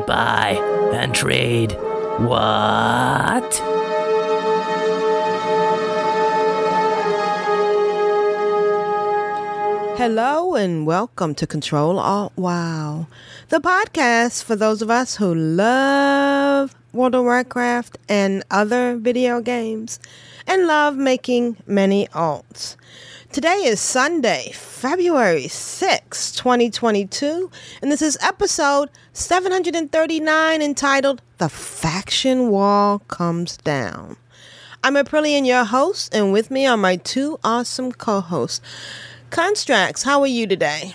buy and trade. What? Hello and welcome to Control Alt Wow, the podcast for those of us who love World of Warcraft and other video games and love making many alts. Today is Sunday, February 6, 2022, and this is episode 739 entitled The Faction Wall Comes Down. I'm Aprillian, your host, and with me are my two awesome co hosts. Constructs, how are you today?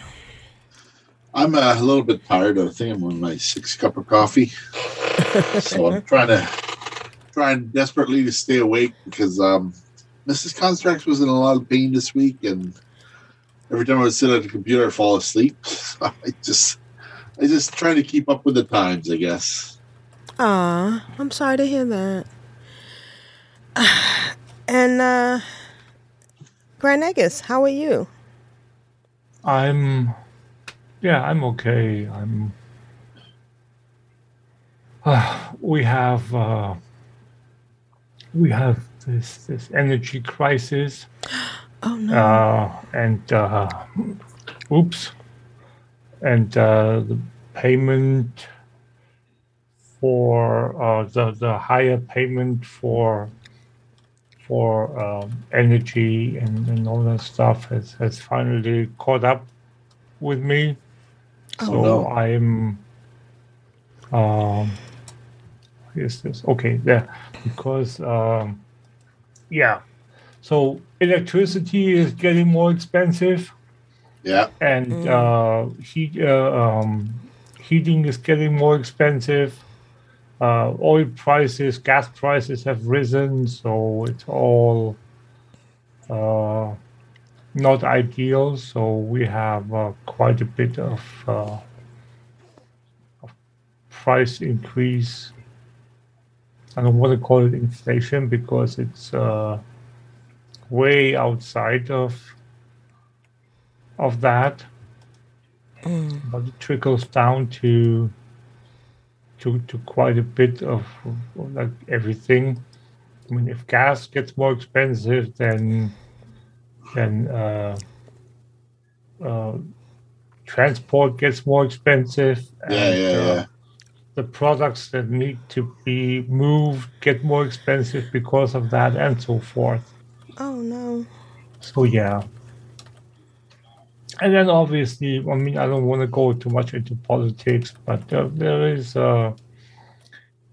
I'm uh, a little bit tired. I think I'm on my sixth cup of coffee, so I'm trying to trying desperately to stay awake because um, Mrs. Constructs was in a lot of pain this week, and every time I would sit at the computer, I'd fall asleep. So I just I just try to keep up with the times, I guess. Ah, I'm sorry to hear that. And uh Grand Negus, how are you? I'm, yeah, I'm okay. I'm. Uh, we have uh, we have this this energy crisis, Oh no. uh, and uh, oops, and uh, the payment for uh, the the higher payment for for um, energy and, and all that stuff has, has finally caught up with me. Oh, so no. I'm um is this okay yeah, because um yeah so electricity is getting more expensive Yeah, and uh, heat uh, um, heating is getting more expensive. Uh, oil prices, gas prices have risen, so it's all uh, not ideal. So we have uh, quite a bit of, uh, of price increase. I don't want to call it inflation because it's uh, way outside of of that, but it trickles down to to to quite a bit of, of like everything. I mean, if gas gets more expensive, then then uh, uh, transport gets more expensive. yeah, and, yeah, uh, yeah. The products that need to be moved get more expensive because of that, and so forth. oh no. So yeah. And then obviously, I mean, I don't want to go too much into politics, but uh, there is uh,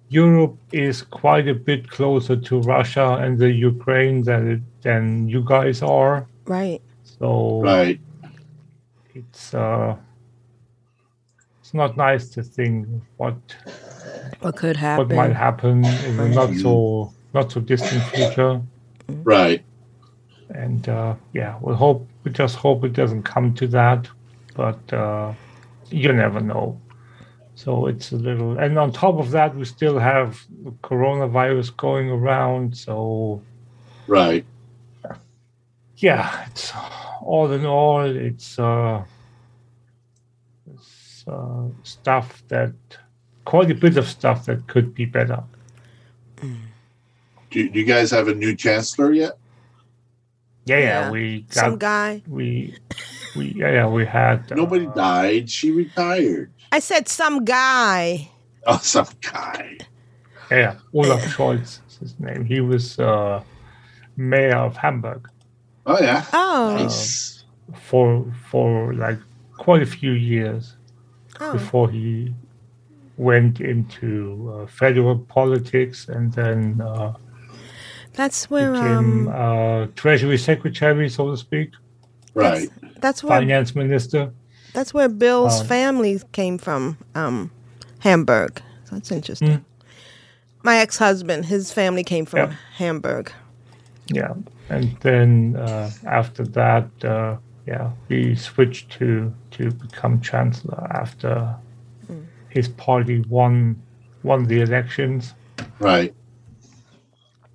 Europe is quite a bit closer to Russia and the Ukraine than it, than you guys are. Right. So Right. it's uh, it's not nice to think what What could happen, what might happen? happen in the not so not so distant future. Right. and uh, yeah, we hope we just hope it doesn't come to that, but uh, you never know. So it's a little, and on top of that, we still have the coronavirus going around. So Right. yeah, it's all in all, it's uh, it's uh, stuff that quite a bit of stuff that could be better. Do, do you guys have a new chancellor yet? Yeah, yeah, Yeah. we got Some guy. we we yeah, yeah we had Nobody uh, died. She retired. I said some guy. Oh, some guy. Yeah, Olaf Scholz is his name. He was uh, mayor of Hamburg Oh yeah. Oh. Nice. for for like quite a few years oh. before he went into uh, federal politics and then uh, That's where became um uh, treasury secretary, so to speak, Right. that's where finance minister. That's where Bill's Um, family came from, um, Hamburg. So that's interesting. My ex-husband, his family came from Yeah. Hamburg. Yeah, and then uh, after that, uh, yeah, he switched to to become chancellor after his party won won the elections, Right.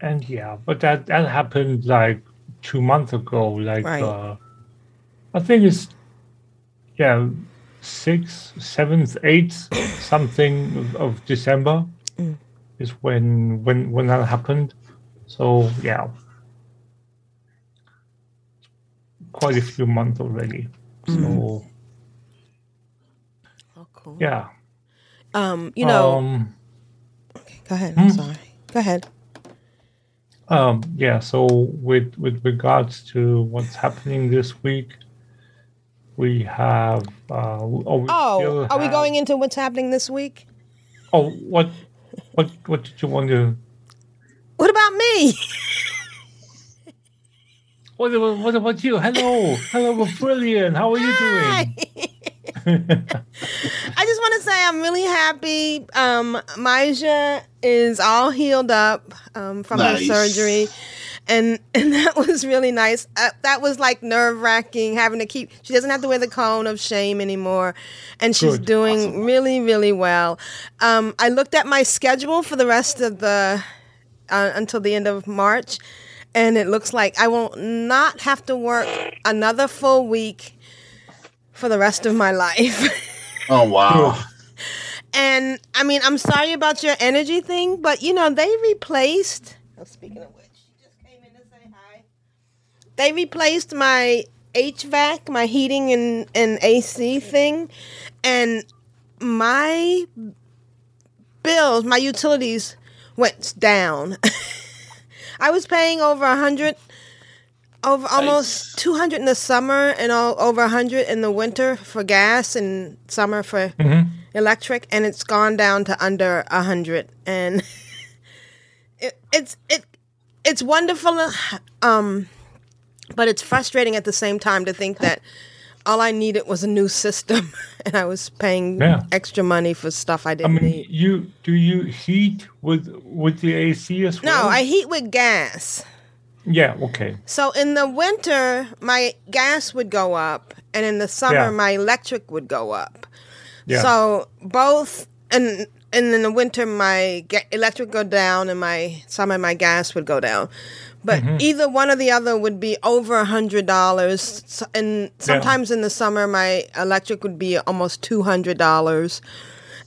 and yeah, but that that happened like two months ago. Like Right. uh, I think it's yeah sixth, seventh, eighth something of, of December is when when when that happened. So yeah, quite a few months already. So Oh, cool. yeah, Um, you know, um, go ahead. hmm? I'm sorry. Go ahead. um, yeah. So with with regards to what's happening this week, we have. Uh, oh, we Oh, still are we going into what's happening this week? Oh, what, what, what did you want to? What about me? What about, what about you? Hello, hello, brilliant. How are you doing? I just want to say I'm really happy. Um, Maja is all healed up um, from Nice. her surgery, and and that was really nice. Uh, that was like nerve wracking having to keep. She doesn't have to wear the cone of shame anymore, and she's Good. doing really really well. Um, I looked at my schedule for the rest of the uh, until the end of March, and it looks like I will not have to work another full week for the rest of my life. Oh wow. And I mean, I'm sorry about your energy thing, but you know, they replaced. Oh, speaking of which, she just came in to say hi. They replaced my HVAC, my heating and, and AC thing, and my bills, my utilities went down. I was paying over a hundred, over almost two hundred in the summer, and all, over a hundred in the winter for gas, and summer for electric, and it's gone down to under a hundred, and it, it's it it's wonderful, um, but it's frustrating at the same time to think that all I needed was a new system, and I was paying Yeah. extra money for stuff I didn't I mean, need. you do you heat with with the AC as well? No, I heat with gas. Yeah. Okay. So in the winter, my gas would go up, and in the summer, Yeah. my electric would go up. Yeah. So both, and and in the winter, my ga- electric go down, and my summer, my gas would go down. But Mm-hmm. either one or the other would be over a hundred dollars, and sometimes in the summer, my electric would be almost two hundred dollars,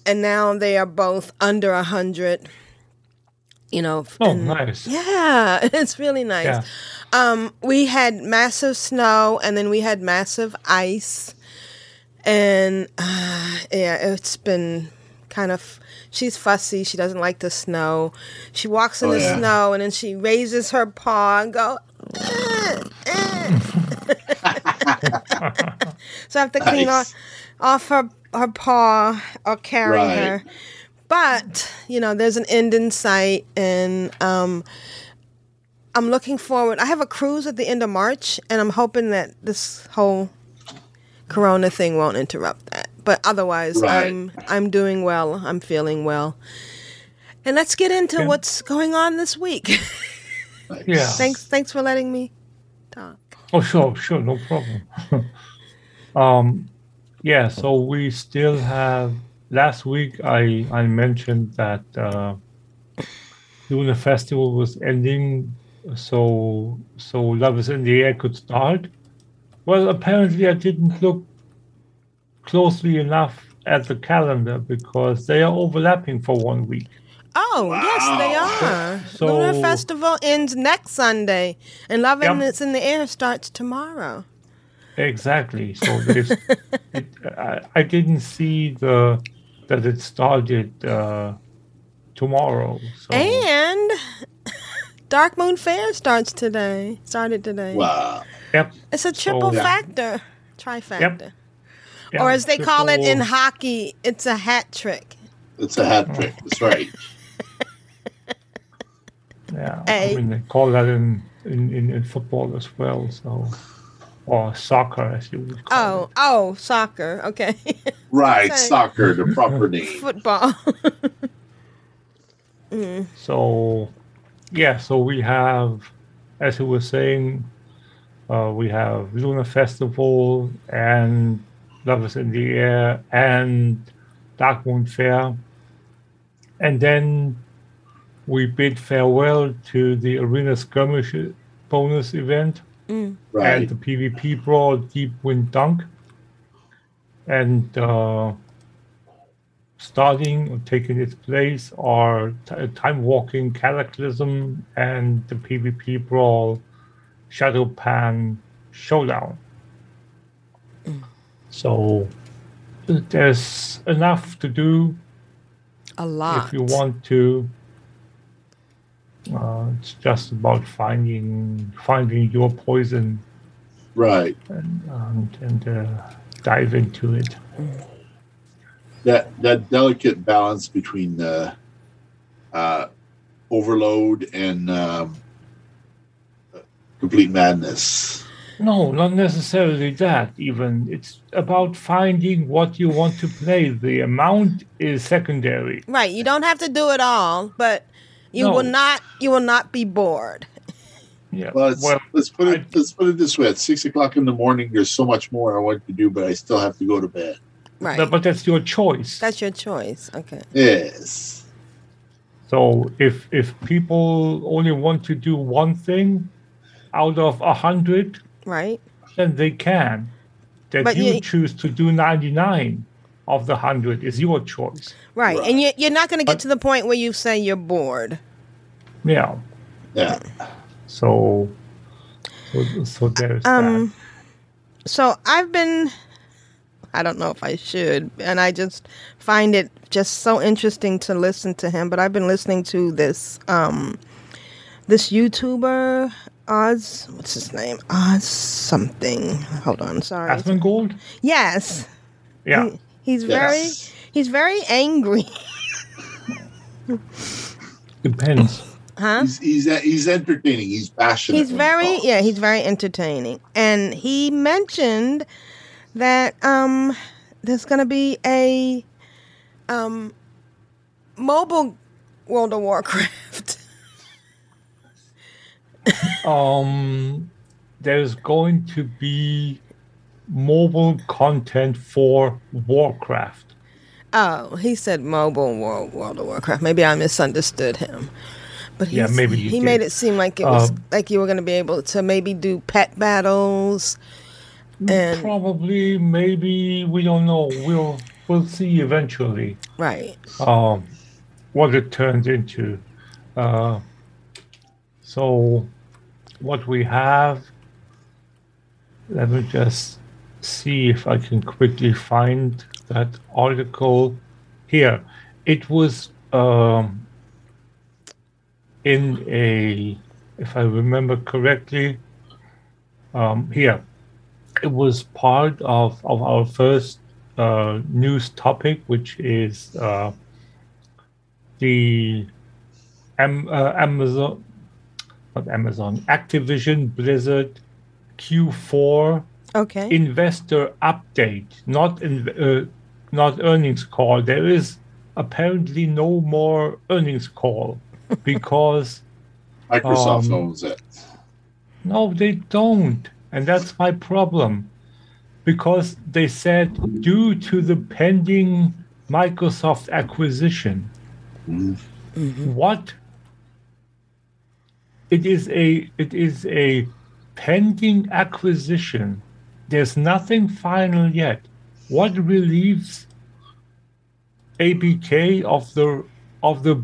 and now they are both under a hundred. You know. oh, and- nice. yeah, it's really nice. Yeah. Um, we had massive snow, and then we had massive ice, and uh, yeah, it's been kind of. She's fussy. She doesn't like the snow. She walks in Oh, the yeah. snow, and then she raises her paw and go. "Eh, eh." so I have to clean Nice. off, off her her paw or carry Right. her. But you know, there's an end in sight, and um, I'm looking forward. I have a cruise at the end of March, and I'm hoping that this whole Corona thing won't interrupt that. But otherwise, Right. I'm I'm doing well. I'm feeling well. And let's get into what's going on this week. Yeah. thanks, thanks for letting me talk. Oh, sure, sure, no problem. um, yeah, so we still have. Last week, I I mentioned that uh, Lunar Festival was ending, so so Love is in the Air could start. Well, apparently, I didn't look closely enough at the calendar because they are overlapping for one week. Oh, yes, they are. So- Lunar Festival ends next Sunday, and Love Yep. and It's in the Air starts tomorrow. Exactly. So there's, it, I, I didn't see the that it started uh, tomorrow. So And Darkmoon Faire starts today. Started today. Wow. yep, It's a triple So- factor, trifactor, yeah, or as they call it in hockey, it's a hat trick. It's a hat trick. That's right. Yeah, A. I mean they call that in, in, in, in football as well. So or soccer, as you would call Oh, oh, soccer. Okay. Right, Sorry. soccer, the proper name. Football. it. So, yeah, so we have, as you were saying, uh, we have Lunar Festival and Love is in the Air and Darkmoon Faire. And then we bid farewell to the Arena Skirmish bonus event. Right. and the PvP brawl Deep Wind Dunk. And uh, starting or taking its place are t- Timewalking Cataclysm and the PvP brawl Shado-Pan Showdown. So there's enough to do A lot. if you want to. Uh, it's just about finding finding your poison Right. and and, and uh, dive into it. That that delicate balance between uh, uh, overload and um, complete madness. No, not necessarily that. Even it's about finding what you want to play. The amount is secondary. Right. You don't have to do it all, but you No. will not you will not be bored. Yeah. Well, let's, well, let's put it I- let's put it this way: at six o'clock in the morning, there's so much more I want to do, but I still have to go to bed. Right. but, but that's your choice. That's your choice. Okay. Yes. So if if people only want to do one thing out of a hundred, Right. then they can. That But you you- choose to do ninety nine of the hundred is your choice. Right. Right. And you, you're not going to get But- to the point where you say you're bored. Yeah. Yeah. So so, so there's Um, so I've been, I don't know if I should, and I just find it just so interesting to listen to him. But I've been listening to this, um, this YouTuber, Oz, what's his name? Oz something. Hold on, that. sorry. Asmongold? Yes, Yeah. He- he's very, he's very angry. Depends. Huh? He's he's he's entertaining. He's passionate. He's when he very yeah, he's very entertaining. And he mentioned that um there's going to be a um mobile World of Warcraft. Um there's going to be mobile content for Warcraft. oh, he said mobile World World of Warcraft. Maybe I misunderstood him. But Yeah, maybe he did. made it seem like it was Um, like you were going to be able to maybe do pet battles and Probably, maybe we don't know. We'll we'll see eventually. right. um, what it turns into. Uh, so, what we have, let me just see if I can quickly find that article here. It was um, in a, if I remember correctly, um, here. It was part of, of our first uh, news topic, which is uh, the uh, Amazon, not Amazon, Activision Blizzard Q4 Okay. investor update, not in, uh, not earnings call. There is apparently no more earnings call because Microsoft um, owns it. no, they don't. And that's my problem. Because they said, due to the pending Microsoft acquisition, what? It is a it is a pending acquisition. There's nothing final yet. What relieves ABK of the of the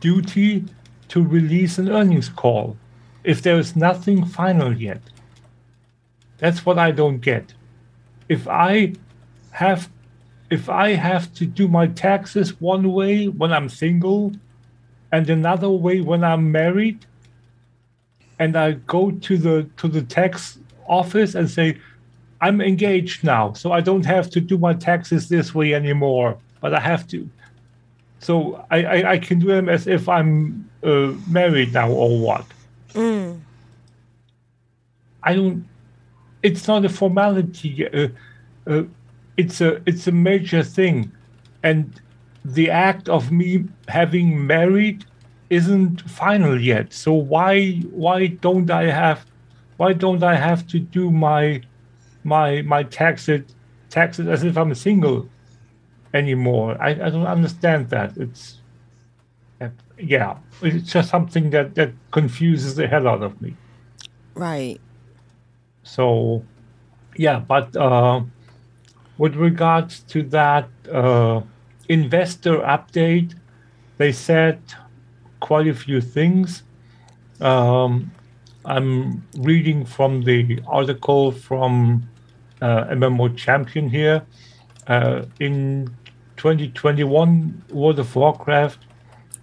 duty to release an earnings call if there is nothing final yet? That's what I don't get. If I have if I have to do my taxes one way when I'm single and another way when I'm married and I go to the to the tax office and say I'm engaged now so I don't have to do my taxes this way anymore but I have to. So I, I, I can do them as if I'm uh, married now or what. I don't it's not a formality. Uh, uh, it's a it's a major thing, and the act of me having married isn't final yet. So why why don't I have why don't I have to do my my my taxes taxes as if I'm single anymore? I, I don't understand that. It's yeah, it's just something that that confuses the hell out of me. Right. So yeah, but uh, with regards to that uh, investor update, they said quite a few things. Um, I'm reading from the article from uh, MMO Champion here. Uh, in 2021, World of Warcraft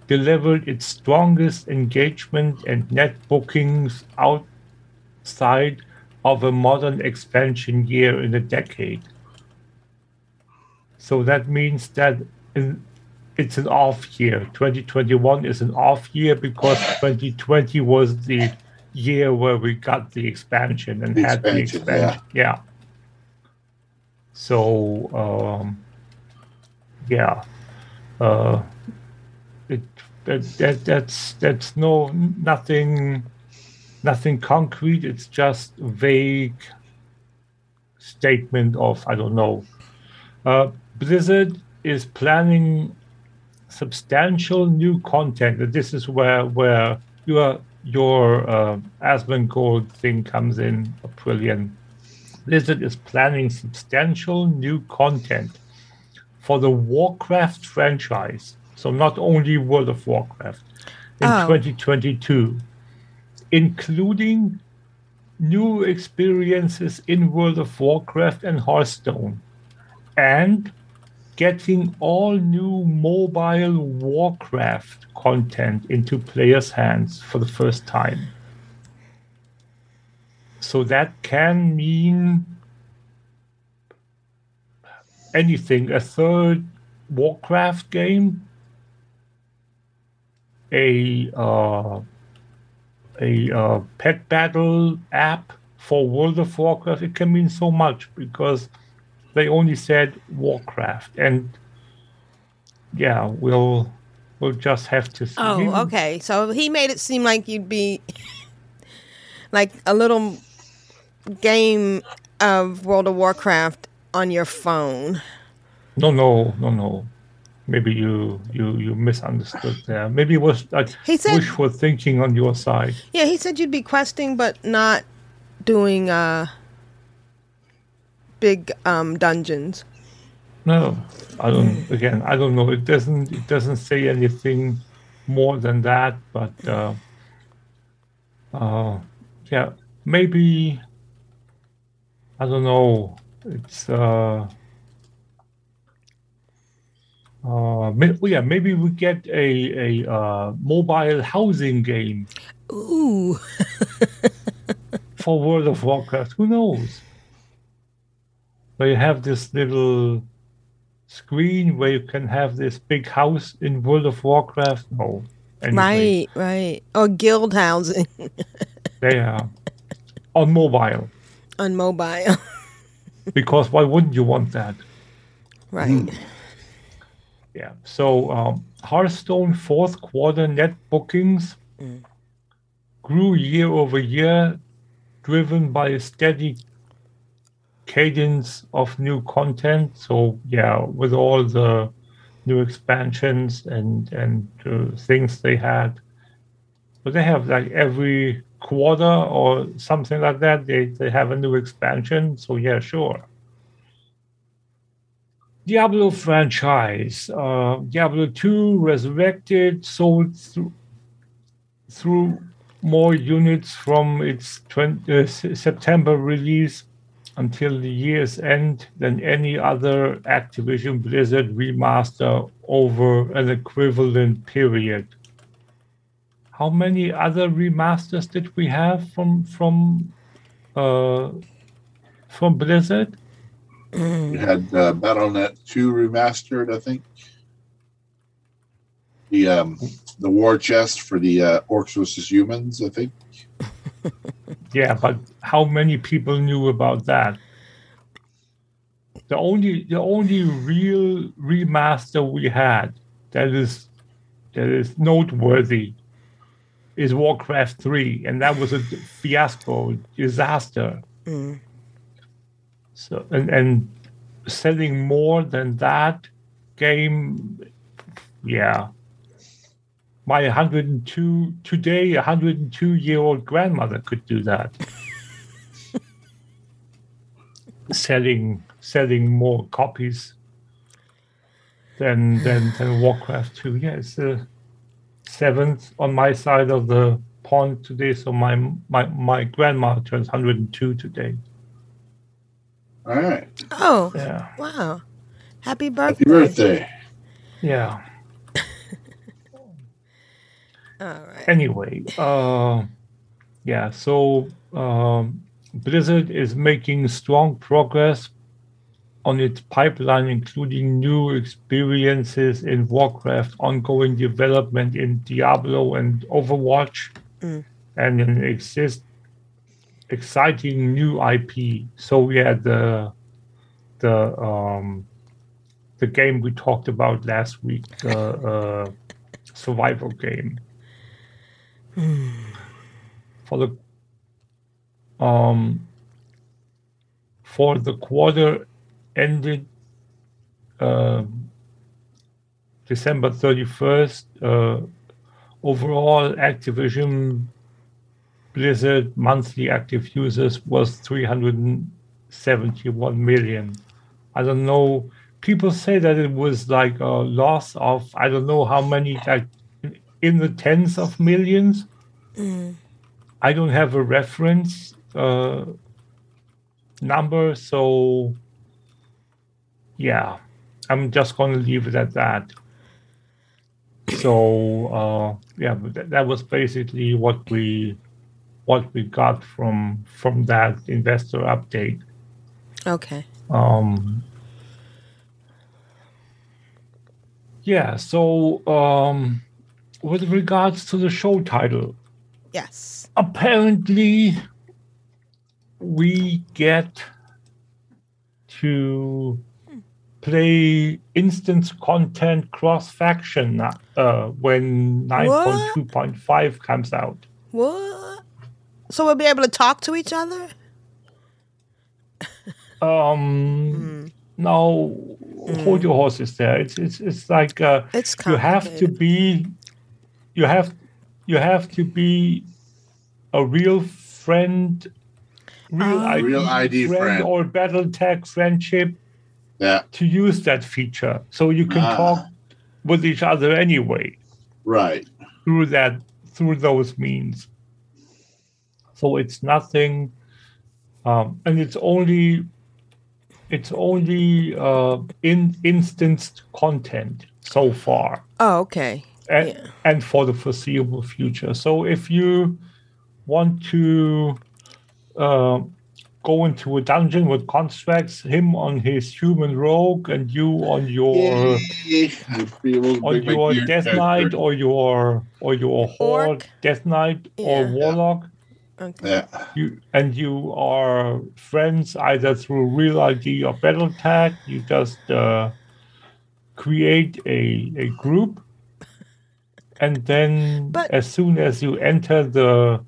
delivered its strongest engagement and net bookings outside of a modern expansion year in a decade. So that means that in, it's an off year. 2021 is an off year because 2020 was the year where we got the expansion and The had the expansion, expansion. Yeah. So, um, yeah. Uh, it, that, that that's that's no nothing nothing concrete it's just vague statement of i don't know uh, blizzard is planning substantial new content and this is where where your your uh, Asmongold thing comes in Aprillian blizzard is planning substantial new content for the warcraft franchise. So not only World of Warcraft in Oh. 2022, including new experiences in World of Warcraft and Hearthstone, and getting all new mobile Warcraft content into players' hands for the first time. So that can mean anything a third Warcraft game, a uh, a uh, pet battle app for World of Warcraft. It can mean so much because they only said Warcraft, and yeah, we'll we'll just have to see. Oh, okay. So he made it seem like you'd be like a little game of World of Warcraft on your phone. No, no, no, no. Maybe you you you misunderstood there. Maybe it was like He said- wishful thinking on your side. Yeah, he said you'd be questing, but not doing uh big um dungeons. No, I don't. Again, I don't know. It doesn't. It doesn't say anything more than that. But uh, uh, yeah, maybe. I don't know. It's uh. Uh, oh yeah, maybe we get a a uh, mobile housing game Ooh. for World of Warcraft. Who knows? Where you have this little screen where you can have this big house in World of Warcraft. No. Anyway, Right, right. Or guild housing They are on mobile. on mobile. Because why wouldn't you want that? right. Yeah. So um, Hearthstone fourth quarter net bookings grew year over year, driven by a steady cadence of new content. So yeah, with all the new expansions and and uh, things they had, but they have like every quarter or something like that. They they have a new expansion. So yeah, sure. Diablo franchise. Uh, Diablo 2 Resurrected sold through, through more units from its 20, uh, September release until the year's end than any other Activision Blizzard remaster over an equivalent period. How many other remasters did we have from from uh, from Blizzard? We had uh, BattleNet 2 remastered, I think. The um, the war chest for the uh, orcs versus humans, I think. Yeah, but how many people knew about that? The only the only real remaster we had that is that is noteworthy is Warcraft 3, and that was a fiasco, disaster. Mm. So and and selling more than that game, yeah. My 102 today, 102 year old grandmother could do that. selling selling more copies than than than Warcraft 2. Yeah, it's the seventh on my side of the pond today. So my my my grandma turns 102 today. All right. Oh, Yeah, wow. Happy birthday. Happy birthday. yeah. All right. Anyway, uh, yeah. So um, Blizzard is making strong progress on its pipeline, including new experiences in Warcraft, ongoing development in Diablo and Overwatch, and an exist exciting new IP. So yeah, the the um, the game we talked about last week, the uh, survival game. For the um for the quarter ended um December 31st, uh, overall Activision Blizzard monthly active users was 371 million. I don't know. People say that it was like a loss of I don't know how many, like in the tens of millions. I don't have a reference uh, number, so yeah, I'm just going to leave it at that. So uh, yeah, but that, that was basically what we what we got from from that investor update. Okay. Um, yeah, so um, with regards to the show title, Yes. apparently we get to play instance content cross faction uh, when 9.2.5 comes out. What? So we'll be able to talk to each other? Um, now hold your horses there. It's it's it's like uh, It's you have to be you have you have to be a real friend real, ID, Real ID friend. or battle tag friendship Yeah. to use that feature so you can Ah. talk with each other anyway Right. through that through those means so it's nothing um, and it's only it's only uh, in instanced content so far Oh, okay. And, Yeah. and for the foreseeable future. So if you want to uh, go into a dungeon with constructs, him on his human rogue and you on your Yay. I'd be able to on your death character. knight or your or your horde death knight or Yeah. warlock. Okay. Yeah. You and you are friends either through real ID or battle tag. You just uh, create a a group, and then But- as soon as you enter the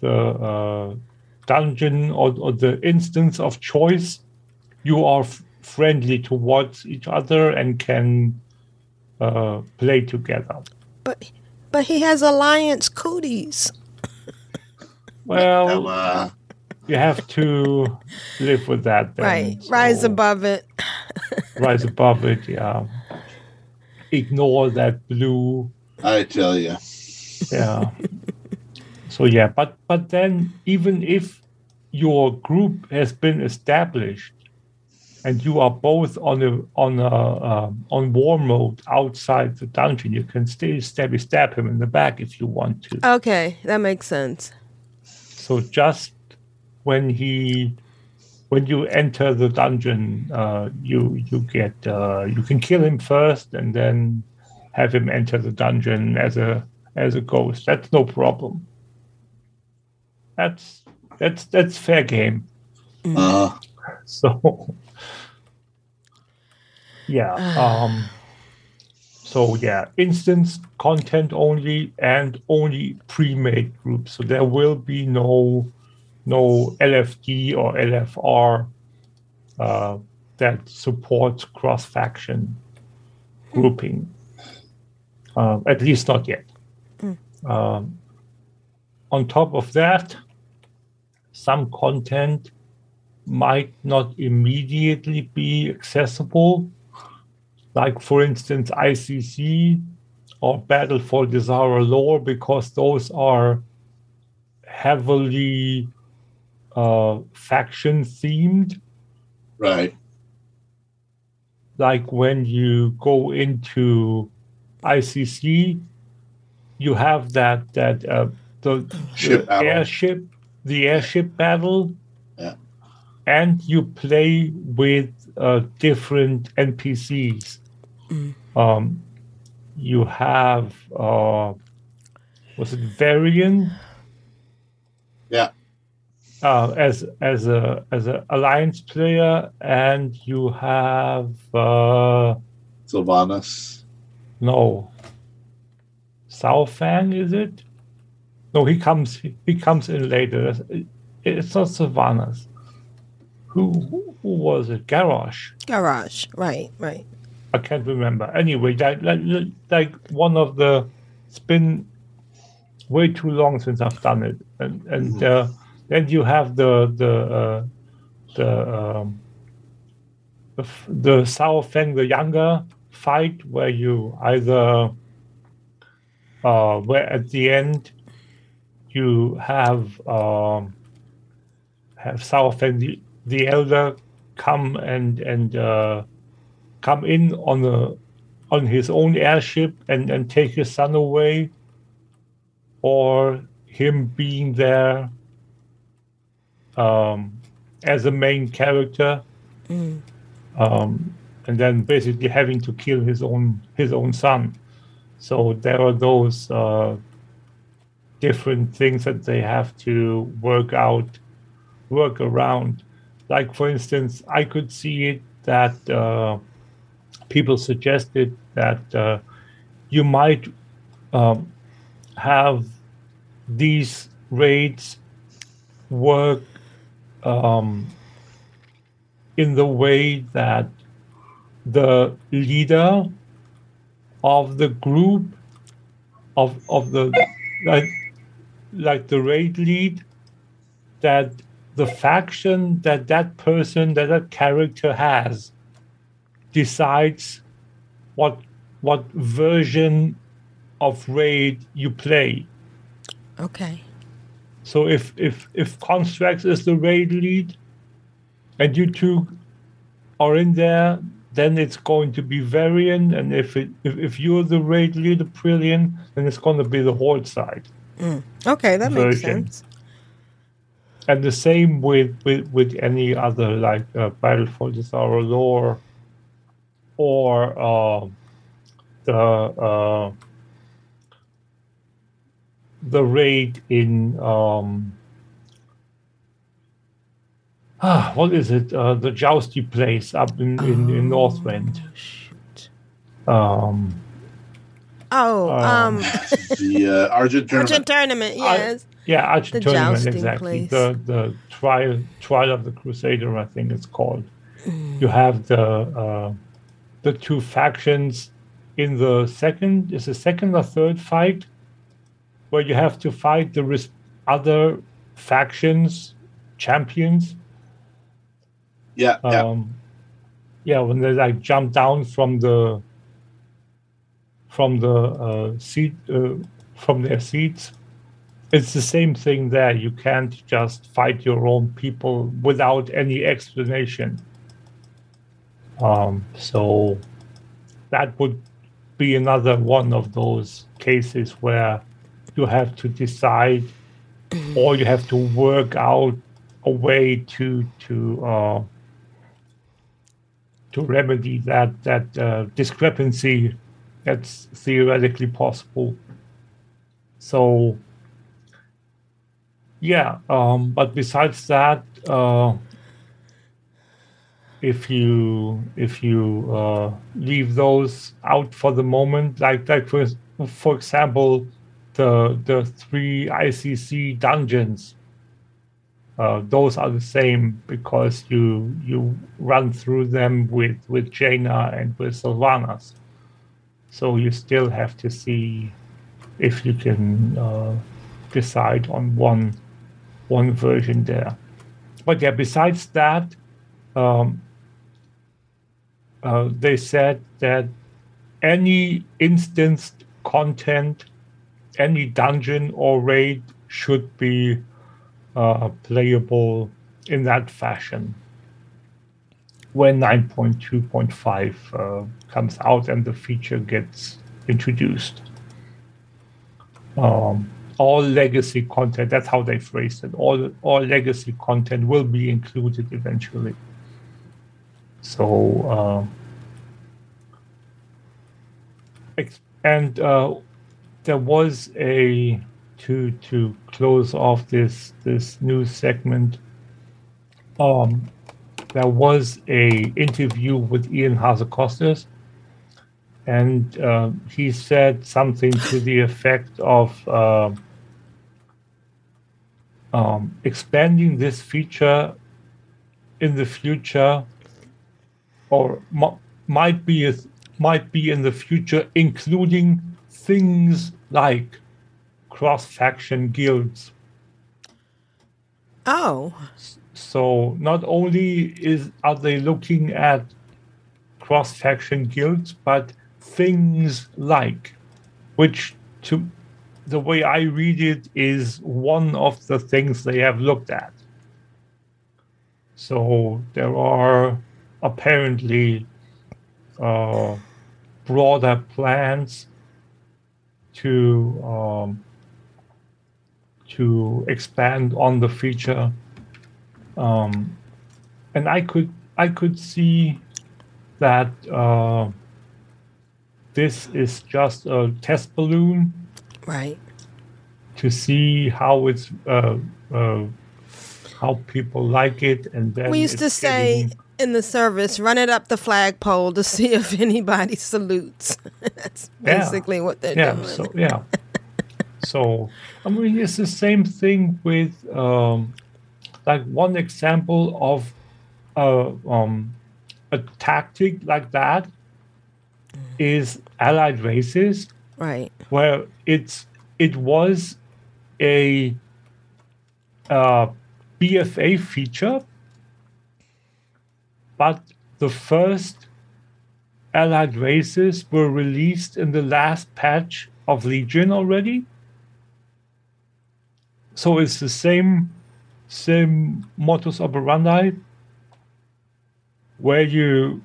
the uh, dungeon or, or the instance of choice, you are f- friendly towards each other and can uh, play together. But but he has alliance cooties. Well, Uh, you have to live with that. Then. right. Rise above it. Rise above it. Yeah. Ignore that blue. I tell you. Yeah. so yeah, but but then even if your group has been established and you are both on a on a um, on war mode outside the dungeon, you can still stab stab him in the back if you want to. Okay, that makes sense. So just when he, when you enter the dungeon, uh, you you get uh, you can kill him first and then have him enter the dungeon as a as a ghost. That's no problem. that's that's that's fair game. Uh, So yeah. Um so yeah, instance content only and only pre-made groups. So there will be no no LFD or LFR uh, that supports cross-faction grouping. Um, at least not yet. Um, on top of that, some content might not immediately be accessible, like for instance ICC or Battle for Dazar'alor, because those are heavily uh, faction themed. right. Like when you go into ICC, you have that that uh, the, Ship the airship, the airship battle, Yeah. and you play with uh, different NPCs. Um, you have uh, was it Varian? Yeah. Uh, as as a as an alliance player, and you have uh, Sylvanas. No Saurfang, is it? No, he comes he comes in later. It's not Sylvanas. Who who was it? Garrosh. Garage. Right, right. I can't remember. Anyway, that, like, like one of the. It's been way too long since I've done it, and and uh, then you have the the uh, the um, the, f- the Saurfang the younger fight where you either uh, where at the end you have um, have Saurfang the, the elder come and and uh, come in on a on his own airship and and take his son away, or him being there um, as a main character, um, and then basically having to kill his own his own son. So there are those uh, different things that they have to work out, work around. Like for instance, I could see it that uh, people suggested that uh, you might um, have these raids work um, in the way that the leader of the group of of the like like the raid lead that the faction that that person that that character has decides what what version of raid you play Okay. so if if if Constructs is the raid lead, and you two are in there, then it's going to be Varian, and if it if, if you're the raid leader, Aprillian, then it's going to be the Horde side. Okay, that makes sense. And the same with with, with any other like uh, Battle for the Sorrow lore, or uh, the uh, the raid in um, ah, what is it? Uh, the jousty place up in in, in Northrend. Shoot. Um, Oh, um, The uh, Argent tournament. Argent tournament. Yes. yeah, Arch The tournament jousting exactly. place. The the trial trial of the Crusader, I think it's called. You have the uh, the two factions in the second is the second or third fight where you have to fight the res- other factions champions. Yeah. Um, yeah, when they like jump down from the from the uh, seat uh, from their seats, it's the same thing there. You can't just fight your own people without any explanation. Um, so that would be another one of those cases where you have to decide, or you have to work out a way to to uh, to remedy that that uh, discrepancy that's theoretically possible. So yeah, um, but besides that, uh, if you if you uh, leave those out for the moment, like like for for example, the the three ICC dungeons, uh, those are the same because you you run through them with with Jaina and with Sylvanas, so you still have to see if you can uh, decide on one one version there. But yeah, besides that, um, uh, they said that any instanced content, any dungeon or raid should be uh, playable in that fashion when 9.2.5 uh, comes out and the feature gets introduced. Um, all legacy content, that's how they phrased it, all, all legacy content will be included eventually. So, ex- and uh, there was a to to close off this this news segment. Um, there was a interview with Ion Hazzikostas, and uh, he said something to the effect of uh, um, expanding this feature in the future, or m- might be a, might be in the future, including things like cross faction guilds. Oh, So not only is are they looking at cross faction guilds, but things like, which to the way I read it is one of the things they have looked at. So there are apparently uh, broader plans to um, to expand on the feature, um, and I could I could see that uh, this is just a test balloon right. to see how it's uh, uh, how people like it, and then We used to say getting- in the service, run it up the flagpole to see if anybody salutes. That's Yeah. basically what they're yeah doing. so yeah so i mean it's the same thing with um like one example of uh, um a tactic like that is allied races right. where it's it was a uh, BFA feature, but the first allied races were released in the last patch of Legion already. So it's the same same modus operandi where you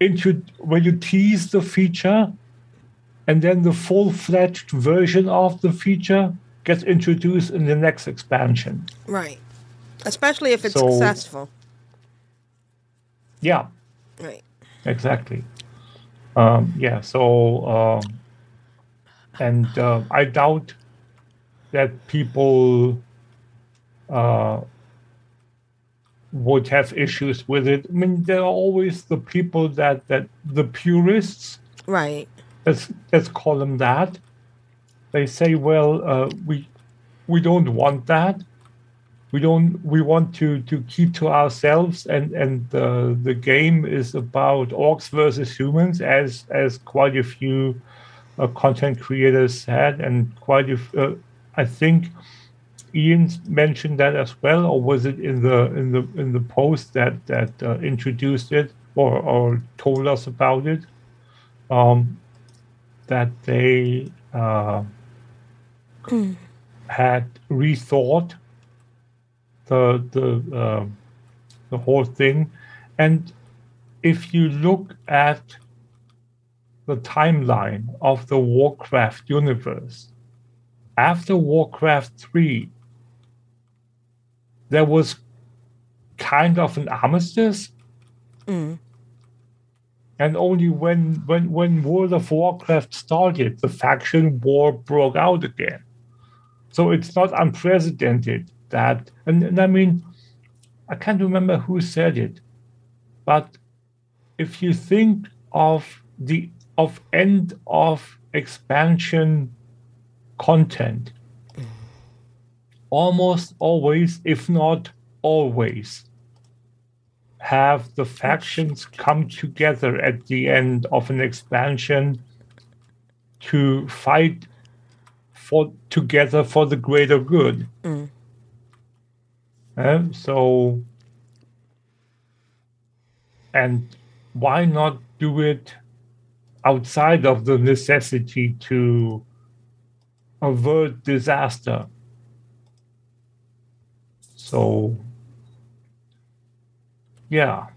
intro- where you tease the feature and then the full-fledged version of the feature gets introduced in the next expansion. Right. Especially if it's So- successful. Yeah, Right. exactly. Um, yeah, so um, and uh, I doubt that people uh, would have issues with it. I mean, there are always the people that that the purists Right. let's let's call them that. They say, well, uh, we we don't want that. We don't. We want to to keep to ourselves, and and the the game is about orcs versus humans, as as quite a few uh, content creators said, and quite a. I think Ion mentioned that as well, or was it in the in the in the post that that uh, introduced it or or told us about it? Um, that they uh, had rethought the the uh, the whole thing, and if you look at the timeline of the Warcraft universe, after Warcraft three, there was kind of an armistice Mm. and only when when when World of Warcraft started, the faction war broke out again. so it's not unprecedented that, and, and I mean, I can't remember who said it, but if you think of the of end of expansion content, almost always, if not always, have the factions come together at the end of an expansion to fight for together for the greater good. Mm. Uh, so, and why not do it outside of the necessity to avert disaster? So, yeah,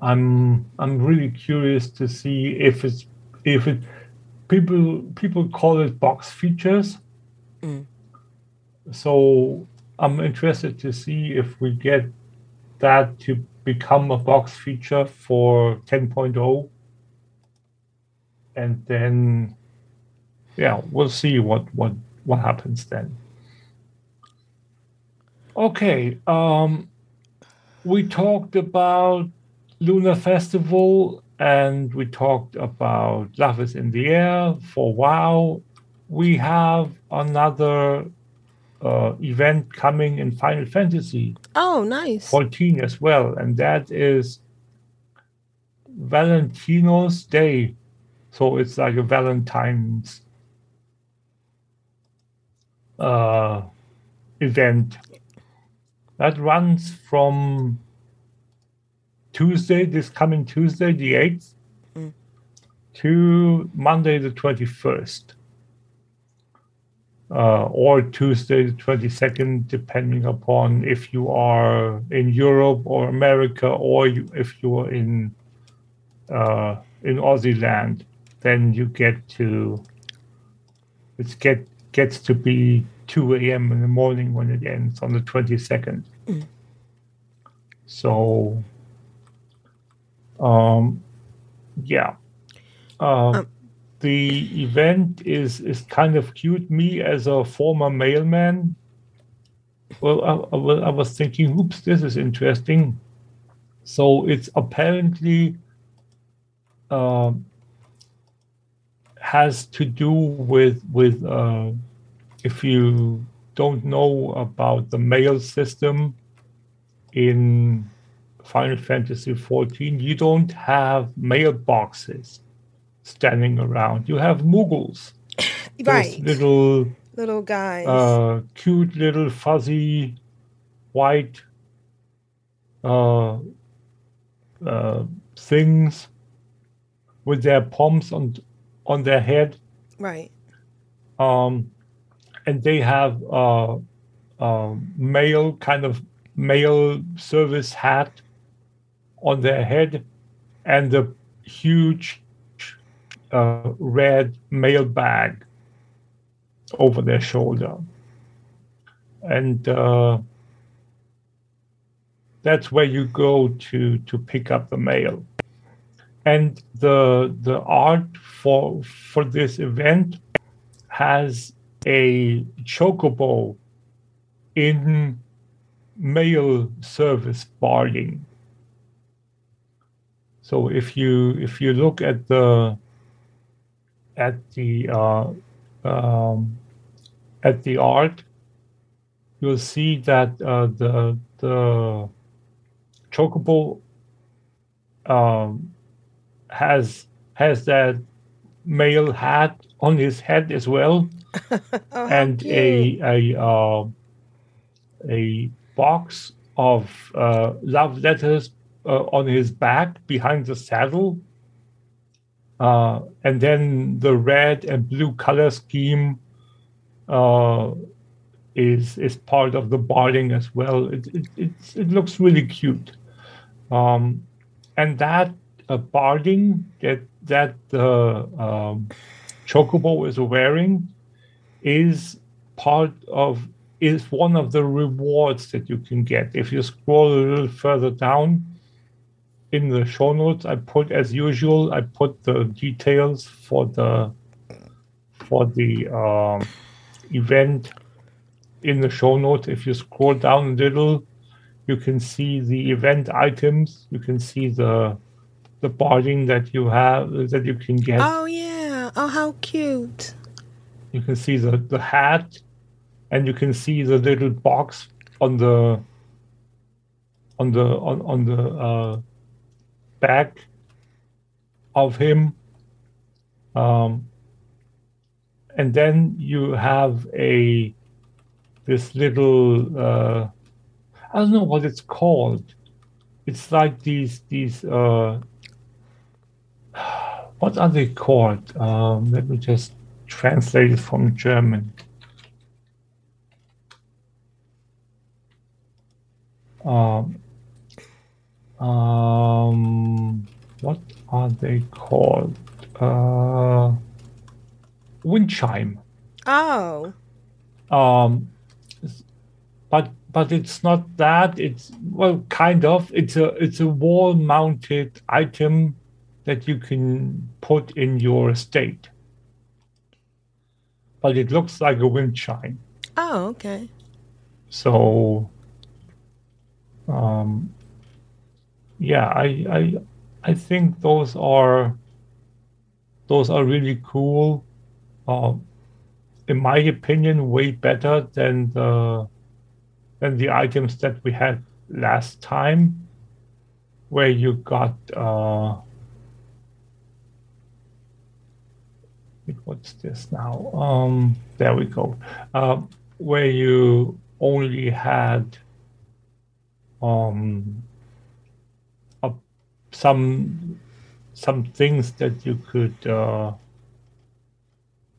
I'm I'm really curious to see if it's if it people people call it box features. Mm. So I'm interested to see if we get that to become a box feature for 10.0 and then yeah we'll see what what what happens then okay um we talked about lunar festival and we talked about love is in the air for wow we have another uh, event coming in final fantasy Oh, nice. 14 as well, and that is Valentino's Day. So it's like a Valentine's uh, event that runs from Tuesday, this coming Tuesday, the 8th, Mm. to Monday, the 21st. Uh, or Tuesday, the 22nd, depending upon if you are in Europe or America, or you, if you are in uh, in Aussie land, then you get to it get gets to be 2 a.m. in the morning when it ends on the 22nd. So, um, yeah. Um, Um, the event is is kind of cute. Me as a former mailman, well, I, I, I was thinking, oops, this is interesting. So it's apparently um has to do with with uh, if you don't know about the mail system in Final Fantasy XIV, you don't have mailboxes standing around. You have Moogles, right. little Little guys. uh, cute little fuzzy white uh, uh, things with their palms on on their head, right. um, and they have uh, um, mail kind of mail service hat on their head, and a huge uh, red mail bag over their shoulder. And uh, that's where you go to to pick up the mail. And the the art for for this event has a chocobo in mail service barding. So if you if you look at the at the uh, um, at the art, you'll see that uh, the the chocobo um, has has that mail hat on his head as well, Oh, and cute. a a uh, a box of uh, love letters uh, on his back behind the saddle. Uh, and then the red and blue color scheme uh, is is part of the barding as well. It it, it's, it looks really cute, um, and that uh, barding that that the um, chocobo is wearing is part of is one of the rewards that you can get if you scroll a little further down in the show notes i put as usual i put the details for the for the um, event in the show notes. If you scroll down a little, you can see the event items. You can see the the barding that you have that you can get. Oh yeah. Oh how cute. You can see the the hat, and you can see the little box on the on the on on the uh, back of him. Um, and then you have a this little uh, I don't know what it's called. It's like these these uh, what are they called? Um, let me just translate it from German. Um, um, what are they called? Uh, wind chime. Oh. Um, but but it's not that. It's well, kind of. It's a it's a wall mounted item that you can put in your estate. But it looks like a wind chime. Oh, okay. So, um, yeah, I I I think those are those are really cool. Um, in my opinion, way better than the than the items that we had last time, where you got uh, what's this now? Um, there we go. Uh, where you only had um, a, some some things that you could uh,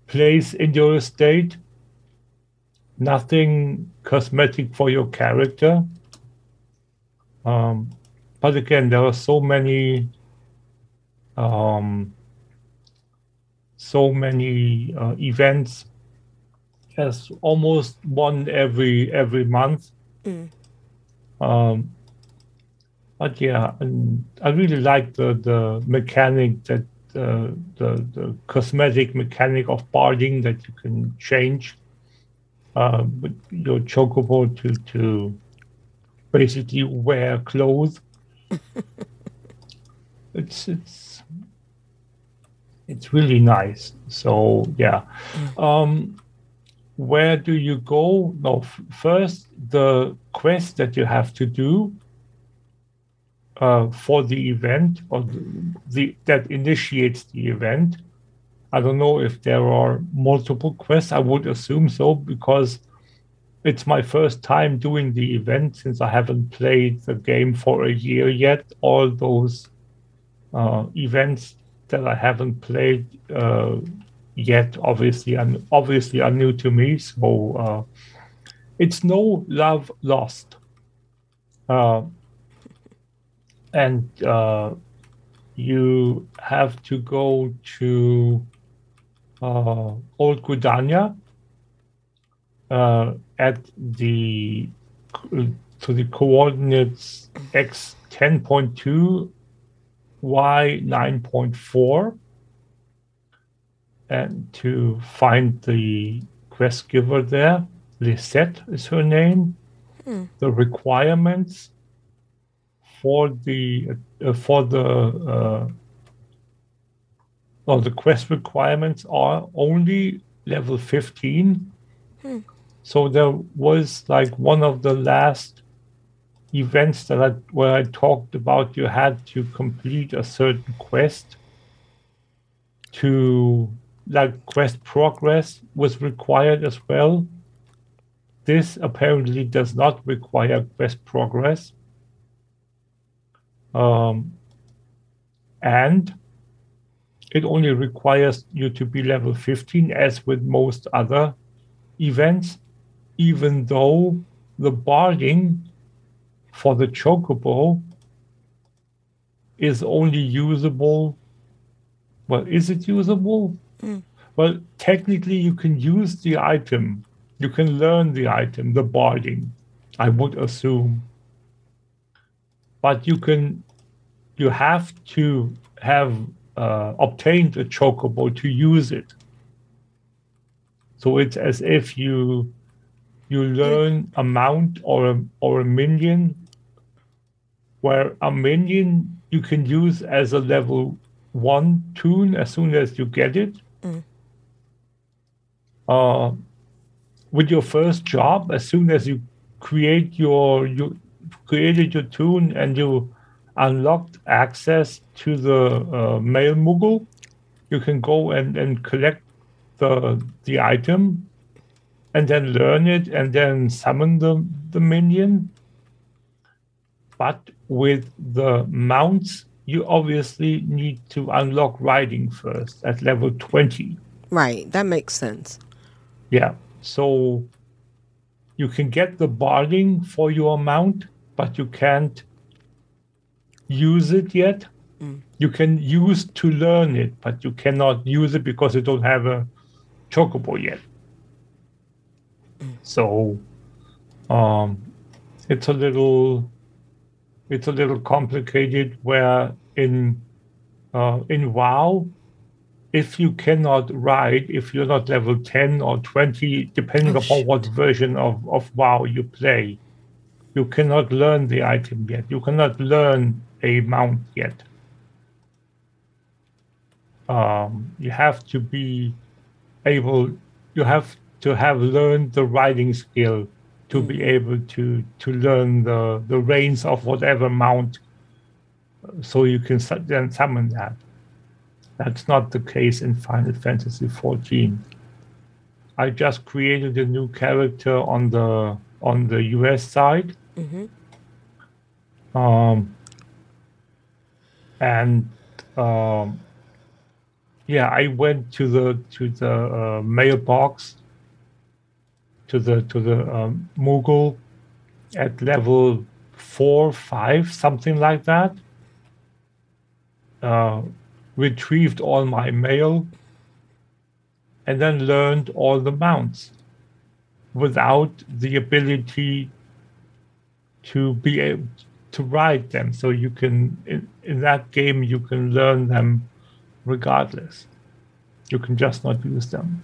place in your estate. Nothing cosmetic for your character. Um, but again, there are so many, um, so many uh, events. As almost one every every month. Um, but yeah, and I really like the the mechanic that uh, the the cosmetic mechanic of barding that you can change uh, with your chocobo to to basically wear clothes. it's it's it's really nice. So yeah. Um, where do you go? No, f- first the quest that you have to do uh, for the event or the, the that initiates the event. I don't know if there are multiple quests. I would assume so because it's my first time doing the event since I haven't played the game for a year yet. All those uh, events that I haven't played uh, yet, obviously, and obviously are new to me. So uh, it's no love lost. Uh, and uh, you have to go to uh, Old Gridania uh, at the to the coordinates x ten point two, y nine point four, and to find the quest giver there. Lisette is her name. The requirements for the uh, for the uh, well, the quest requirements are only level 15 so there was like one of the last events that I where I talked about you had to complete a certain quest to like quest progress was required as well. This apparently does not require quest progress. Um, and it only requires you to be level 15 as with most other events even though the barding for the chocobo is only usable well is it usable? Well technically you can use the item. You can learn the item the barding i would assume. But you can you have to have uh, obtained a chocobo to use it. So it's as if you you learn a mount or a, or a minion, where a minion you can use as a level one tune as soon as you get it. Uh, with your first job, as soon as you create your you created your toon and you unlocked access to the uh, mail Moogle, you can go and, and collect the the item and then learn it and then summon the, the minion. But with the mounts, you obviously need to unlock riding first at level 20. Right. That makes sense. Yeah. So you can get the barding for your mount, but you can't use it yet. Mm. You can use to learn it, but you cannot use it because you don't have a chocobo yet. So um, it's a little it's a little complicated where in uh, in WoW if you cannot ride, if you're not level 10 or 20, depending Oh, upon what version of, of WoW you play, you cannot learn the item yet. You cannot learn a mount yet. Um, you have to be able, you have to have learned the riding skill to be able to, to learn the, the reins of whatever mount so you can then summon that. That's not the case in Final Fantasy XIV. I just created a new character on the on the US side. Um, and um, yeah, I went to the to the uh, mailbox to the to the um, Moogle at level four, five, something like that. Uh, retrieved all my mail, and then learned all the mounts without the ability to be able to ride them. So you can in, in that game you can learn them regardless. You can just not use them.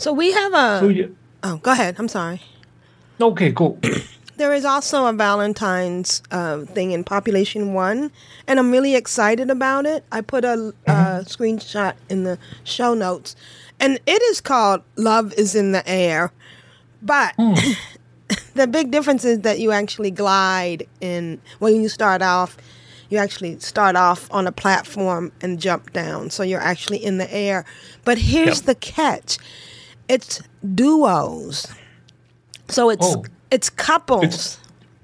So we have a. So yeah, oh, go ahead. I'm sorry. okay, cool. There is also a Valentine's uh, thing in Population One, and I'm really excited about it. I put a uh, screenshot in the show notes, and it is called "Love Is in the Air," but the big difference is that you actually glide in when you start off. You actually start off on a platform and jump down, so you're actually in the air. But here's Yep. the catch: it's duos, so it's Oh. it's couples. It's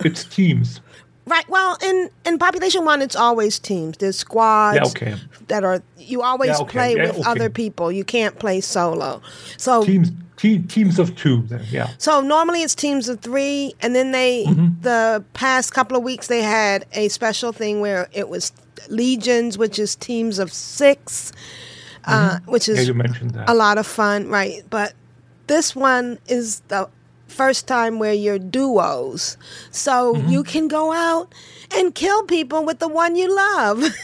it's teams. Right. Well, in in population one, it's always teams. There's squads Yeah, okay. that are you always Yeah, okay, play yeah, with okay. other people. You can't play solo. So Teams te- teams of two then, yeah. so normally it's teams of three, and then they Mm-hmm. the past couple of weeks they had a special thing where it was legions, which is teams of 6 uh, which Mm-hmm. Yeah, is you mentioned that. a lot of fun, right? But this one is the first time where you're duos. So Mm-hmm. you can go out and kill people with the one you love.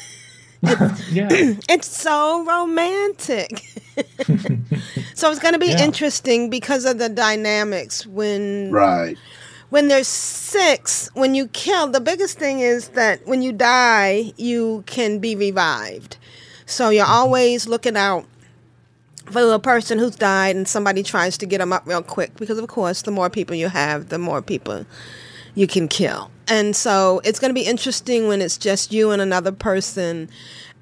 yeah. it's so romantic. so it's going to be Yeah. interesting because of the dynamics when Right. when there's six, when you kill, the biggest thing is that when you die, you can be revived. So you're mm-hmm. always looking out for the person who's died and somebody tries to get them up real quick because, of course, the more people you have, the more people you can kill. And so it's going to be interesting when it's just you and another person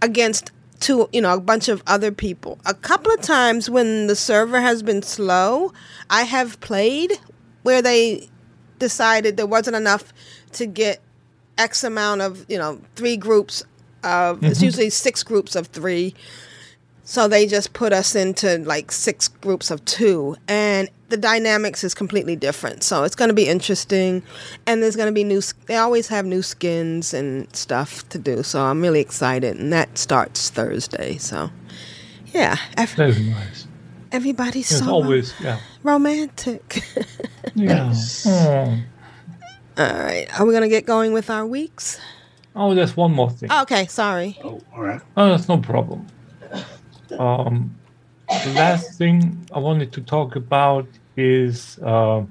against two, you know, a bunch of other people. A couple of times when the server has been slow, I have played where they decided there wasn't enough to get X amount of, you know, three groups of, it's mm-hmm. usually six groups of three. So they just put us into like six groups of two, and the dynamics is completely different. So it's going to be interesting, and there's going to be new. They always have new skins and stuff to do, so I'm really excited. And that starts Thursday. So, yeah, ev- Very nice. everybody's It's so always yeah. romantic. Yeah. Oh. All right, are we going to get going with our weeks? Oh, there's one more thing. Okay, sorry. Oh, all right. Oh, that's no problem. Um, the last thing I wanted to talk about is uh,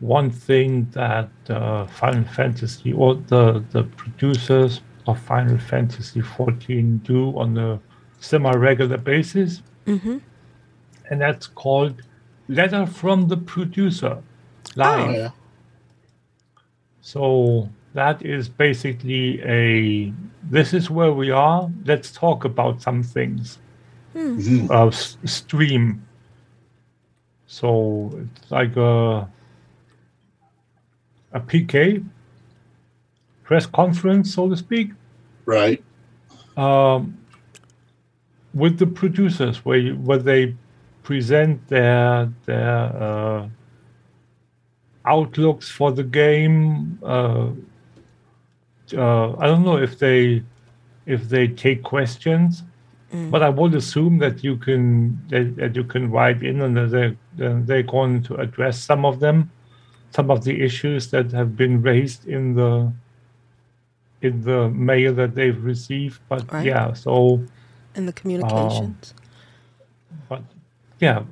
one thing that uh, Final Fantasy or the, the producers of Final Fantasy 14 do on a semi regular basis. Mm-hmm. And that's called Letter from the Producer Live. Oh, yeah. So that is basically a this is where we are. Let's talk about some things. Mhm. Uh, s- stream. So it's like a a PK press conference, so to speak, Right. um, with the producers, where you, where they present their their uh, outlooks for the game. Uh, uh, I don't know if they if they take questions, but I would assume that you can that, that you can write in and that they they're going to address some of them, some of the issues that have been raised in the in the mail that they've received. But Right. yeah, so in the communications. but yeah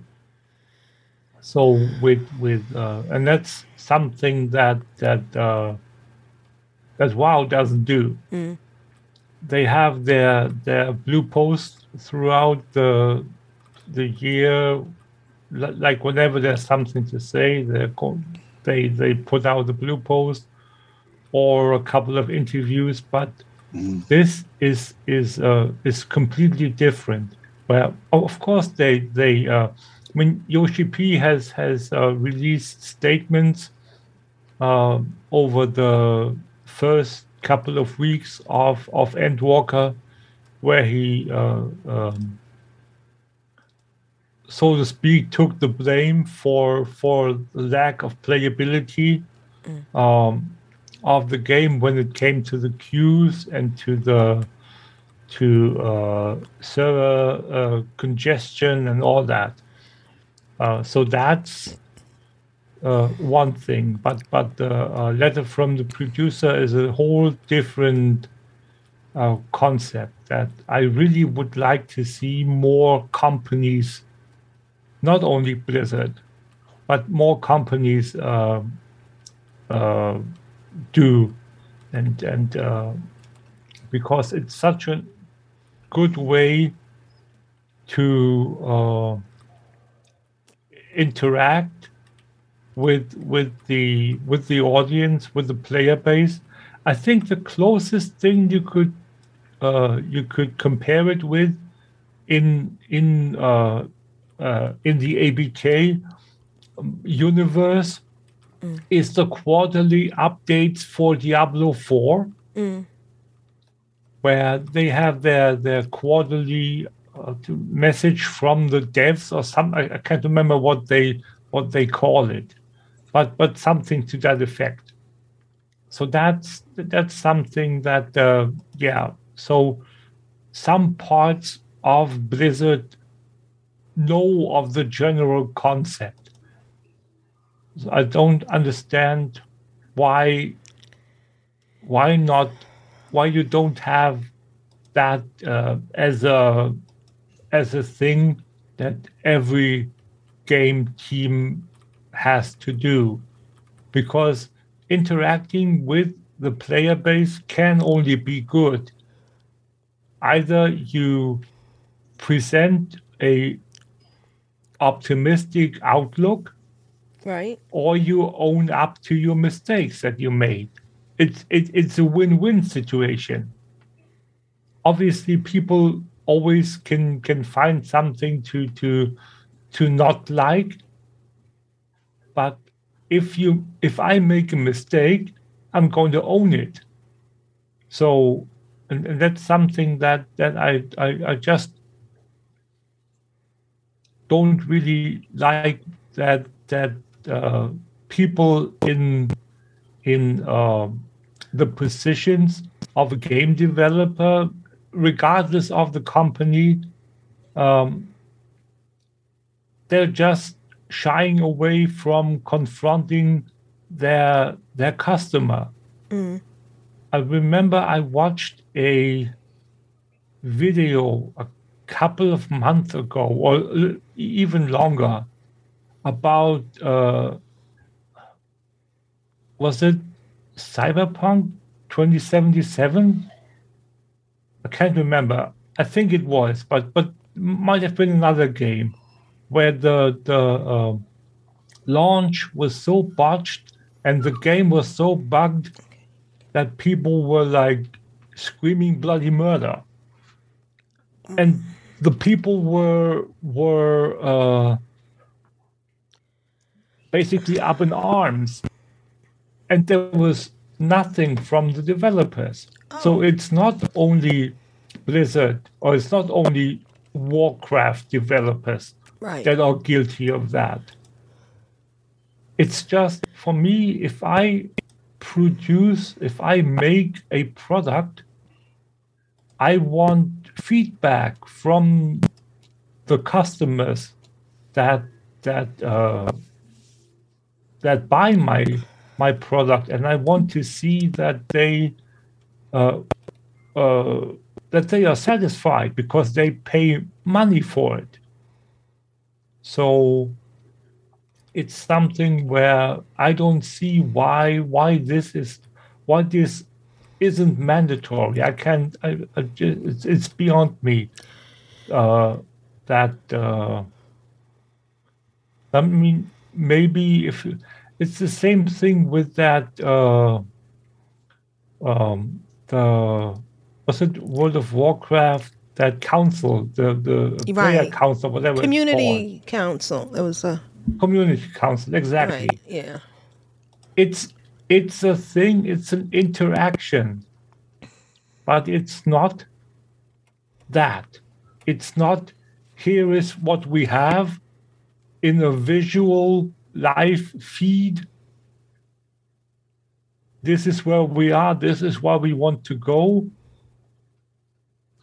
so with with uh, and that's something that that uh, that wow doesn't do Mm. they have their their blue post throughout the the year Li- like whenever there's something to say they they they put out the blue post or a couple of interviews but Mhm. this is is uh, is completely different. Well, of course they they uh, I mean Yoshi P has has uh, released statements uh, over the first couple of weeks of of Endwalker, where he uh, um, so to speak took the blame for for lack of playability. Um, of the game when it came to the queues and to the to uh, server uh, congestion and all that. Uh, so that's uh, one thing, but but the uh, letter from the producer is a whole different uh, concept that I really would like to see more companies, not only Blizzard, but more companies uh, uh, do, and and uh, because it's such a good way to interact with with the with the audience with the player base. I think the closest thing you could uh, you could compare it with in in uh, uh, in the ABK um, universe is the quarterly updates for Diablo 4, Mm. where they have their their quarterly uh, message from the devs or some I, I can't remember what they what they call it, but but something to that effect. So that's that's something that uh, yeah. So some parts of Blizzard know of the general concept. So I don't understand why why not why you don't have that uh, as a as a thing that every game team has to do because interacting with the player base can only be good either you present a optimistic outlook Right. or you own up to your mistakes that you made. It's it, it's a win-win situation. Obviously, people always can can find something to to to not like. But if you if I make a mistake, I'm going to own it. So, and, and that's something that that I I, I just don't really like that that uh, people in in uh, the positions of a game developer, regardless of the company, um, they're just shying away from confronting their their customer. Mm. I remember I watched a video a couple of months ago, or even longer, about uh, was it Cyberpunk 2077? I can't remember. I think it was, but but might have been another game where the the uh, launch was so botched and the game was so bugged that people were like screaming bloody murder. And the people were were uh, basically up in arms. And there was nothing from the developers. So it's not only blizzard or it's not only warcraft developers Right. that are guilty of that. It's just for me, if I produce, if I make a product, I want feedback from the customers that that uh, that buy my my product, and I want to see that they uh, uh, that they are satisfied because they pay money for it. So it's something where I don't see why why this is why this isn't mandatory. I can't. I, I just, it's, it's beyond me uh, that. Uh, I mean, maybe if it's the same thing with that. Uh, um, the was it World of Warcraft? That council, the the Right. council, whatever. Community council. It was a community council exactly right. Yeah. it's it's a thing it's an interaction but it's not that it's not here is what we have in a visual live feed this is where we are this is where we want to go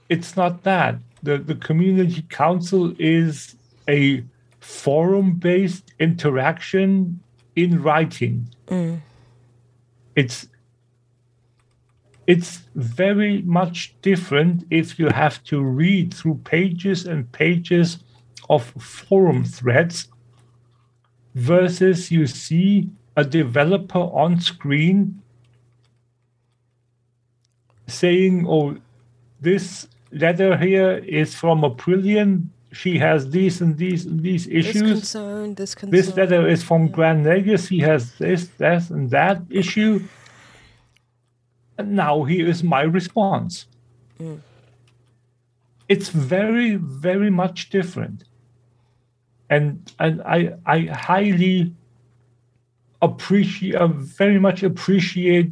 it's not that. The, the community council is a forum based interaction in writing. Mm. It's it's very much different if you have to read through pages and pages of forum threads versus you see a developer on screen saying oh this letter here is from Aprillian she has these and these and these issues. This concern, this concern. this letter is from Grand Negus. He has this, that, and that issue. And now here is my response. It's very, very much different. And, and I, I highly appreciate, uh, very much appreciate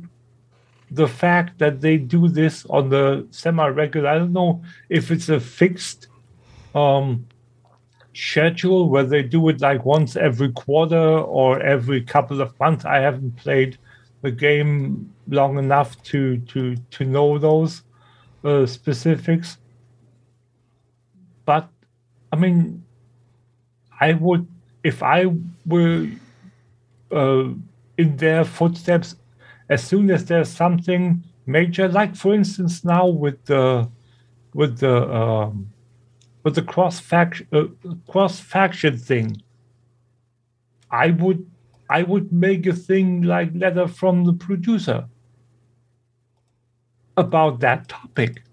the fact that they do this on the semi-regular. I don't know if it's a fixed um, schedule where they do it like once every quarter or every couple of months. I haven't played the game long enough to to to know those uh, specifics. But I mean, I would if I were uh, in their footsteps as soon as there's something major, like for instance now with the with the um, with the cross faction uh, cross faction thing, I would I would make a thing like letter from the producer about that topic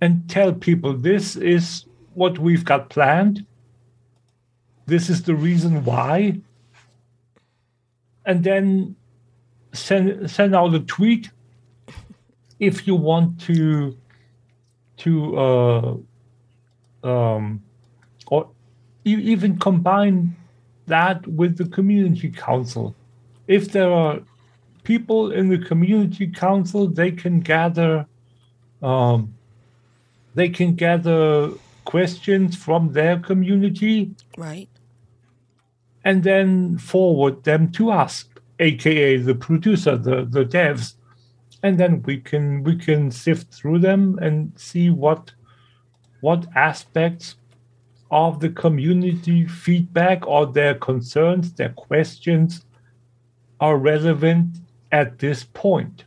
and tell people this is what we've got planned. This is the reason why. And then send send out a tweet if you want to to uh, um, or even combine that with the community council. If there are people in the community council, they can gather um, they can gather questions from their community Right. and then forward them to us, aka the producer, the, the devs, and then we can we can sift through them and see what what aspects of the community feedback or their concerns, their questions are relevant at this point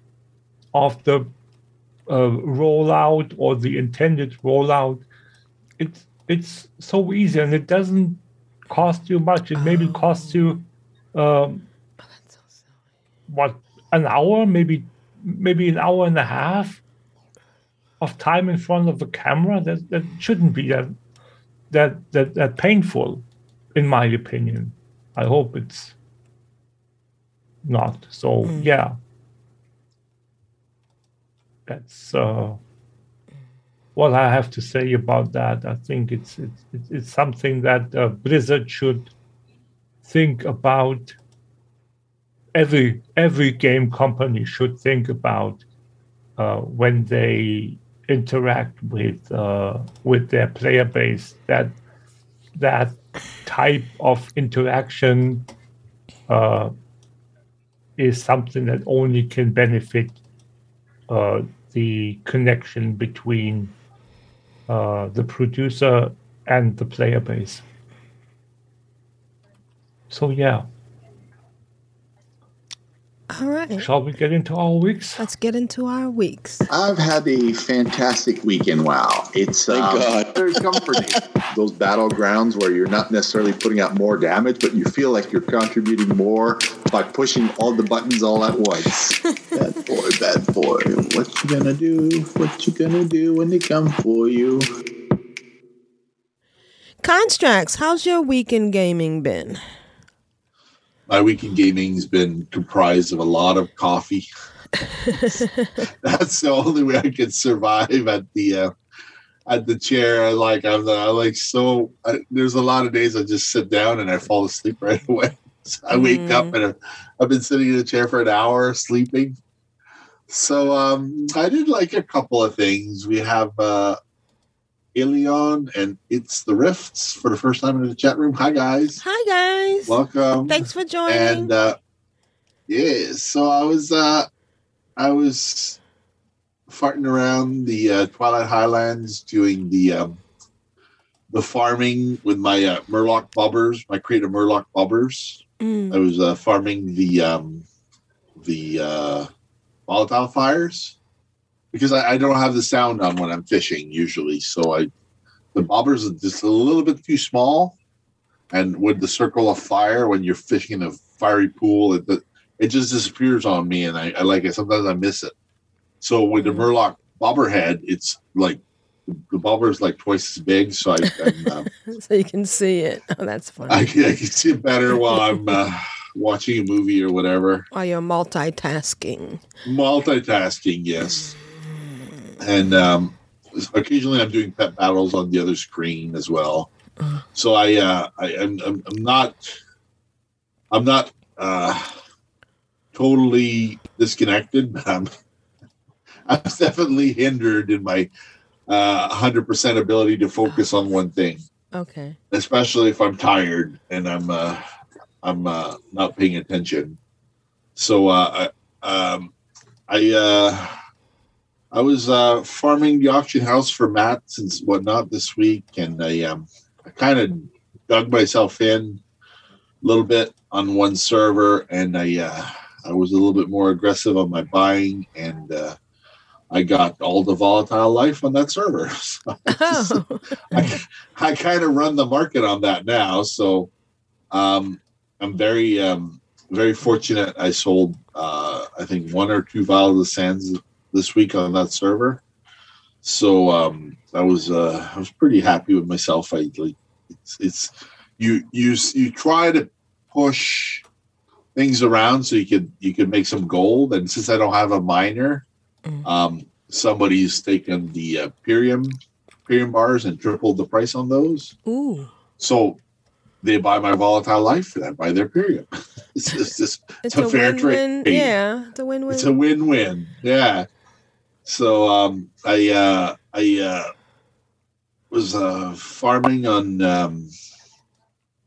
of the uh, rollout or the intended rollout it's it's so easy and it doesn't cost you much. It maybe costs you um, what an hour, maybe maybe an hour and a half of time in front of the camera. That that shouldn't be that that that, that painful, in my opinion. I hope it's not. So yeah. That's uh what I have to say about that. I think it's it's it's, it's something that uh, Blizzard should think about. Every every game company should think about uh, when they interact with uh, with their player base. That that type of interaction uh, is something that only can benefit uh, the connection between uh, the producer and the player base. So yeah, All right. shall we get into our weeks? Let's get into our weeks. I've had a fantastic weekend. Wow, it's Thank um, God. very comforting. Those battlegrounds where you're not necessarily putting out more damage, but you feel like you're contributing more by pushing all the buttons all at once. bad boy, bad boy. What you gonna do? What you gonna do when they come for you? Constructs, how's your weekend gaming been? My weekend gaming's been comprised of a lot of coffee. That's the only way I can survive at the uh, at the chair. I like I'm, I like so. I, there's a lot of days I just sit down and I fall asleep right away. So I wake up and I've, I've been sitting in the chair for an hour sleeping. So um, I did like a couple of things. We have uh, Ilion and it's the Rifts for the first time in the chat room. Hi guys, Hi guys. welcome. Thanks for joining. And uh, yeah, so I was uh, I was farting around the uh, Twilight Highlands doing the um, the farming with my uh, Murloc bobbers, my creative Murloc bobbers. Mm. I was uh, farming the um, the uh, volatile fires because I, I don't have the sound on when I'm fishing usually. So I the bobbers are just a little bit too small, and with the circle of fire when you're fishing in a fiery pool, it it, it just disappears on me, and I, I like it. Sometimes I miss it. So with the Murloc bobber head, it's like the bobber is like twice as big, so I um, So you can see it. Oh, that's fun. I, can- I can see it better while I'm uh, watching a movie or whatever. While you're multitasking. Multitasking, yes. And um, occasionally I'm doing pet battles on the other screen as well. So I, uh, I I'm, I'm, I'm not, I'm not uh, totally disconnected, but I'm, I'm definitely hindered in my uh, 100% ability to focus on one thing Okay. especially if I'm tired and I'm uh, I'm uh, not paying attention. So uh, I um, I uh, I was uh, farming the auction house for mats and whatnot this week, and I um, I kind of dug myself in a little bit on one server, and I uh, I was a little bit more aggressive on my buying, and uh, I got all the volatile life on that server. So Oh. I, I kind of run the market on that now. So um, I'm very, um, very fortunate. I sold, uh, I think, one or two vials of sands this week on that server. So um, I was, uh, I was pretty happy with myself. I like, it's, it's you, you, you try to push things around so you could, you could make some gold. And since I don't have a miner, Mm. um, somebody's taken the uh, Pyrium Pyrium bars and tripled the price on those. Ooh. So they buy my volatile life and I buy their Pyrium. it's just, just It's, It's a a, fair win-win. trade. Yeah. It's a win-win. it's a win-win. Yeah. So um, I uh, I uh, was uh, farming on um,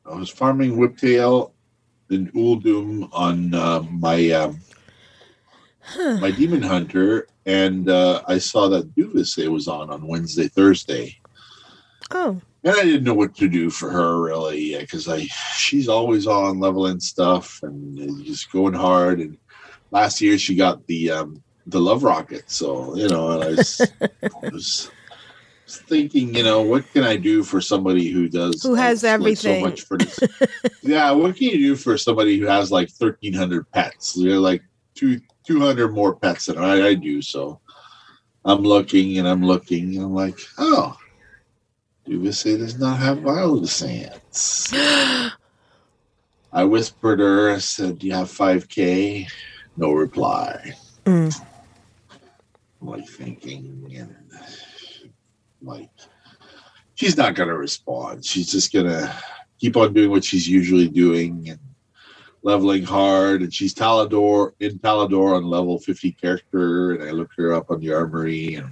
I was farming whiptail and Uldum on uh, my um, my demon hunter, and uh, I saw that Duvise was on on Wednesday, Thursday, oh. and I didn't know what to do for her really because I she's always on leveling stuff and uh, just going hard. And last year she got the um, the love rocket, so you know, and I was, I was thinking, you know, what can I do for somebody who does Who has like, everything. so much for yeah, what can you do for somebody who has like thirteen hundred pets? You're like two two hundred more pets than I, I do. So I'm looking and I'm looking and I'm like, oh, Duvisse does not have sands. I whispered her, I said, Do you have 5K? No reply. Mm. Like thinking, and like, she's not going to respond. She's just going to keep on doing what she's usually doing and leveling hard. And she's Talador in Talador on level 50 character. And I looked her up on the armory and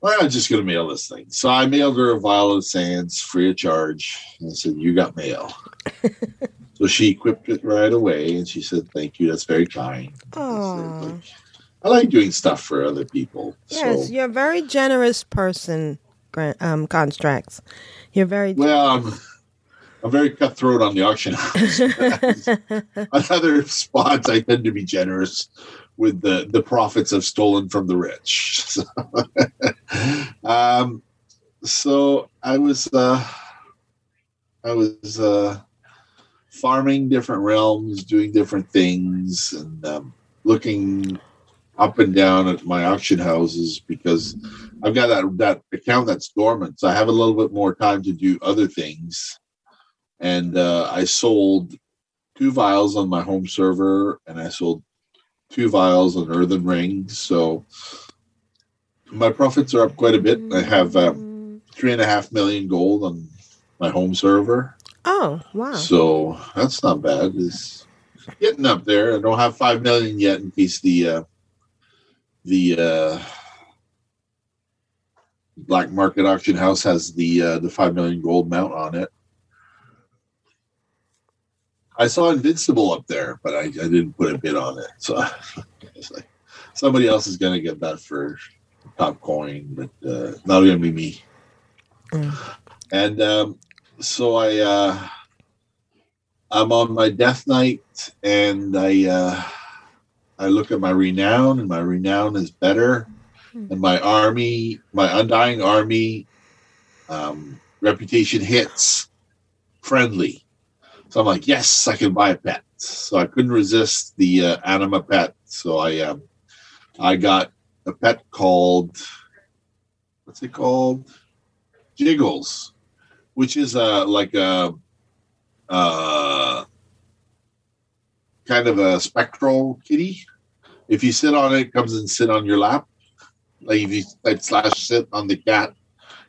well, I'm just to mail this thing. So I mailed her a vial of Sands free of charge. And I said, You got mail. so she equipped it right away and she said, Thank you. That's very kind. I, Aw. said, like, I like doing stuff for other people. Yes, so, you're a very generous person, Grant, um, Constructs. You're very. well, I'm, I'm very cutthroat on the auction house. on other spots, I tend to be generous with the, the profits I've stolen from the rich. So, um, so I was uh, I was uh, farming different realms, doing different things, and um, looking up and down at my auction houses because I've got that that account that's dormant. So I have a little bit more time to do other things. And uh, I sold two vials on my home server, and I sold two vials on Earthen Rings. So my profits are up quite a bit. I have uh, three and a half million gold on my home server. Oh, wow. So that's not bad. It's getting up there. I don't have five million yet in case the uh, the uh, black market auction house has the uh, the five million gold mount on it. I saw Invincible up there, but I, I didn't put a bid on it. So like somebody else is going to get that for top coin, but uh, not going to be me. Mm. And um, so I uh, I'm on my death knight, and I uh, I look at my renown, and my renown is better, and my army, my undying army, um, reputation hits friendly. So I'm like, yes, I can buy a pet. So I couldn't resist the uh, anima pet. So I um, I got a pet called what's it called? Jiggles, which is uh like a uh kind of a spectral kitty. If you sit on it, it comes and sit on your lap. Like if you like slash sit on the cat,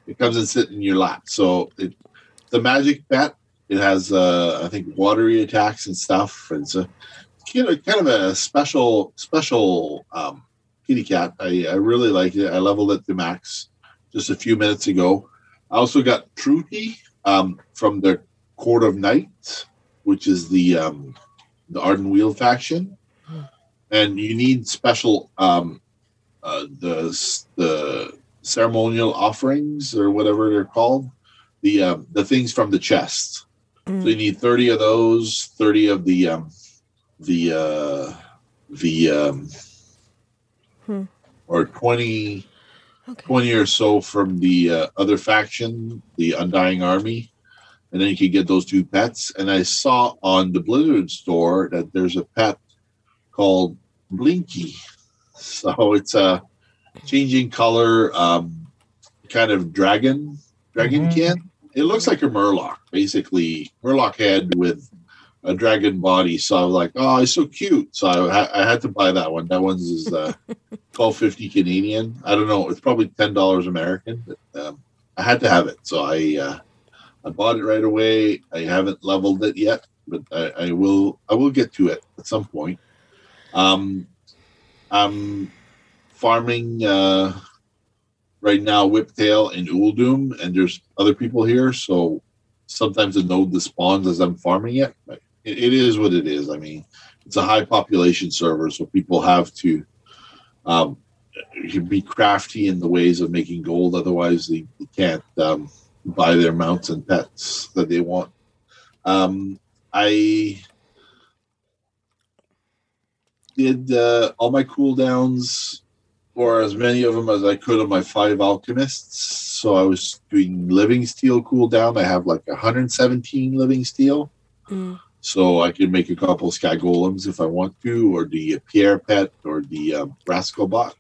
it comes and sit in your lap. So it the magic pet. It has uh I think watery attacks and stuff. And so kind of kind of a special special um kitty cat. I, I really like it. I leveled it to max just a few minutes ago. I also got Truty um, from the Court of Knights, which is the um, the Ardenweald faction, and you need special um, uh, the the ceremonial offerings or whatever they're called, the um, the things from the chest. So you need thirty of those, thirty of the um, the uh, the um, Hmm. or twenty. Okay. 20 or so from the uh, other faction, the Undying Army, and then you can get those two pets. And I saw on the Blizzard store that there's a pet called Blinky. So it's a changing color, um, kind of dragon, dragon Mhm. can. It looks like a Murloc, basically Murloc head with a dragon body. So I was like, oh, it's so cute. So I, I had to buy that one. That one's is uh, twelve fifty Canadian. I don't know. It's probably ten dollars American, but um, I had to have it. So I uh, I bought it right away. I haven't leveled it yet, but I, I will. I will get to it at some point. Um, I'm farming uh, right now Whiptail and Uldum, and there's other people here, so sometimes the node despawns as I'm farming it. But it, it is what it is. I mean, it's a high population server, so people have to um, be crafty in the ways of making gold. Otherwise, they, they can't um, buy their mounts and pets that they want. Um, I did uh, all my cooldowns or as many of them as I could of my five alchemists. So I was doing living steel cooldown. I have like 117 living steel. Mm. So I could make a couple sky golems if I want to, or the Pierre Pet or the um, Rascal Bot.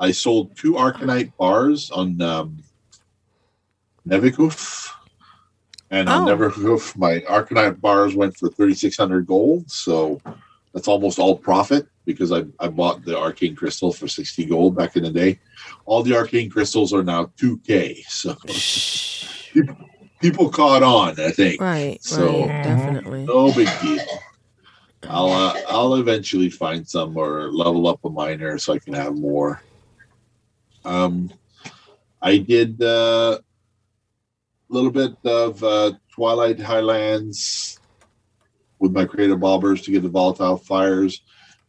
I sold two Arcanite bars on um, Nevikuf. And on Oh. My Arcanite bars went for 3,600 gold. So that's almost all profit because I, I bought the Arcane Crystal for 60 gold back in the day. All the Arcane Crystals are now 2K. So people, people caught on, I think. Right, So- right, definitely. No big deal. I'll uh, I'll eventually find some or level up a miner so I can have more. Um, I did uh, little bit of uh, Twilight Highlands with my creative bobbers to get the volatile fires.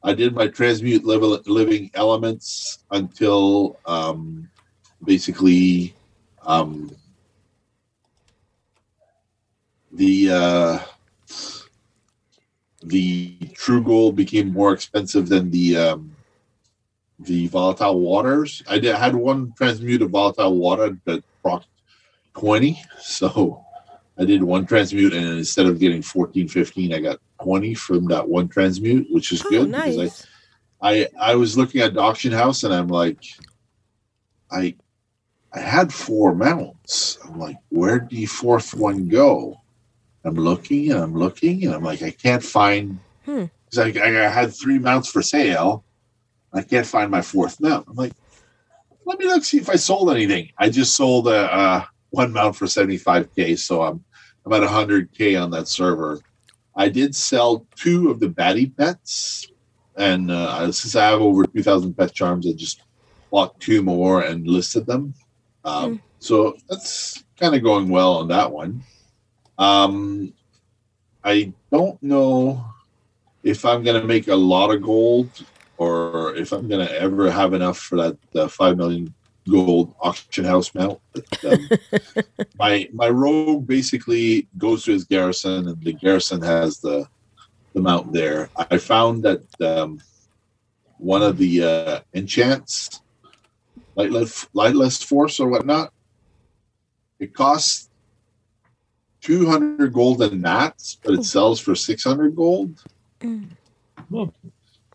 I did my transmute level, living elements until um, basically um, the uh, the true gold became more expensive than the um, the volatile waters. I did had one transmute of volatile water that proc twenty, so I did one transmute, and instead of getting 14, 15, I got twenty from that one transmute, which is Oh, good because I nice. I I was looking at the auction house and I'm like, I I had four mounts. I'm like, where'd the fourth one go? I'm looking and I'm looking and I'm like, I can't find. Hmm. Because I, I had three mounts for sale. I can't find my fourth mount. I'm like, let me look see if I sold anything. I just sold a uh, one mount for 75k, so I'm I'm at 100k on that server. I did sell two of the baddie pets and uh, since I have over 2,000 pet charms, I just bought two more and listed them. Um, So that's kind of going well on that one. Um, I don't know if I'm going to make a lot of gold or if I'm going to ever have enough for that uh, 5 million gold auction house mount. Um, my my rogue basically goes to his garrison, and the garrison has the the mount there. I found that um, one of the uh, enchants, lightless, lightless force or whatnot, it costs two hundred gold in mats, but it sells for six hundred gold. Well,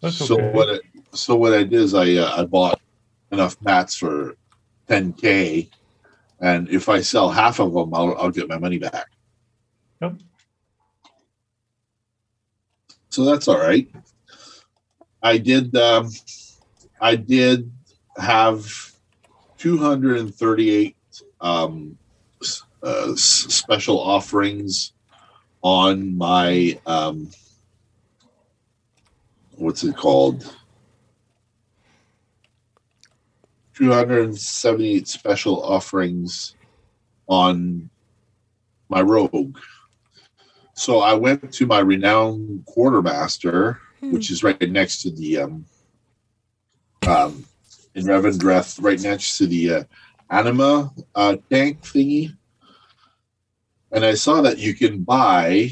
that's so okay. what? It, so what I did is I uh, I bought enough mats for ten k, and if I sell half of them, I'll I'll get my money back. Yep. So that's all right. I did. Um, I did have 238 um, uh, s- special offerings on my um, what's it called? 278 special offerings on my rogue. So I went to my renowned quartermaster, which is right next to the um, um in Revendreth, right next to the uh, anima uh, tank thingy. And I saw that you can buy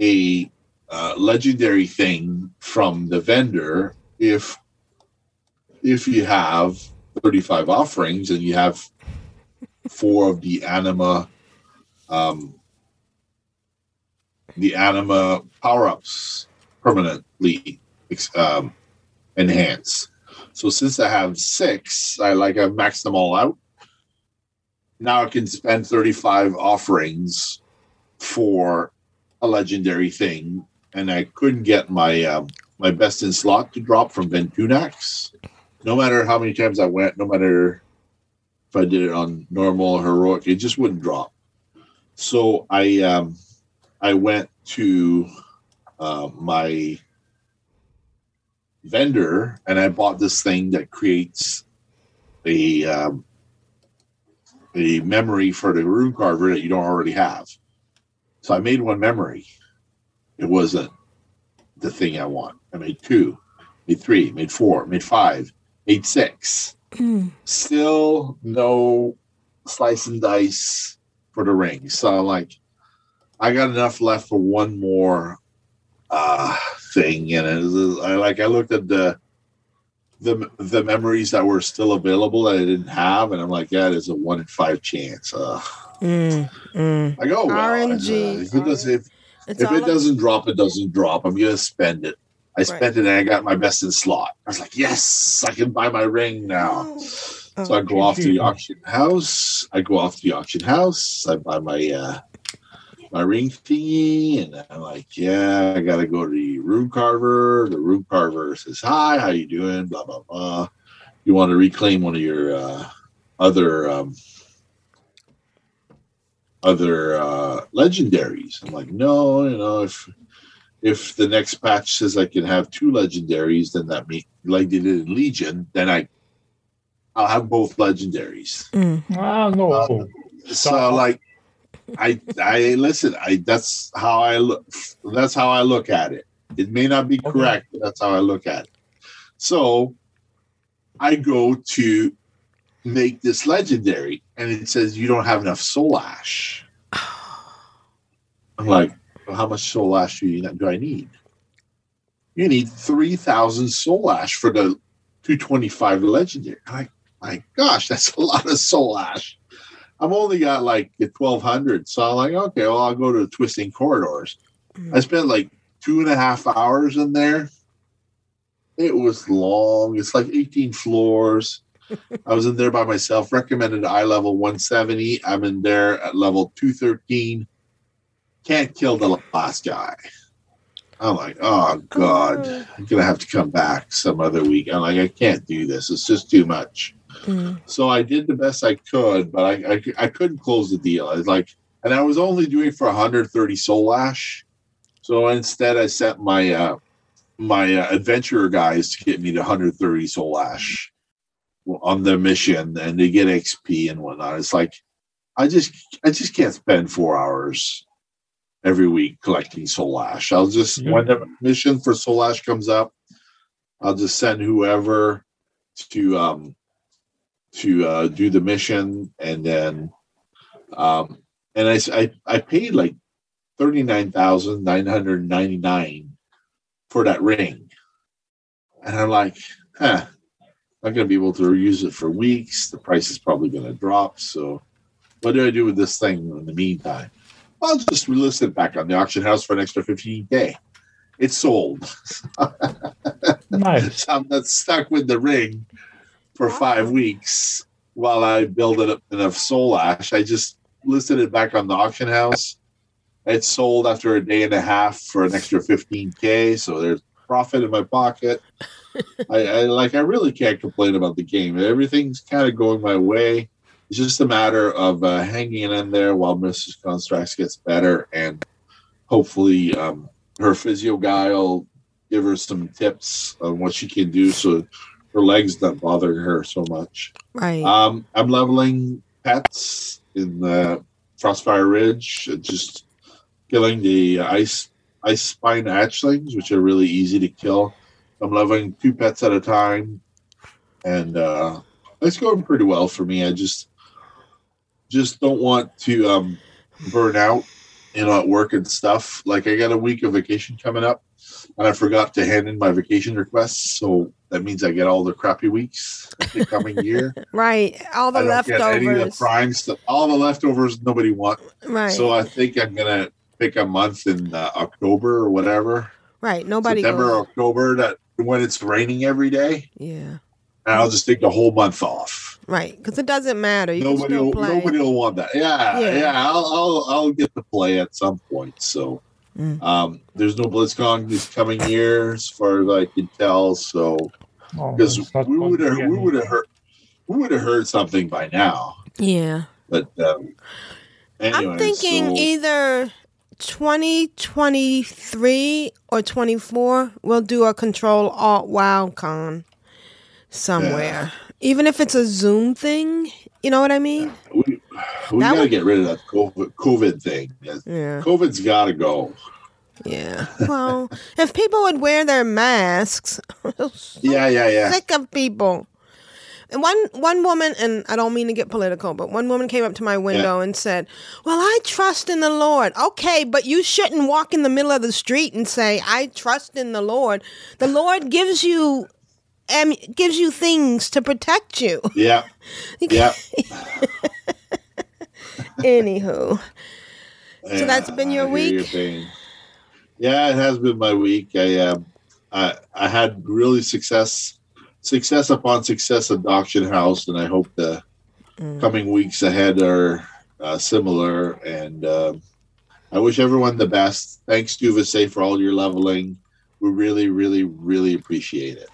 a uh, legendary thing from the vendor if if you have 35 offerings and you have four of the anima um, the anima power-ups permanently um, enhanced so since i have six i like i've maxed them all out. Now i can spend 35 offerings for a legendary thing and i couldn't get my um, my best in slot to drop from ventunax no matter how many times i went no matter if i did it on normal or heroic it just wouldn't drop. So i um i went to uh, my vendor and i bought this thing that creates a um, a memory for the rune carver that you don't already have. So i made one memory. It wasn't the thing i want. I made two made three made four made five made six Mm. still no slice and dice for the ring. So like I got enough left for one more uh thing and it was, I like I looked at the the the memories that were still available that I didn't have, and I'm like, yeah, there's a one in five chance. Ugh. Mm, mm. I go well, RNG. and, uh, if it does if, if it doesn't drop, it doesn't drop. I'm gonna spend it. I Right. spent it and I got my best in slot. I was like, yes, I can buy my ring now. So I go off to the auction house. I go off to the auction house. I buy my uh my ring thingy, and I'm like, yeah, I gotta go to the rune carver. The rune carver says, hi, how you doing? Blah blah blah. You want to reclaim one of your uh, other um, other uh, legendaries? I'm like, no, you know, if if the next patch says I can have two legendaries, then that means like they did in Legion, then I I'll have both legendaries. Mm. Ah, no. Uh, So like I I listen, I that's how I look that's how I look at it. It may not be Okay. correct, but that's how I look at it. So I go to make this legendary and it says you don't have enough soul ash. I'm like, well, how much soul ash do you do I need? You need three thousand soul ash for the 225 legendary. Like, my gosh, that's a lot of soul ash. I've only got like 1200. So I'm like, okay, well, I'll go to the Twisting Corridors. Mm. I spent like two and a half hours in there. It was long. It's like 18 floors. I was in there by myself. Recommended eye level 170. I'm in there at level 213. Can't kill the last guy. I'm like, oh God, I'm gonna have to come back some other week. I'm like, I can't do this. It's just too much. Mm. So I did the best I could, but I, I I couldn't close the deal. I was like, and I was only doing for 130 soul ash. So instead, I sent my uh, my uh, adventurer guys to get me to 130 soul ash on the mission, and they get XP and whatnot. It's like I just I just can't spend four hours every week collecting soul ash. I'll just Yeah. when the mission for soul ash comes up, I'll just send whoever to um to uh, do the mission, and then um, and I paid like thirty nine thousand nine hundred ninety nine for that ring, and I'm like, huh, I'm gonna be able to use it for weeks. The price is probably gonna drop. So, what do I do with this thing in the meantime? I'll just relist it back on the auction house for an extra fifteen k. It's sold. Nice. So I'm not stuck with the ring for five weeks while I build it up enough soul ash. I just listed it back on the auction house. It sold after a day and a half for an extra 15k, so there's profit in my pocket. I, I like. I really can't complain about the game. Everything's kind of going my way. It's just a matter of uh, hanging in there while Mrs. Constructs gets better, and hopefully, um, her physio guy will give her some tips on what she can do so her legs don't bother her so much. Right. Um, I'm leveling pets in the Frostfire Ridge, uh, just killing the ice ice spine hatchlings, which are really easy to kill. I'm leveling two pets at a time, and uh, it's going pretty well for me. I just just don't want to um, burn out, you know, at work and stuff. Like I got a week of vacation coming up, and I forgot to hand in my vacation requests, so that means I get all the crappy weeks the coming year. right. All the I don't get any of the leftovers. prime stuff. All the leftovers nobody want. Right. So I think I'm gonna pick a month in uh, October or whatever, right. Nobody September goes. October that when it's raining every day, Yeah. And I'll just take the whole month off. Right. Because it doesn't matter. You nobody, can will, play. nobody will want that. Yeah, Yeah. yeah. I'll, I'll, I'll get to play at some point. So, Mm. um, there's no BlizzCon this coming year, as far as I can tell. So, Oh, because it's not we would have, we would have heard, we would have heard something by now. Yeah. But um, anyway, I'm thinking so- either 2023 or 24 we'll do a control alt wild con somewhere. Even if it's a Zoom thing, you know what I mean? we, we got to would- get rid of that COVID, COVID thing. Yeah. COVID's got to go. Yeah. Well, if people would wear their masks, so Yeah, yeah, yeah. sick of people. And one one woman, and I don't mean to get political, but one woman came up to my window and said, "Well, I trust in the Lord." Okay, but you shouldn't walk in the middle of the street and say, "I trust in the Lord." The Lord gives you am, gives you things to protect you. Yeah. Yeah. Anywho, Yeah, that's been your week? pain. Yeah, it has been my week. I um, I I had really success, success upon success at the auction house, and I hope the Mm. coming weeks ahead are uh, similar. And um I wish everyone the best. Thanks, Duvase, for all your leveling. We really, really, really appreciate it.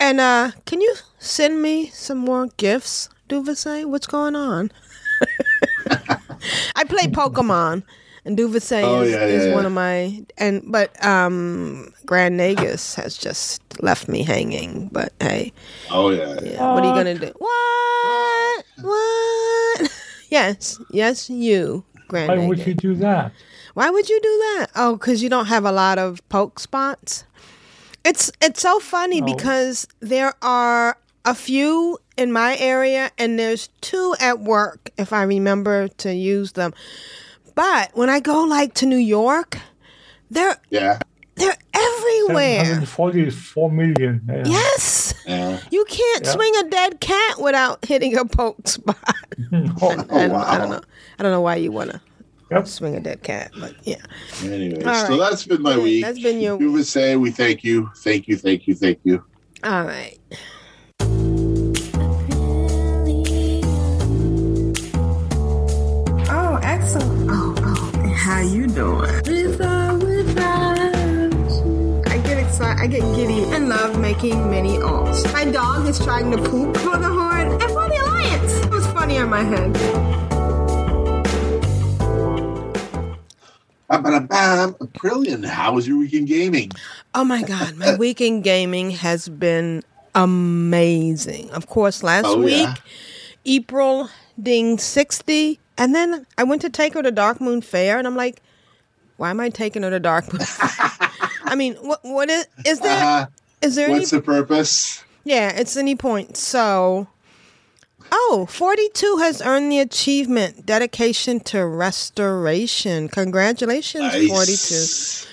And uh, can you send me some more gifts, Duvase? What's going on? I play Pokemon, and Duvase Oh, is, yeah, is yeah, one of my and but um, Grand Nagus has just left me hanging. But hey, Oh yeah, yeah, what are you gonna do? What? What? yes, yes, you, Grand Why would you do that? Why would you do that? Oh, because you don't have a lot of PokéStops. It's it's so funny No. because there are a few in my area and there's two at work if I remember to use them. But when I go like to New York, they're yeah, they're everywhere. 744 million. Yeah. Yes. yeah. You can't Yeah. swing a dead cat without hitting a PokéStop. Oh, I, don't, I don't know. I don't know why you wanna Yep. swing a dead cat, but yeah. Anyway, All so that's been my Yeah, week. that's been your- Duvase, we thank you, thank you, thank you, thank you. All right. Oh, excellent. Oh, oh. How you doing? I get excited. I get giddy and love making mini alts. My dog is trying to poop for the horn and for the Alliance. It was funny on my head. A brilliant. How was your weekend gaming? Oh my God, my weekend gaming has been amazing. Of course, last Oh, week, yeah. April ding 60. And then I went to take her to Darkmoon Faire, and I'm like, why am I taking her to Darkmoon? I mean, what what is is there Uh, is there any what's the purpose? Yeah, it's any point. So, oh, 42 has earned the achievement dedication to restoration. Congratulations, Nice.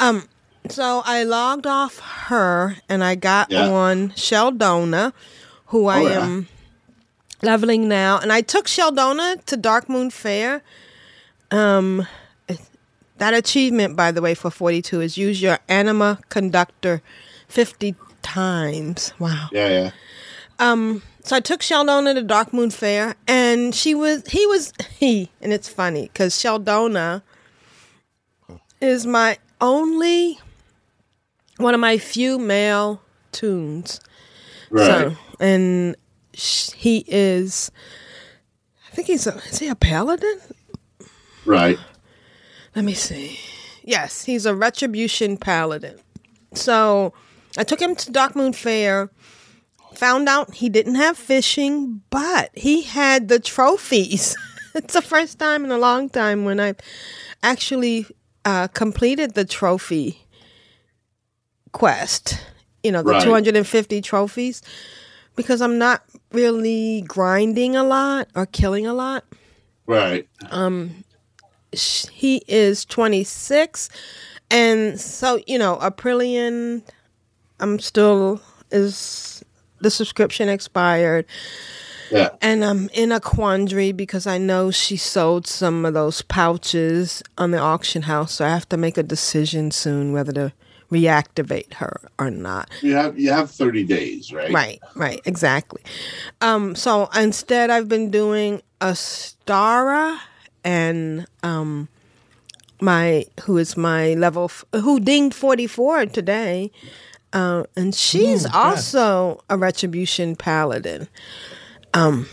42. So I logged off her and I got Yeah. on Sheldona, who I Oh, yeah. am leveling now. And I took Sheldona to Darkmoon Faire. Um, that achievement, by the way, for 42 is use your anima conductor 50 times. Wow. Yeah, yeah. So I took Sheldona to Darkmoon Faire, and she was he was he, and it's funny because Sheldona is my only one of my few male tunes. Right. So, and sh- he is, I think he's a is he a paladin? right. Let me see. Yes, he's a retribution paladin. So I took him to Darkmoon Faire. Found out he didn't have fishing, but he had the trophies. it's the first time in a long time when I've actually uh, completed the trophy quest. You know, the Right. 250 trophies. Because I'm not really grinding a lot or killing a lot Right. Um, he is 26 and so you know aprillian i'm still is the subscription expired Yeah. and i'm in a quandary because i know she sold some of those pouches on the auction house so i have to make a decision soon whether to reactivate her or not You have you have 30 days, right? Right, right, exactly. Um, so instead, I've been doing Astara and um, my who is my level f- who dinged forty four today, uh, and she's also a retribution paladin. Um,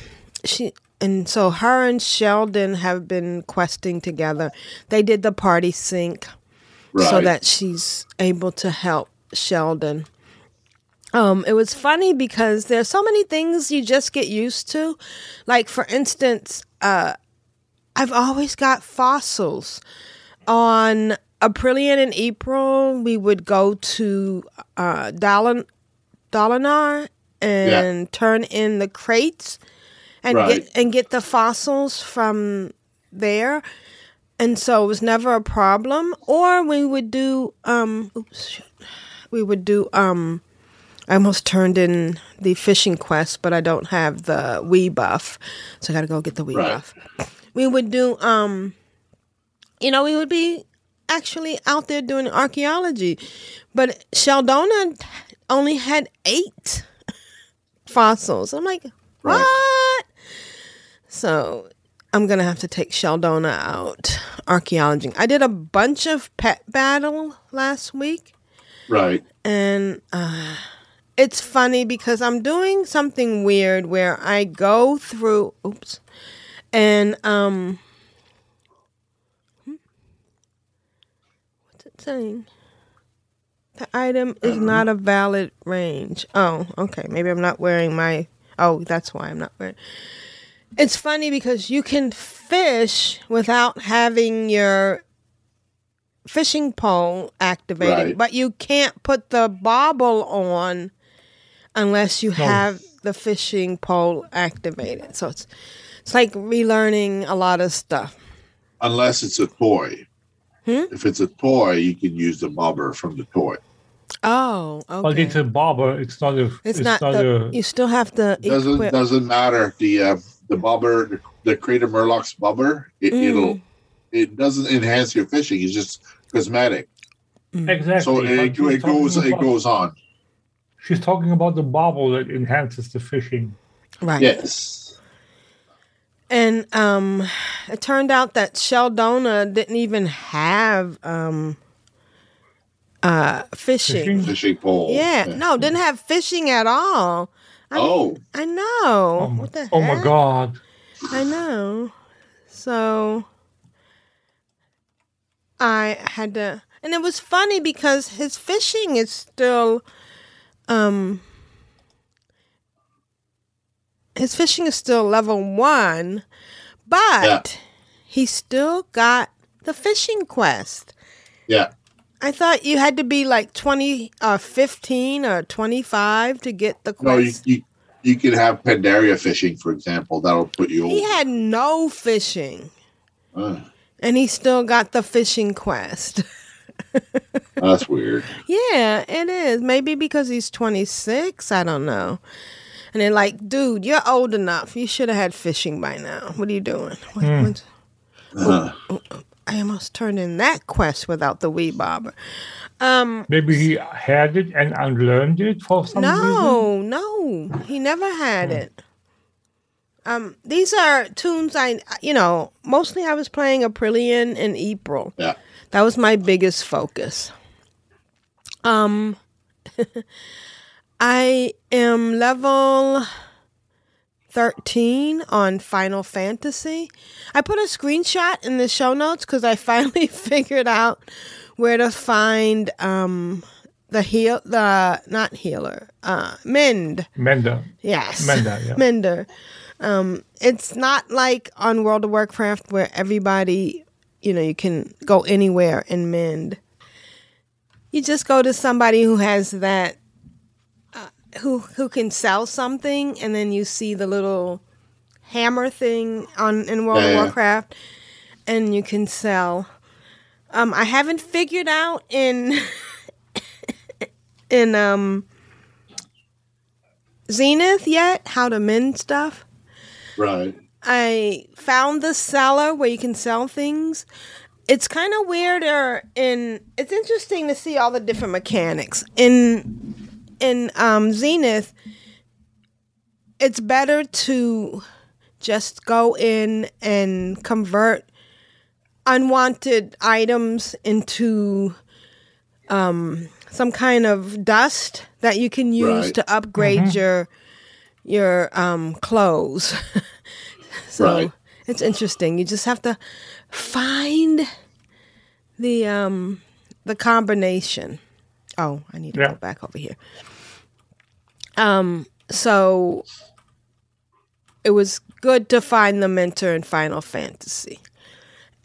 she and so her and Sheldon have been questing together. They did the party sync Right. so that she's able to help Sheldon. Um, it was funny because there's so many things you just get used to. Like for instance, uh, I've always got fossils. On Aprillian and April, we would go to uh, and turn in the crates and Right. get and get the fossils from there. And so it was never a problem. Or we would do um oops, we would do um I almost turned in the fishing quest, but I don't have the Wii buff, so I got to go get the Wii Right. buff. We would do, um, you know, we would be actually out there doing archaeology, but Sheldona only had eight fossils. I'm like, Right. what? So I'm gonna have to take Sheldona out archaeology. I did a bunch of pet battle last week, Right. and uh, it's funny because I'm doing something weird where I go through. Oops, and um, saying? The item is uh-huh. not a valid range. Oh, okay. Maybe I'm not wearing my. Oh, that's why I'm not wearing. It's funny because you can fish without having your fishing pole activated, Right. but you can't put the bobble on unless you oh. have the fishing pole activated. So it's it's like relearning a lot of stuff. Unless it's a toy. Hmm? If it's a toy, you can use the bobber from the toy. Oh, okay. But it's a bobber. It's not a. it's, It's, not, not, the, a. you still have to Doesn't equip. doesn't matter. The uh, the bobber, the, the Crater Murloc's bobber, it, Mm. it'll it doesn't enhance your fishing. It's just cosmetic. Exactly. So but it, it goes talking it goes on. She's talking about the bobble that enhances the fishing. right. Yes. And um, it turned out that Sheldona didn't even have um, uh, fishing. Fishing? Fishing pole. Yeah, no, didn't have fishing at all. I mean, Oh, I know. Oh, my, what the heck? oh my god! I know. So I had to, and it was funny because his fishing is still, um, his fishing is still level one, but he still got the fishing quest. yeah. I thought you had to be like 20 or 15 or 25 to get the quest. No, you, you, you can have Pandaria fishing, for example. That'll put you he over. had no fishing. Uh, and he still got the fishing quest. that's weird. yeah, it is. Maybe because he's 26. I don't know. And they're like, dude, you're old enough. You should have had fishing by now. What are you doing? What, what- Uh, I almost turned in that quest without the wee bobber. Um, Maybe he had it and unlearned it for some reason. no, no, he never had it. Um, these are tunes I, you know, mostly I was playing Aprillian in April. yeah. That was my biggest focus. Um I am level 13 on Final Fantasy. I put a screenshot in the show notes cuz I finally figured out where to find um the heal the not healer, uh mend. Menda. Yes. Mender, yeah. Mender. Um, it's not like on World of Warcraft where everybody, you know, you can go anywhere and mend. You just go to somebody who has that, who who can sell something, and then you see the little hammer thing on in World Yeah, of yeah. Warcraft, and you can sell. Um, I haven't figured out in in um Zenith yet how to mend stuff. Right. I found the seller where you can sell things. It's kind of weirder in it's interesting to see all the different mechanics. In in um Zenith it's better to just go in and convert unwanted items into um some kind of dust that you can use Right. to upgrade your your um clothes. so Right. it's interesting. You just have to find the um the combination. Oh, I need to Yeah. go back over here. Um so it was good to find the mentor in Final Fantasy.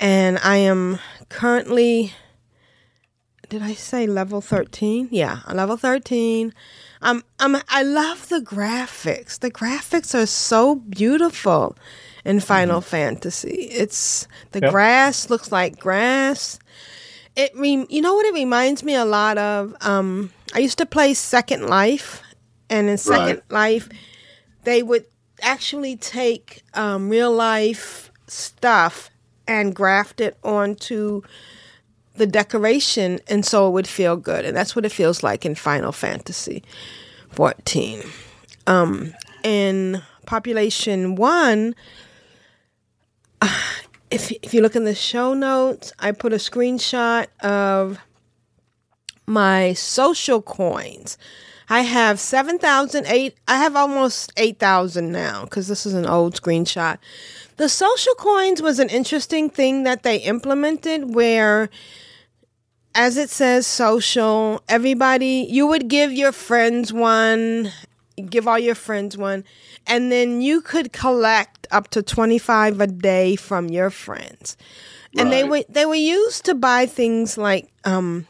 And I am currently did I say level 13? Yeah, level 13. Um, um, I love the graphics. The graphics are so beautiful in Final Fantasy. It's the Yep. grass looks like grass. It re- you know what it reminds me a lot of. Um, I used to play Second Life and in Second Right. Life, they would actually take um, real life stuff and graft it onto the decoration, and so it would feel good. And that's what it feels like in Final Fantasy 14. Um, in Population 1, if if you look in the show notes, I put a screenshot of my social coins. I have 7,008. I have almost 8,000 now because this is an old screenshot. The social coins was an interesting thing that they implemented where as it says social, everybody you would give your friends one, give all your friends one, and then you could collect up to 25 a day from your friends. And they were they were used to buy things like um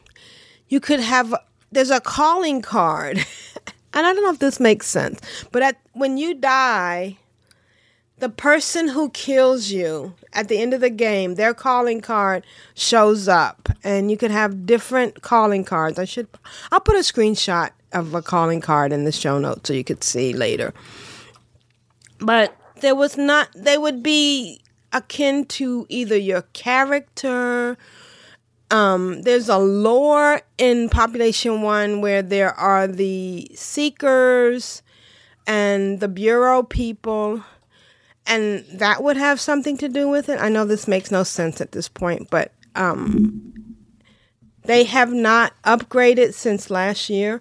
you could have there's a calling card. and I don't know if this makes sense, but at when you die, the person who kills you at the end of the game, their calling card shows up, and you could have different calling cards. I should, I'll put a screenshot of a calling card in the show notes so you could see later. But there was not, they would be akin to either your character. Um, there's a lore in Population One where there are the Seekers and the Bureau people and that would have something to do with it. I know this makes no sense at this point, but um, they have not upgraded since last year.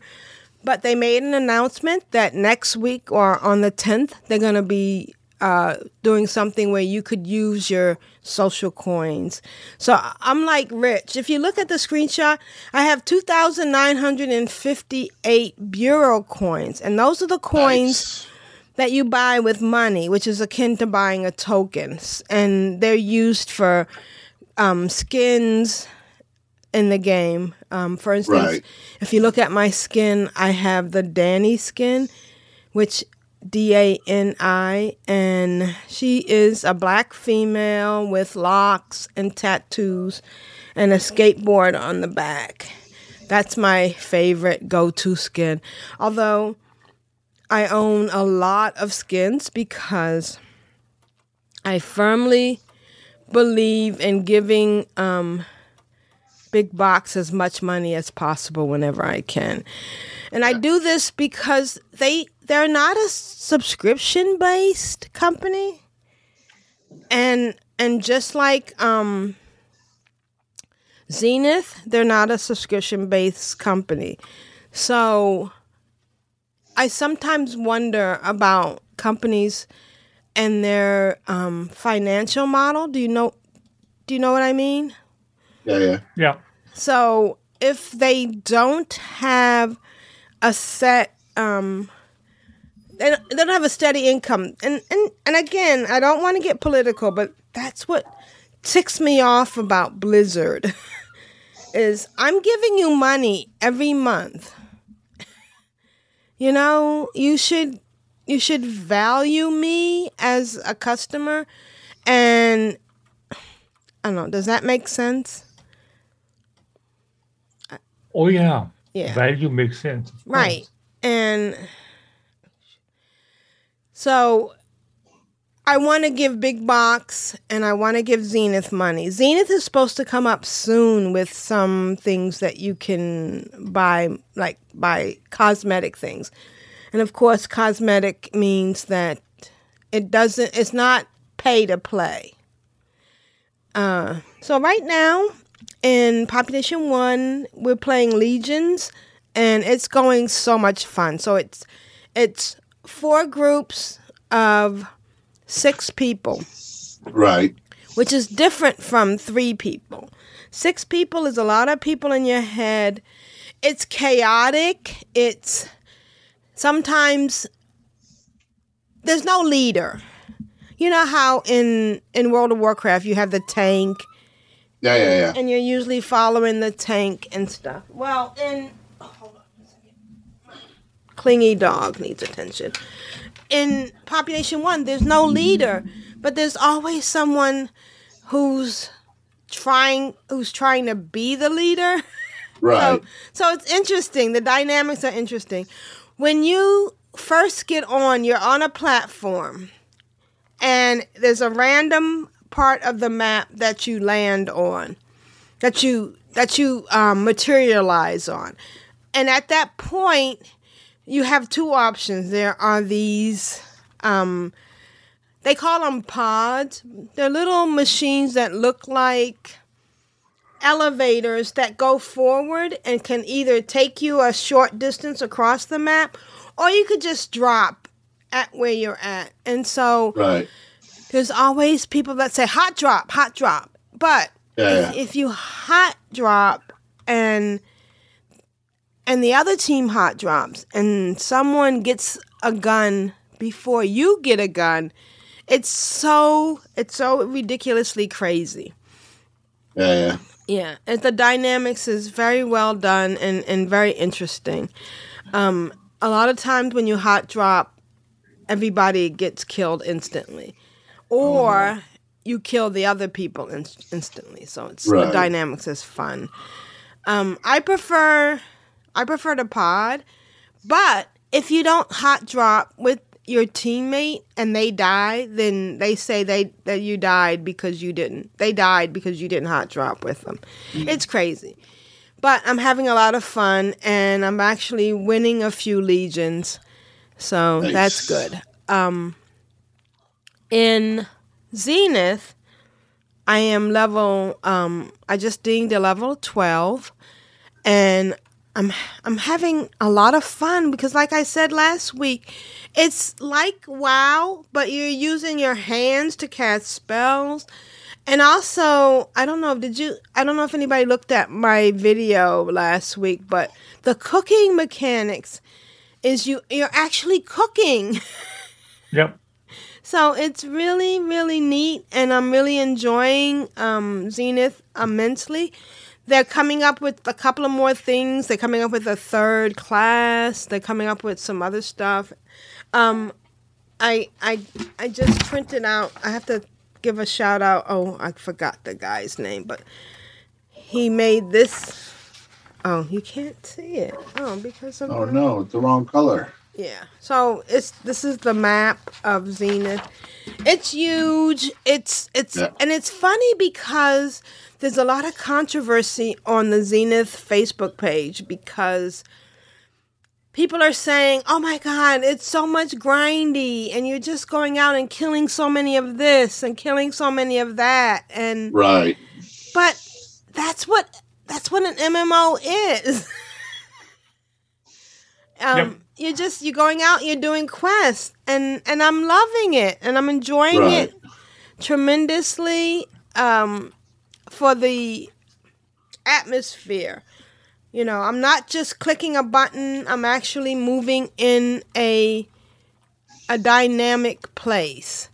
But they made an announcement that next week or on the 10th, they're going to be uh, doing something where you could use your social coins. So I'm like Rich. If you look at the screenshot, I have 2,958 Bureau coins, and those are the coins Nice. that you buy with money, which is akin to buying a token, and they're used for um, skins in the game. Um, for instance, Right. if you look at my skin, I have the Dani skin, which D A N I, and she is a black female with locks and tattoos and a skateboard on the back. That's my favorite go to skin. Although I own a lot of skins because I firmly believe in giving um, big box as much money as possible whenever I can. And I do this because they they're not a subscription based company. And and just like um Zenith, they're not a subscription based company. So I sometimes wonder about companies and their um, financial model. Do you know? Do you know what I mean? Yeah, yeah. Yeah. So if they don't have a set, um, they don't, have a steady income, and and and again, I don't want to get political, but that's what ticks me off about Blizzard. is I'm giving you money every month. You know, you should you should value me as a customer and I don't know, does that make sense? Oh yeah. Yeah. Value makes sense. Right. course. And so I want to give Big Box and I want to give Zenith money. Zenith is supposed to come up soon with some things that you can buy, like buy cosmetic things. And of course, cosmetic means that it doesn't, it's not pay to play. Uh, so right now in Population One, we're playing Legions, and it's going so much fun. So it's it's four groups of six people, Right. which is different from three people. Six people is a lot of people in your head. It's chaotic. It's sometimes there's no leader. You know how in in World of Warcraft you have the tank Yeah, yeah, yeah. and you're usually following the tank and stuff. Well, in hold on a second. Clingy dog needs attention. In population one, there's no leader, but there's always someone who's trying who's trying to be the leader. Right. So, so it's interesting. The dynamics are interesting. when you first get on, you're on a platform, and there's a random part of the map that you land on, that you that you um, materialize on, and at that point, you have two options. There are these. Um, they call them pods. They're little machines that look like elevators that go forward and can either take you a short distance across the map or you could just drop at where you're at. And so Right. there's always people that say hot drop, hot drop. But Yeah. if, if you hot drop and and the other team hot drops and someone gets a gun before you get a gun, it's so it's so ridiculously crazy. Yeah. Yeah. Yeah, and the dynamics is very well done and, and very interesting. Um, a lot of times when you hot drop, everybody gets killed instantly, or you kill the other people in- instantly. So it's the dynamics is fun. Um, I prefer I prefer the pod, but if you don't hot drop with your teammate and they die, then they say they that you died because you didn't. They died because you didn't hot drop with them. It's crazy. But I'm having a lot of fun and I'm actually winning a few legions. So Nice. that's good. Um in Zenith, I am level um I just dinged a level 12 and I'm I'm having a lot of fun because like I said last week, it's like WoW, but you're using your hands to cast spells. And also, I don't know, did you I don't know if anybody looked at my video last week, but the cooking mechanics is you you're actually cooking. Yep. So it's really, really neat, and I'm really enjoying um, Zenith immensely. They're coming up with a couple of more things. They're coming up with a third class. They're coming up with some other stuff. Um, I I I just printed out. I have to give a shout out. Oh, I forgot the guy's name, but he made this. Oh, you can't see it. Oh, because of Oh no, it's the wrong color. yeah. So it's this is the map of Zenith. It's huge. It's it's Yeah. and it's funny because there's a lot of controversy on the Zenith Facebook page because people are saying, "Oh my god, it's so much grindy and you're just going out and killing so many of this and killing so many of that." And Right. but that's what that's what an MMO is. um, Yep. you're just you're going out, you're doing quests, and and I'm loving it, and I'm enjoying Right. it tremendously. Um, for the atmosphere, you know, I'm not just clicking a button. I'm actually moving in a a dynamic place.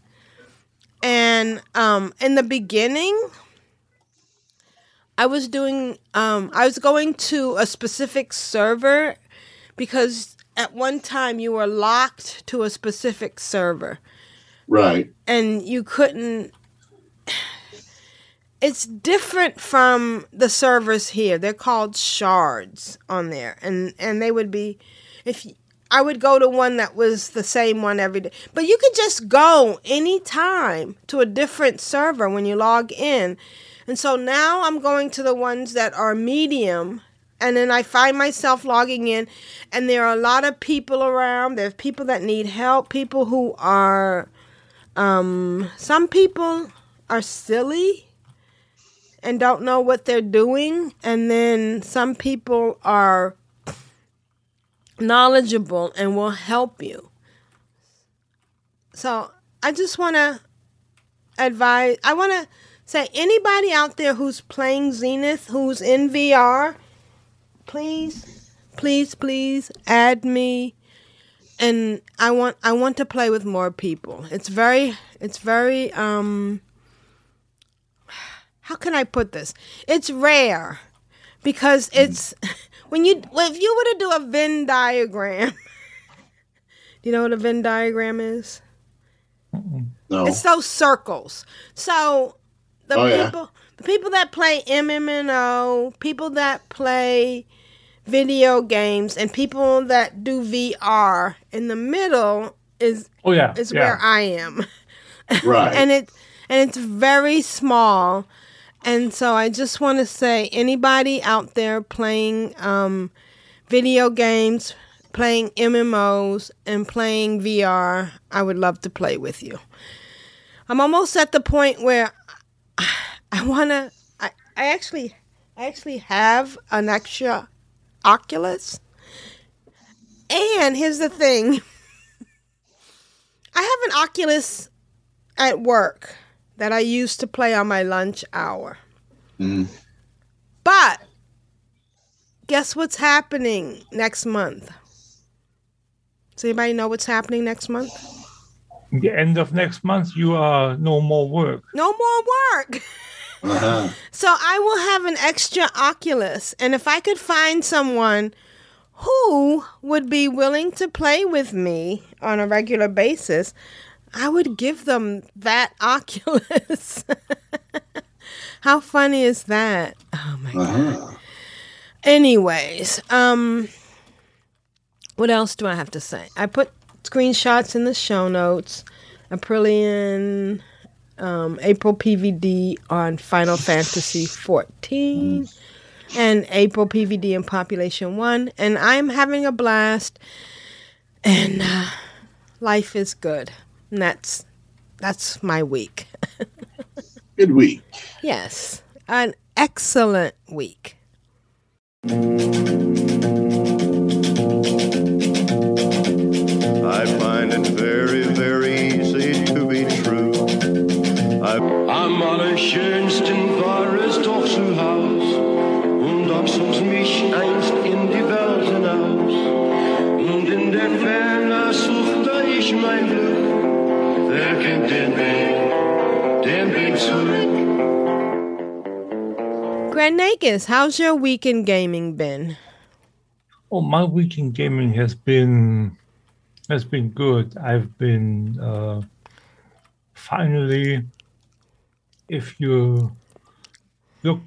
And um, in the beginning, I was doing um I was going to a specific server because at one time you were locked to a specific server Right. and you couldn't it's different from the servers here. They're called shards on there and and they would be if I would go to one that was the same one every day. But you could just go anytime to a different server when you log in. And so now I'm going to the ones that are medium. And then I find myself logging in, and there are a lot of people around. There's people that need help, people who are, um, some people are silly and don't know what they're doing. And then some people are knowledgeable and will help you. So I just want to advise, I want to say anybody out there who's playing Zenith, who's in VR, please, please, please add me. And I want I want to play with more people. It's very it's very um how can I put this? It's rare because hmm. it's when you if you were to do a Venn diagram. do you know what a Venn diagram is? No. It's those circles. So the Oh, yeah. people the people that play MMNO, people that play video games and people that do VR. In the middle is Oh yeah, is yeah. where I am. Right. and it and it's very small. And so I just want to say anybody out there playing um, video games, playing MMOs and playing VR, I would love to play with you. I'm almost at the point where I want to I, I actually I actually have an extra Oculus. And here's the thing. I have an Oculus at work that I used to play on my lunch hour. Mm. But guess what's happening next month? Does anybody know what's happening next month? the end of next month, you are no more work. No more work. Uh-huh. So I will have an extra Oculus. And if I could find someone who would be willing to play with me on a regular basis, I would give them that Oculus. How funny is that? Oh my god. Uh-huh. Anyways, um what else do I have to say? I put screenshots in the show notes. Aprillian um, April PVD on Final Fantasy 14 and April PVD in Population 1 and I'm having a blast and uh, life is good. And that's that's my week. Good week. yes, an excellent week. I find it very, very easy to be true. I'm allerschönsten war es doch zu den Weg, den Weg zurück? Grand Nagus, how's your week in gaming been? Oh, my week in gaming has been has been good. I've been uh, finally, if you look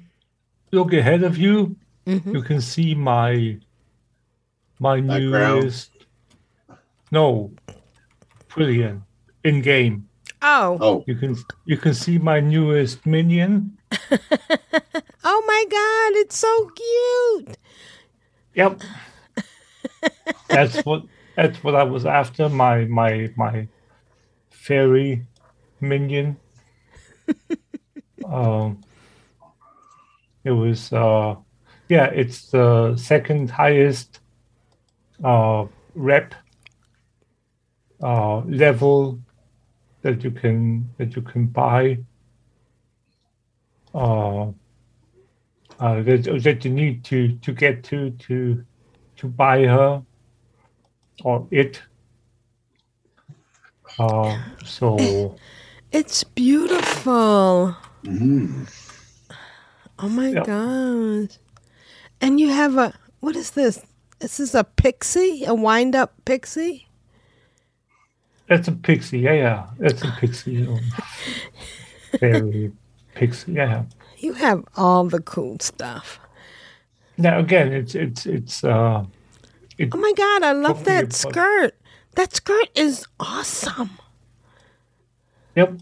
look ahead of you, you can see my my Background. newest. No, brilliant in game. Oh, Oh, You can you can see my newest minion. oh my God, it's so cute. Yep. that's what that's what I was after. My my my fairy minion. um it was uh yeah, it's the second highest uh rep uh level that you can that you can buy. Uh uh, that, that you need to to get to to to buy her or it. Uh, so It's beautiful. mhm. Oh my Yep. gosh. And you have a, what is this? This is a pixie? A wind up pixie? That's a pixie, yeah, yeah, that's a pixie, fairy pixie, yeah. You have all the cool stuff. Now again, it's it's it's uh, it, Oh my God, I love that skirt. That skirt is awesome. Yep.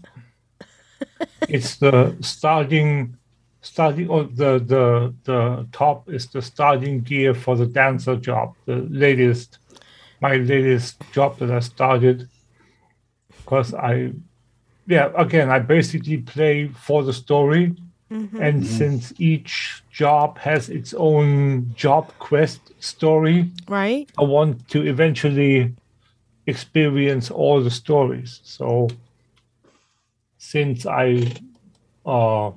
it's the starting starting or the the the top is the starting gear for the dancer job. The latest my latest job that I started because I yeah, again I basically play for the story. And since each job has its own job quest story, Right? I want to eventually experience all the stories. So since I uh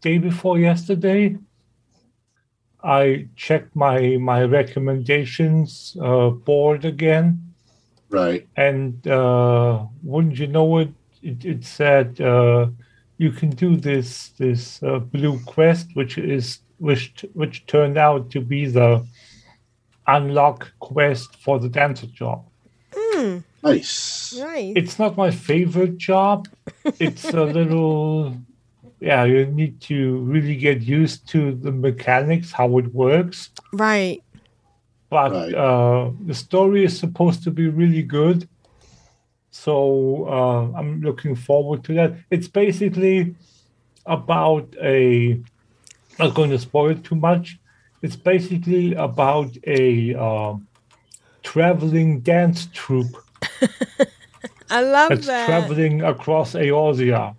day before yesterday I checked my my recommendations uh board again right. and uh wouldn't you know it it, it said uh you can do this this uh, blue quest which is which which turned out to be the unlock quest for the dancer job Mm. Nice. Right. it's not my favorite job it's a little yeah, you need to really get used to the mechanics, how it works. Right. But Right. uh, the story is supposed to be really good. So uh, I'm looking forward to that. It's basically about a. Not going to spoil it too much. It's basically about a uh, traveling dance troupe I love that's that. traveling across Eorzea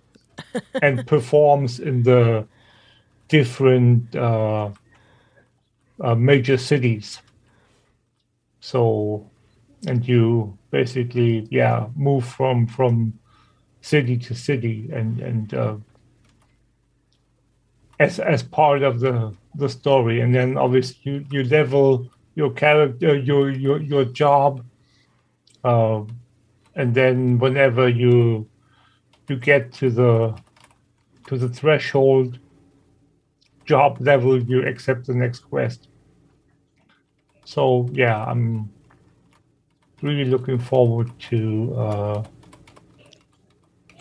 and performs in the different uh, uh, major cities. So, and you basically, yeah, move from from city to city, and and uh, as as part of the the story, and then obviously you you level your character, your your your job. Uh, and then whenever you you get to the to the threshold job level you accept the next quest so yeah i'm really looking forward to uh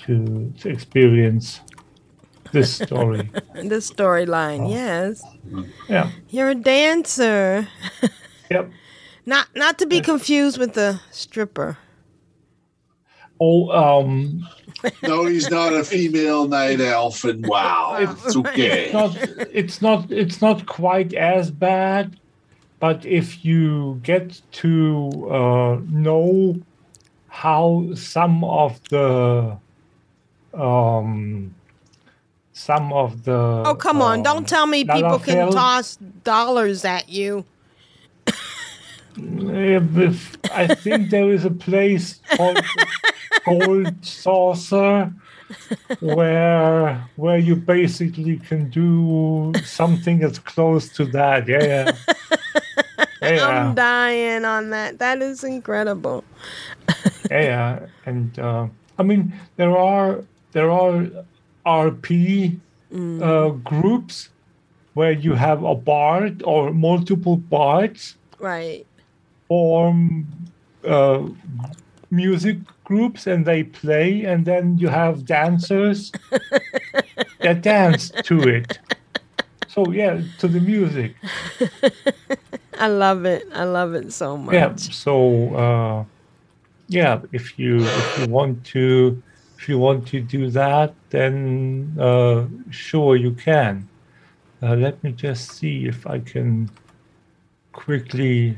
to, to experience this story the storyline, yes. yeah You're a dancer. yep Not not to be confused with the stripper. oh um No, he's not a female night elf, and wow, it's okay. it's not it's not it's not quite as bad but if you get to uh, know how some of the um some of the Oh come on! Don't tell me people can toss dollars at you. I think there is a place called Gold Saucer where where you basically can do something that's close to that. Yeah, yeah. Yeah. I'm dying on that. That is incredible. yeah, yeah. and uh, I mean there are there are RP uh, groups where you have a bard or multiple bards Right. form uh, music groups and they play, and then you have dancers that dance to it. So yeah, to the music. I love it. I love it so much. Yeah. So uh, yeah, if you if you want to if you want to do that, then uh, sure you can. Uh, let me just see if I can quickly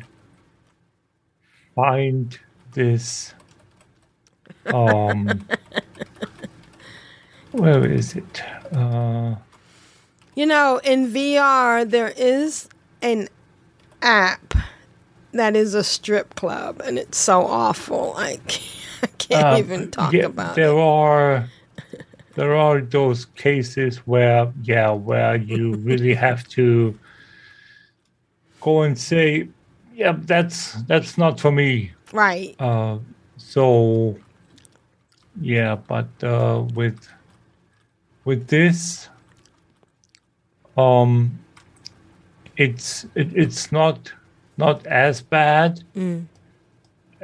find this. Um, where is it? Uh, You know, in VR, there is an app that is a strip club, and it's so awful. I can't, I can't Uh, even talk yeah, about there it. are there are those cases where yeah where you really have to go and say yeah that's that's not for me Right. uh, so yeah but uh, with with this um it's it, it's not not as bad Mm.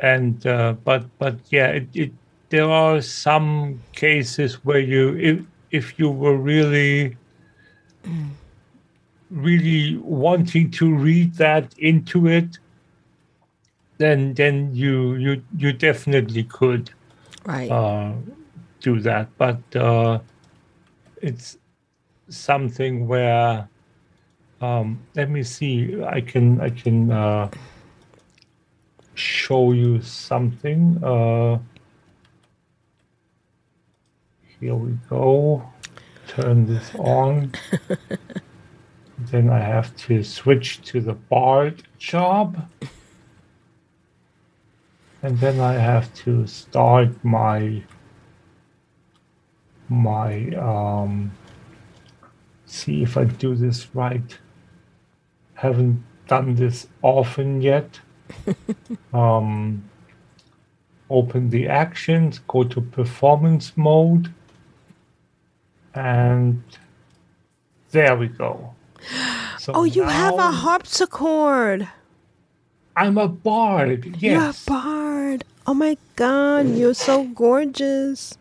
and uh, but but yeah it, it there are some cases where you if if you were really really wanting to read that into it then then you you you definitely could Right. uh, do that but uh, it's something where um, let me see. I can i can uh, show you something. Uh, here we go. Turn this on. Then i have to switch to the bard job. And then I have to start my my um see if I do this right. Haven't done this often yet. um open the actions, go to performance mode and there we go. So oh, you have a harpsichord. I'm a bard. Yes. You're a bard. Oh my god, you're so gorgeous.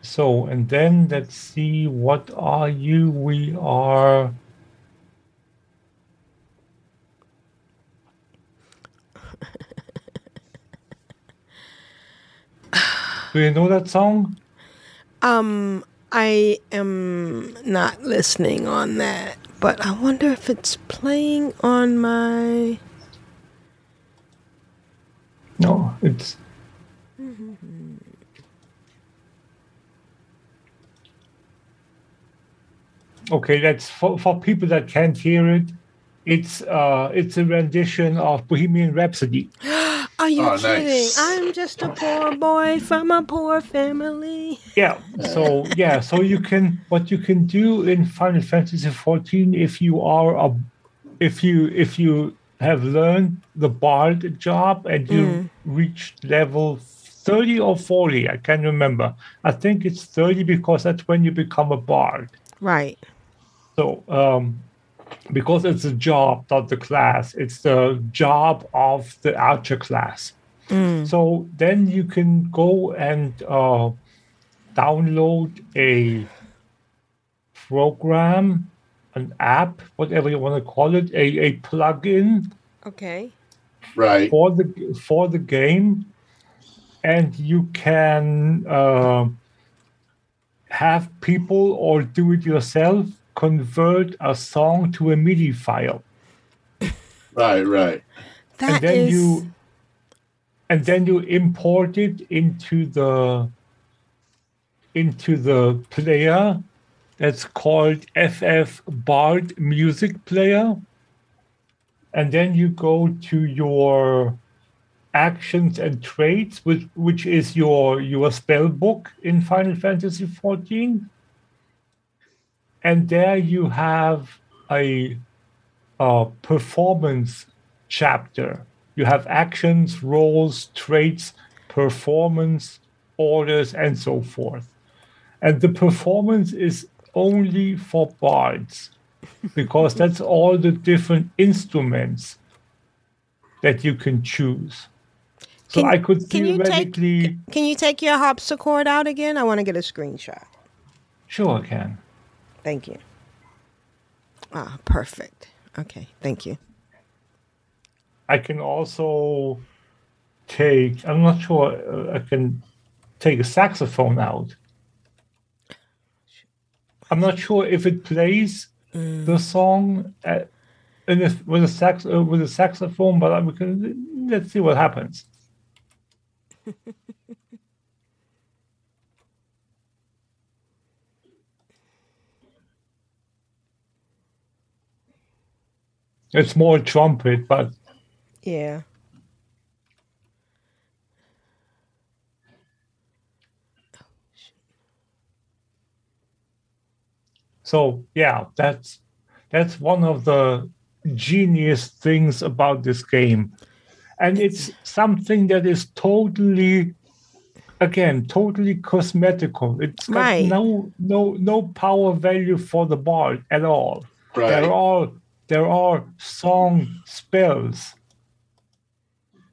So, and then let's see, what are you? We are. Do you know that song? Um, I am not listening on that, but I wonder if it's playing on my. No, it's. Okay, that's for, for people that can't hear it. It's uh, it's a rendition of Bohemian Rhapsody. Are you Oh, kidding? nice. I'm just a poor boy from a poor family. Yeah. So yeah. So you can what you can do in Final Fantasy XIV if you are a if you if you have learned the bard job and you reached level 30 or 40 i can't remember i think it's 30 because that's when you become a bard Right. so um because it's a job not the class it's the job of the archer class so then you can go and uh, download a program, an app, whatever you want to call it, a, a plugin Okay. Right. for the for the game, and you can uh, have people or do it yourself convert a song to a MIDI file. Right. Right. That and then is- you and then you import it into the into the player that's called ff bard music player and then you go to your actions and traits which which is your your spell book in final fantasy 14 and there you have a uh, performance chapter. You have actions, roles, traits, performance, orders, and so forth. And the performance is only for bards because that's all the different instruments that you can choose. So Can- I could can you take- theoretically. Can you take your harpsichord out again? I want to get a screenshot. Sure, I can. Thank you. Ah, perfect. Okay, thank you. I can also take, I'm not sure, uh, I can take a saxophone out. I'm not sure if it plays the song at, in a, with a sax uh, with a saxophone, but we can let's see what happens. It's more trumpet, but Yeah. So yeah, that's that's one of the genius things about this game. And it's something that is totally again totally cosmetical. It's got Right. no no no power value for the bard at all. Right. There are there are song spells.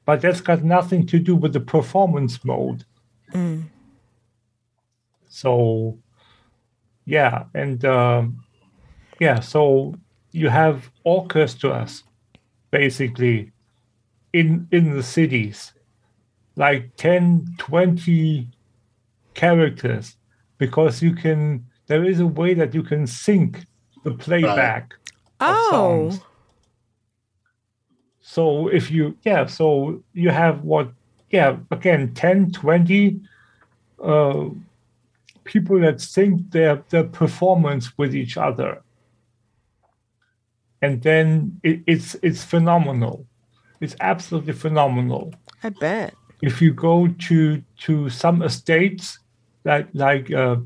But that's got nothing to do with the performance mode. So yeah and um, yeah so you have orchestras basically in in the cities like 10 20 characters because you can there is a way that you can sync the playback of Oh, songs. so if you yeah so you have what yeah again 10 20 uh people that sync their their performance with each other and then it, it's it's phenomenal it's absolutely phenomenal I bet. if you go to to some estates like like uh,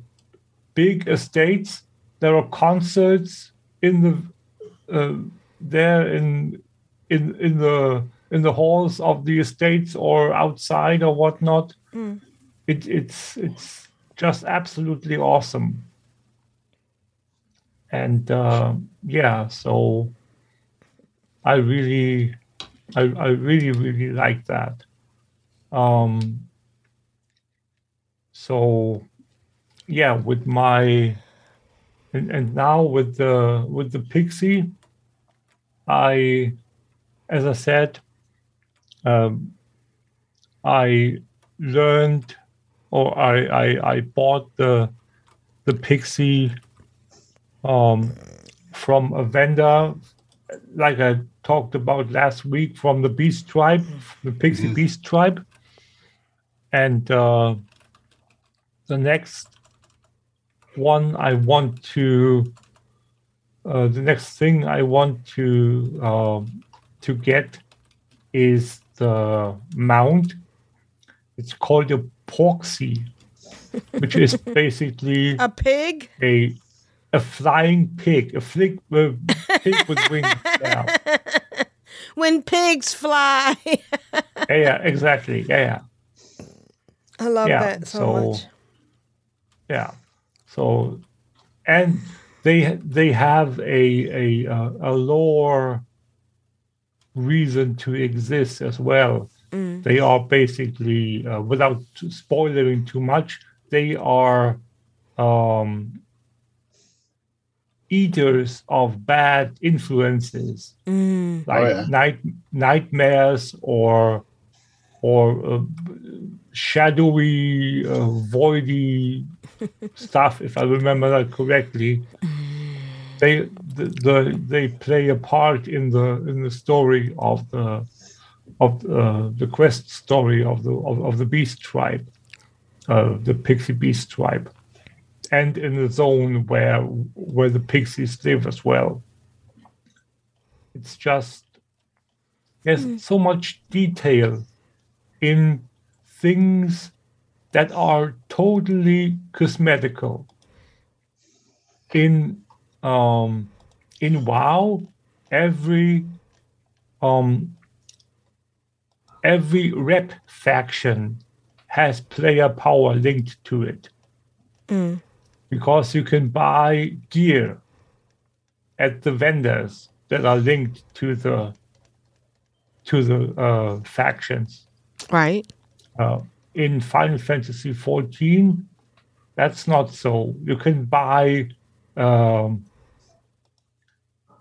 big estates there are concerts in the uh, there in in in the in the halls of the estates or outside or whatnot it, it's it's just absolutely awesome. And uh, yeah so i really I, I really really like that. Um so yeah, with my and, and now with the with the Pixie, I, as I said, um, I learned or I, I I bought the the Pixie um, from a vendor, like I talked about last week, from the Beast Tribe, the Pixie Beast Tribe, and uh, the next one I want to, uh, the next thing I want to um, to get is the mount. It's called a Porxie, which is basically A pig? a a flying pig, a flick, uh, pig with wings. Yeah. When pigs fly. yeah, yeah, exactly. Yeah, yeah. I love Yeah, that so, so- much. Yeah. So, and they they have a a uh, a lore reason to exist as well. Mm. They are basically, uh, without spoiling too much, they are um, eaters of bad influences, Mm. like Oh, yeah. night nightmares or or uh, shadowy, uh, voidy stuff. If I remember that correctly, they the, the they play a part in the in the story of the of uh, the quest story of the of, of the beast tribe, uh, the pixie beast tribe, and in the zone where where the pixies live as well. It's just there's so much detail in things that are totally cosmetical. In um, in WoW, every um, every rep faction has player power linked to it Mm. because you can buy gear at the vendors that are linked to the to the uh, factions Right. Uh, in Final Fantasy XIV, that's not so. You can buy, um,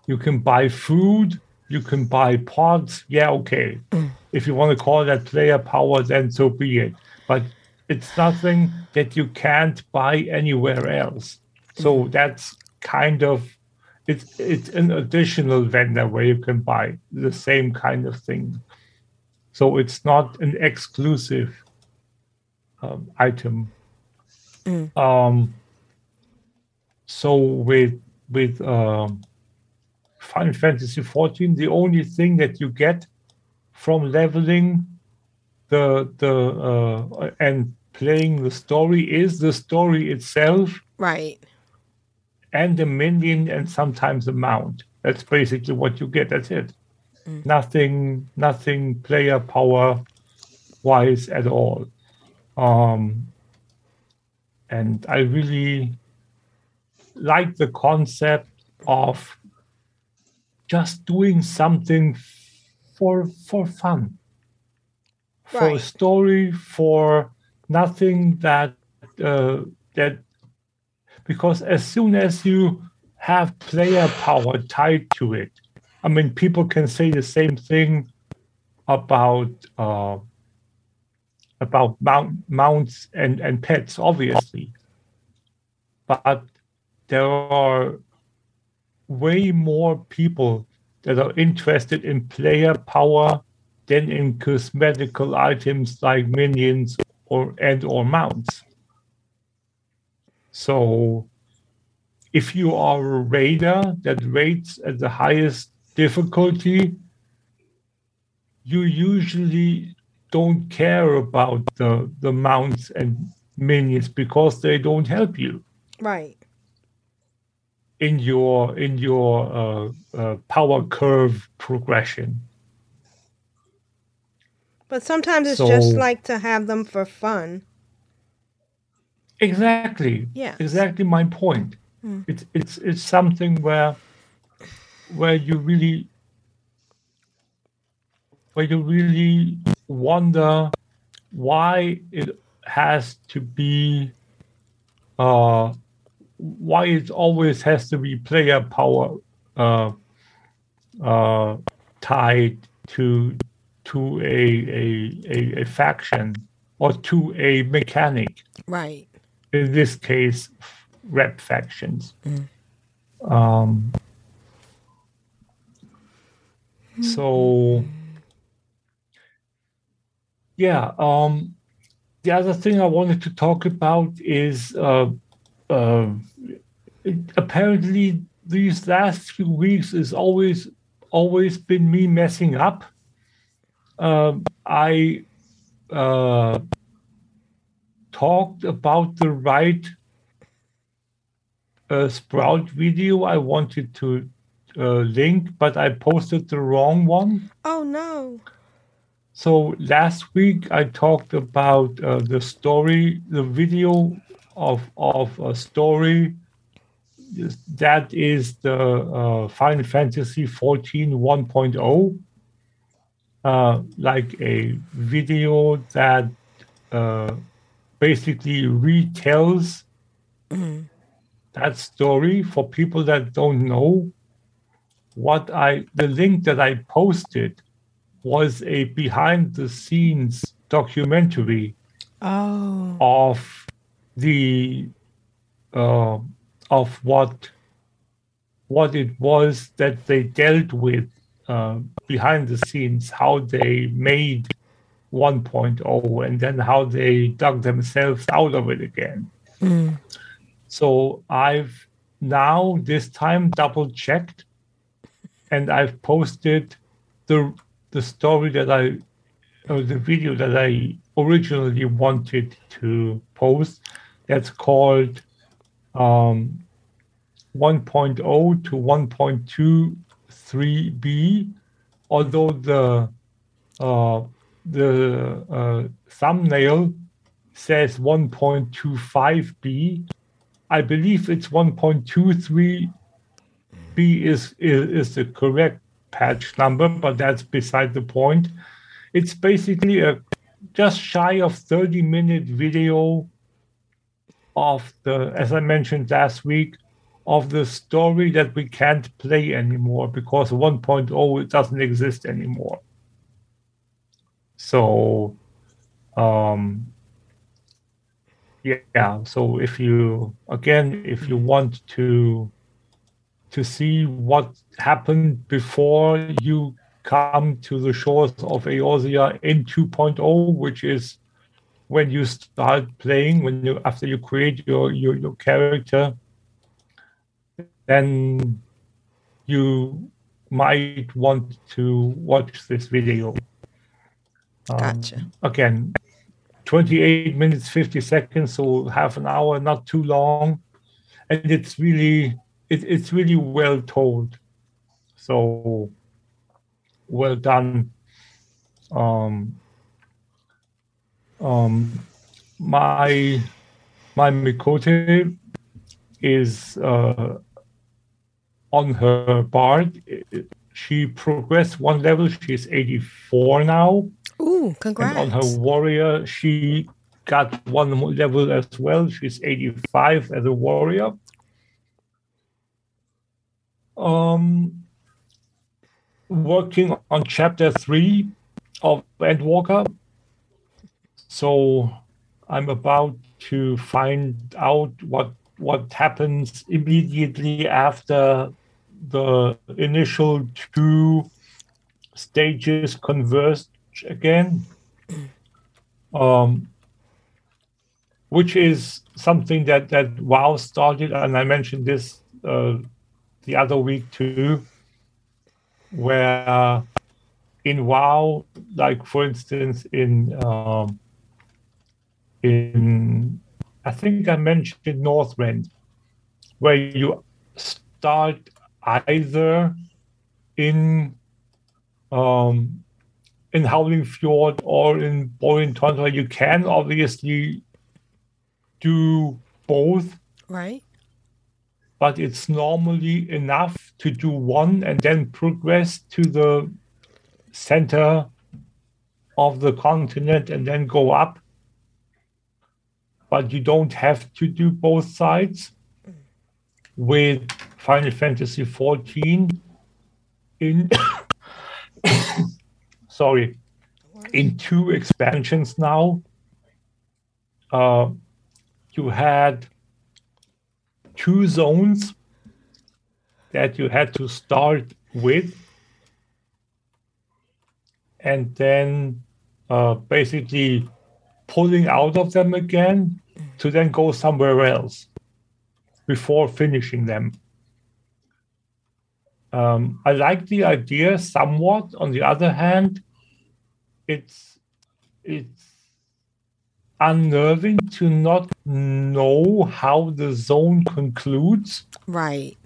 you can buy food, you can buy pods. Yeah, okay. If you want to call that player power, then so be it. But it's nothing that you can't buy anywhere else. So that's kind of it's it's an additional vendor where you can buy the same kind of thing. So it's not an exclusive um, item. Um, so with with um, Final Fantasy XIV, the only thing that you get from leveling the the uh, and playing the story is the story itself Right. and the minion and sometimes the mount. That's basically what you get. That's it. Nothing, nothing player power wise at all. Um, and I really like the concept of just doing something for for fun, for a story, for nothing that uh, that because as soon as you have player power tied to it, I mean, people can say the same thing about uh, about mount, mounts and, and pets, obviously, but there are way more people that are interested in player power than in cosmetical items like minions or and or mounts. So if you are a raider that raids at the highest difficulty, you usually don't care about the, the mounts and minions because they don't help you Right. in your in your uh, uh, power curve progression. But sometimes it's just like to have them for fun. Exactly. Yeah. Exactly my point. It's it's it's something where where you really where you really wonder why it has to be uh, why it always has to be player power uh, uh, tied to to a, a, a, a faction or to a mechanic. Right. In this case, rep factions. Um, so, yeah. Um, the other thing I wanted to talk about is uh, uh, apparently these last few weeks is always always been me messing up. Um, I uh, talked about the right uh, Sprout video I wanted to uh, link, but I posted the wrong one. Oh no. So last week I talked about uh, the story, the video of of a story that is the uh, Final Fantasy 14 1.0, uh, like a video that uh, basically retells that story for people that don't know. What I the link that I posted was a behind the scenes documentary Oh. of the uh, of what what it was that they dealt with uh, behind the scenes, how they made 1.0, and then how they dug themselves out of it again. Mm. So I've now this time double checked, and I've posted the the story that I, or the video that I originally wanted to post. That's called um, 1.0 to 1.23b. Although the uh, the uh, thumbnail says 1.25b, I believe it's 1.23b is, is is the correct patch number, but that's beside the point. It's basically a just shy of 30 minute video of the, as I mentioned last week, of the story that we can't play anymore because 1.0 it doesn't exist anymore. So, um, yeah. So if you again, if you want to to see what happened before you come to the shores of Eorzea in 2.0, which is when you start playing, when you after you create your your, your character, then you might want to watch this video. Um, Gotcha. Again, 28 minutes 50 seconds, so half an hour, not too long, and it's really it, it's really well told. So well done. Um, um, my my Miqo'te is uh, on her bard. She progressed one level. She's 84 now. Ooh, And congrats. on her warrior, she got one level as well. She's 85 as a warrior. Um, working on chapter three of Endwalker. So I'm about to find out what what happens immediately after the initial two stages converge again. Um, which is something that that WoW started, and I mentioned this uh, the other week too, where in WoW, like for instance in um, in I think I mentioned Northrend, where you start either in um, in Howling Fjord or in Borean Tundra. You can obviously do both, right? But it's normally enough to do one and then progress to the center of the continent and then go up. but you don't have to do both sides. With Final Fantasy XIV, in sorry, in two expansions now, uh, you had two zones that you had to start with and then uh, basically pulling out of them again to then go somewhere else before finishing them. Um, I like the idea somewhat. On the other hand, it's it's unnerving to not know how the zone concludes. Right.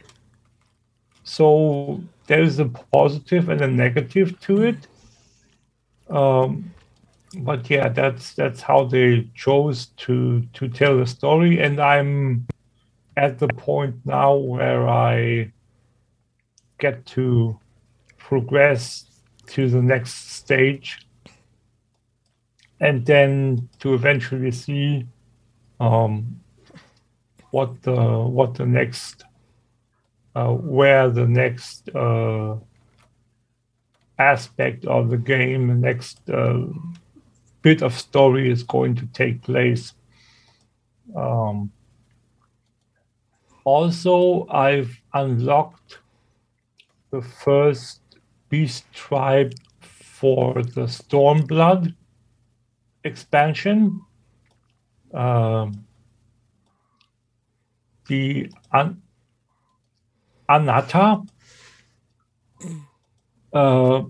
So there is a positive and a negative to it. Um, but yeah, that's that's how they chose to to tell the story, and I'm at the point now where I get to progress to the next stage and then to eventually see um, what the what the next uh, where the next uh, aspect of the game, the next uh, bit of story is going to take place. Um, also, I've unlocked the first beast tribe for the Stormblood expansion. Um, the An- Anatta uh,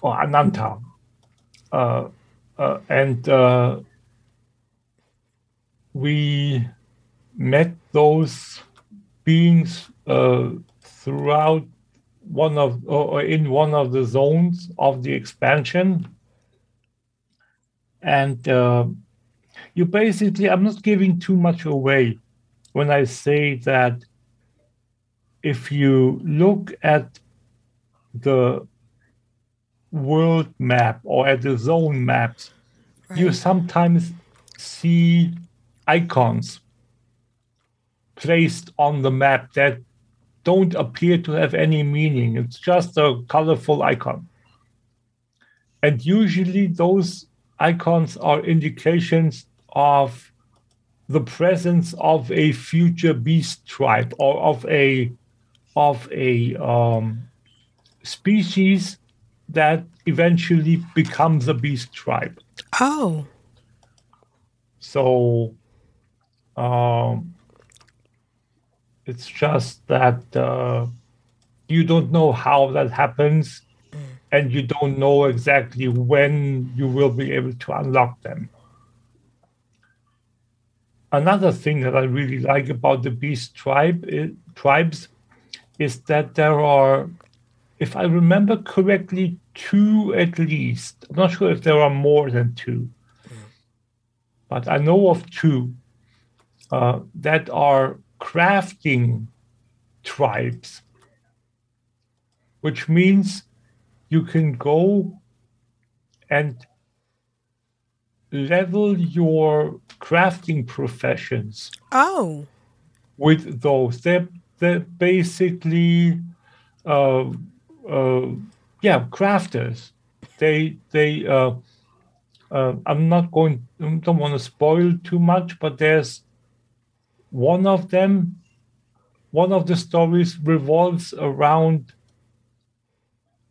or Ananta. Uh, uh, and uh, we met those beings uh, throughout one of or in one of the zones of the expansion and uh, you basically i'm not giving too much away when i say that if you look at the world map or at the zone maps you sometimes see icons placed on the map that don't appear to have any meaning. It's just a colorful icon. And usually those icons are indications of the presence of a future beast tribe or of a of a um, species that eventually becomes a beast tribe. Oh. So um, it's just that uh, you don't know how that happens and you don't know exactly when you will be able to unlock them. Another thing that I really like about the beast tribe i- tribes is that there are, if I remember correctly, two at least. I'm not sure if there are more than two, but I know of two uh, that are crafting tribes, which means you can go and level your crafting professions Oh. with those. They're, they're basically, uh, uh, yeah, crafters. They, they, uh, uh, I'm not going, I don't want to spoil too much, but there's one of them, one of the stories revolves around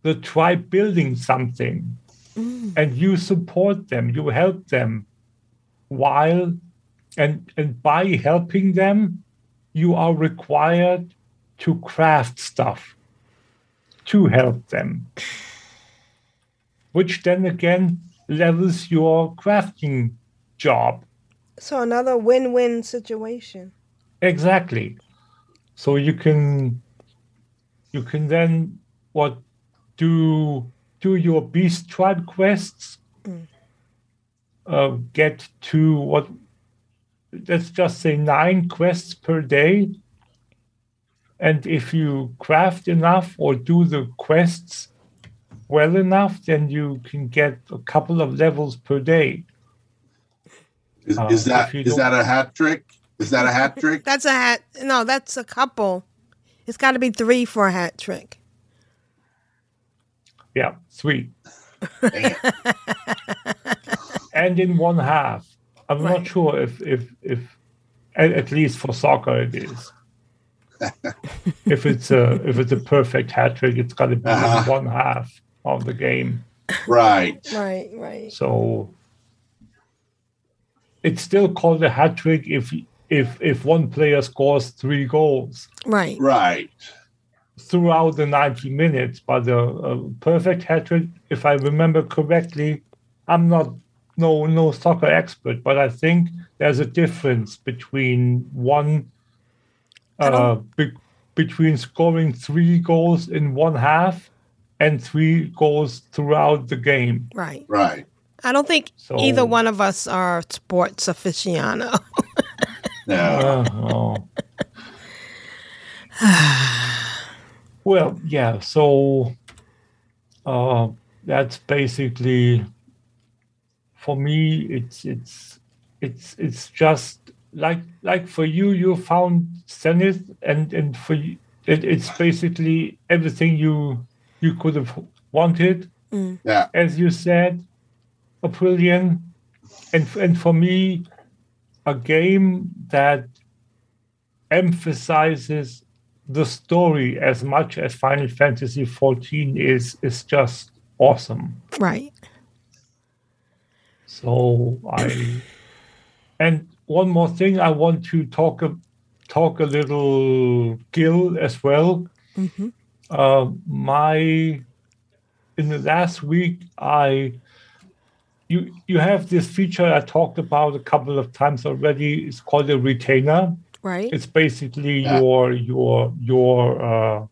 the tribe building something mm. and you support them you help them while and and by helping them you are required to craft stuff to help them which then again levels your crafting job So another win-win situation. Exactly. So you can you can then what do do your beast tribe quests, uh, get to what let's just say nine quests per day. And if you craft enough or do the quests well enough, then you can get a couple of levels per day. Is, Uh, is that if you is don't- that a hat trick? Is that a hat trick? That's a hat. No, that's a couple. It's got to be three for a hat trick. Yeah, sweet. And in one half. I'm Right. not sure if if if at, at least for soccer it is. if it's a if it's a perfect hat trick, it's got to be Uh-huh. in one half of the game. right. Right, right. So it's still called a hat trick if if if one player scores three goals Right. Right. Throughout the 90 minutes. But a, a perfect hat trick, if I remember correctly, I'm not no no soccer expert, but I think there's a difference between one uh, be- between scoring three goals in one half and three goals throughout the game. Right. Right. I don't think So- either one of us are sports aficionado. No. Uh, oh. well, yeah. So uh, that's basically for me. It's it's it's it's just like like for you. You found Zenith, and and for you, it, it's basically everything you you could have wanted. Yeah. As you said, Aprillian, and and for me, a game that emphasizes the story as much as Final Fantasy XIV is is just awesome. right. So I and one more thing I want to talk a, talk a little Gil as well. hmm Uh, my in the last week I you you have this feature I talked about a couple of times already. It's called a retainer. Right. It's basically Yeah. your your your uh,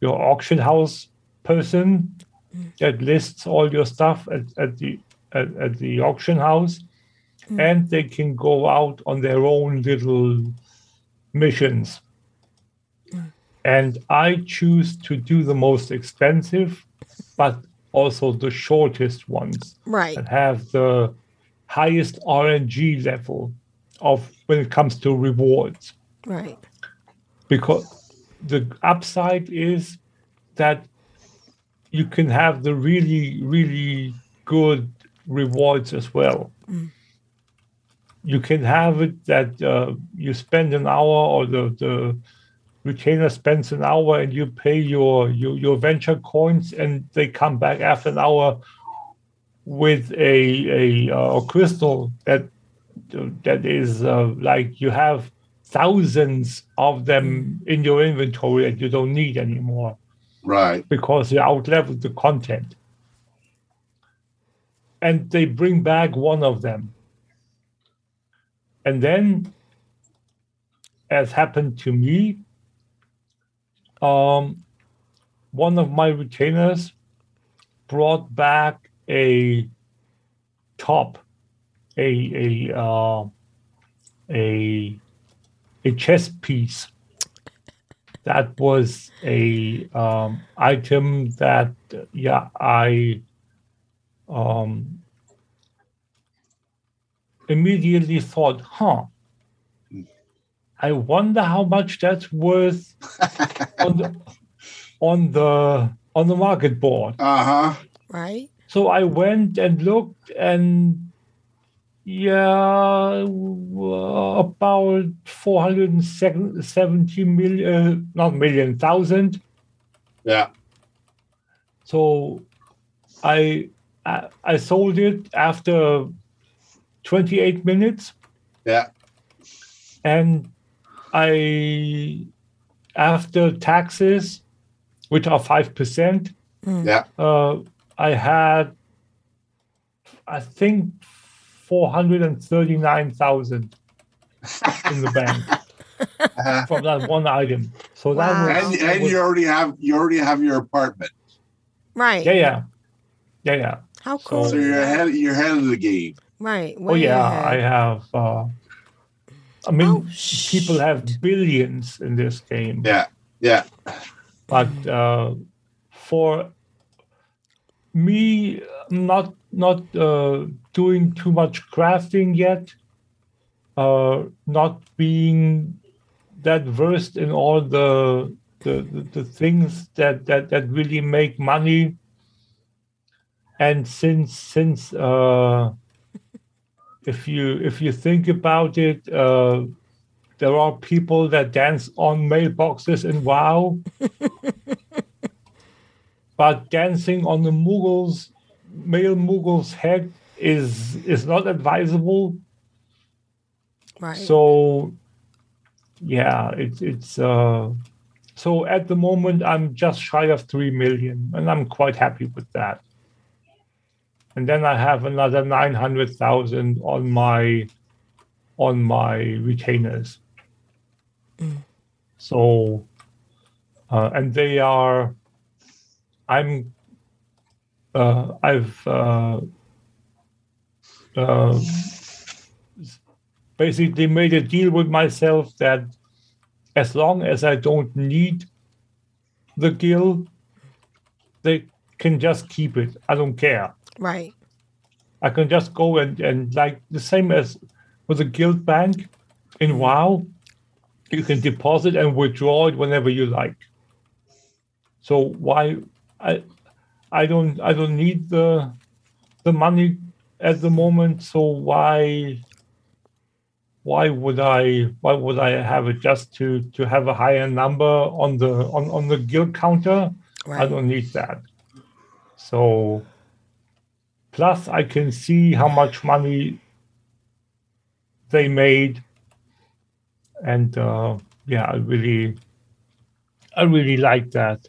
your auction house person mm. that lists all your stuff at, at the at, at the auction house, mm. and they can go out on their own little missions. Mm. And I choose to do the most expensive, but also the shortest ones Right. and have the highest RNG level of when it comes to rewards. Right. because the upside is that you can have the really really good rewards as well. You can have it that uh, you spend an hour or the, the retainer spends an hour and you pay your, your your venture coins and they come back after an hour with a a, uh, crystal that that is uh, like you have thousands of them in your inventory that you don't need anymore Right. because you outleveled the content. And they bring back one of them. And then, as happened to me, um, one of my retainers brought back a top, a a uh, a a chess piece that was a um, item that yeah I um, immediately thought, huh. I wonder how much that's worth on the on the on the market board. Uh huh. Right. So I went and looked, and yeah, w- about 470 million, uh, not million, thousand. Yeah. So I, I I sold it after 28 minutes, Yeah. and I after taxes, which are five percent, mm. Yeah. uh, I had, I think, four hundred and thirty-nine thousand in the bank Uh-huh. from that one item. So that was, And that and was- you already have you already have your apartment, Right. yeah, yeah, yeah, yeah. How cool. so is you're ahead you're ahead of the game. Right. Oh yeah, ahead. I have. Uh, I mean, Oh, people have billions in this game. Yeah. Yeah. but uh, for me not not uh, doing too much crafting yet uh, not being that versed in all the the, the, the things that, that that really make money. And since since uh, if you if you think about it, uh, there are people that dance on mailboxes in WoW, but dancing on the Moogle's mail Moogle's head is is not advisable. Right. So yeah, it's it's uh so at the moment I'm just shy of three million, and I'm quite happy with that. And then I have another nine hundred thousand on my on my retainers. So uh, and they are I'm uh, I've uh, uh, basically made a deal with myself that as long as I don't need the gil, they can just keep it. I don't care. Right. I can just go and, and like the same as with the guild bank in WoW, you can deposit and withdraw it whenever you like. So why I I don't I don't need the the money at the moment. So why why would I why would I have it just to to have a higher number on the on, on the gil counter? I don't need that. So plus I can see how much money they made and uh, yeah I really I really like that.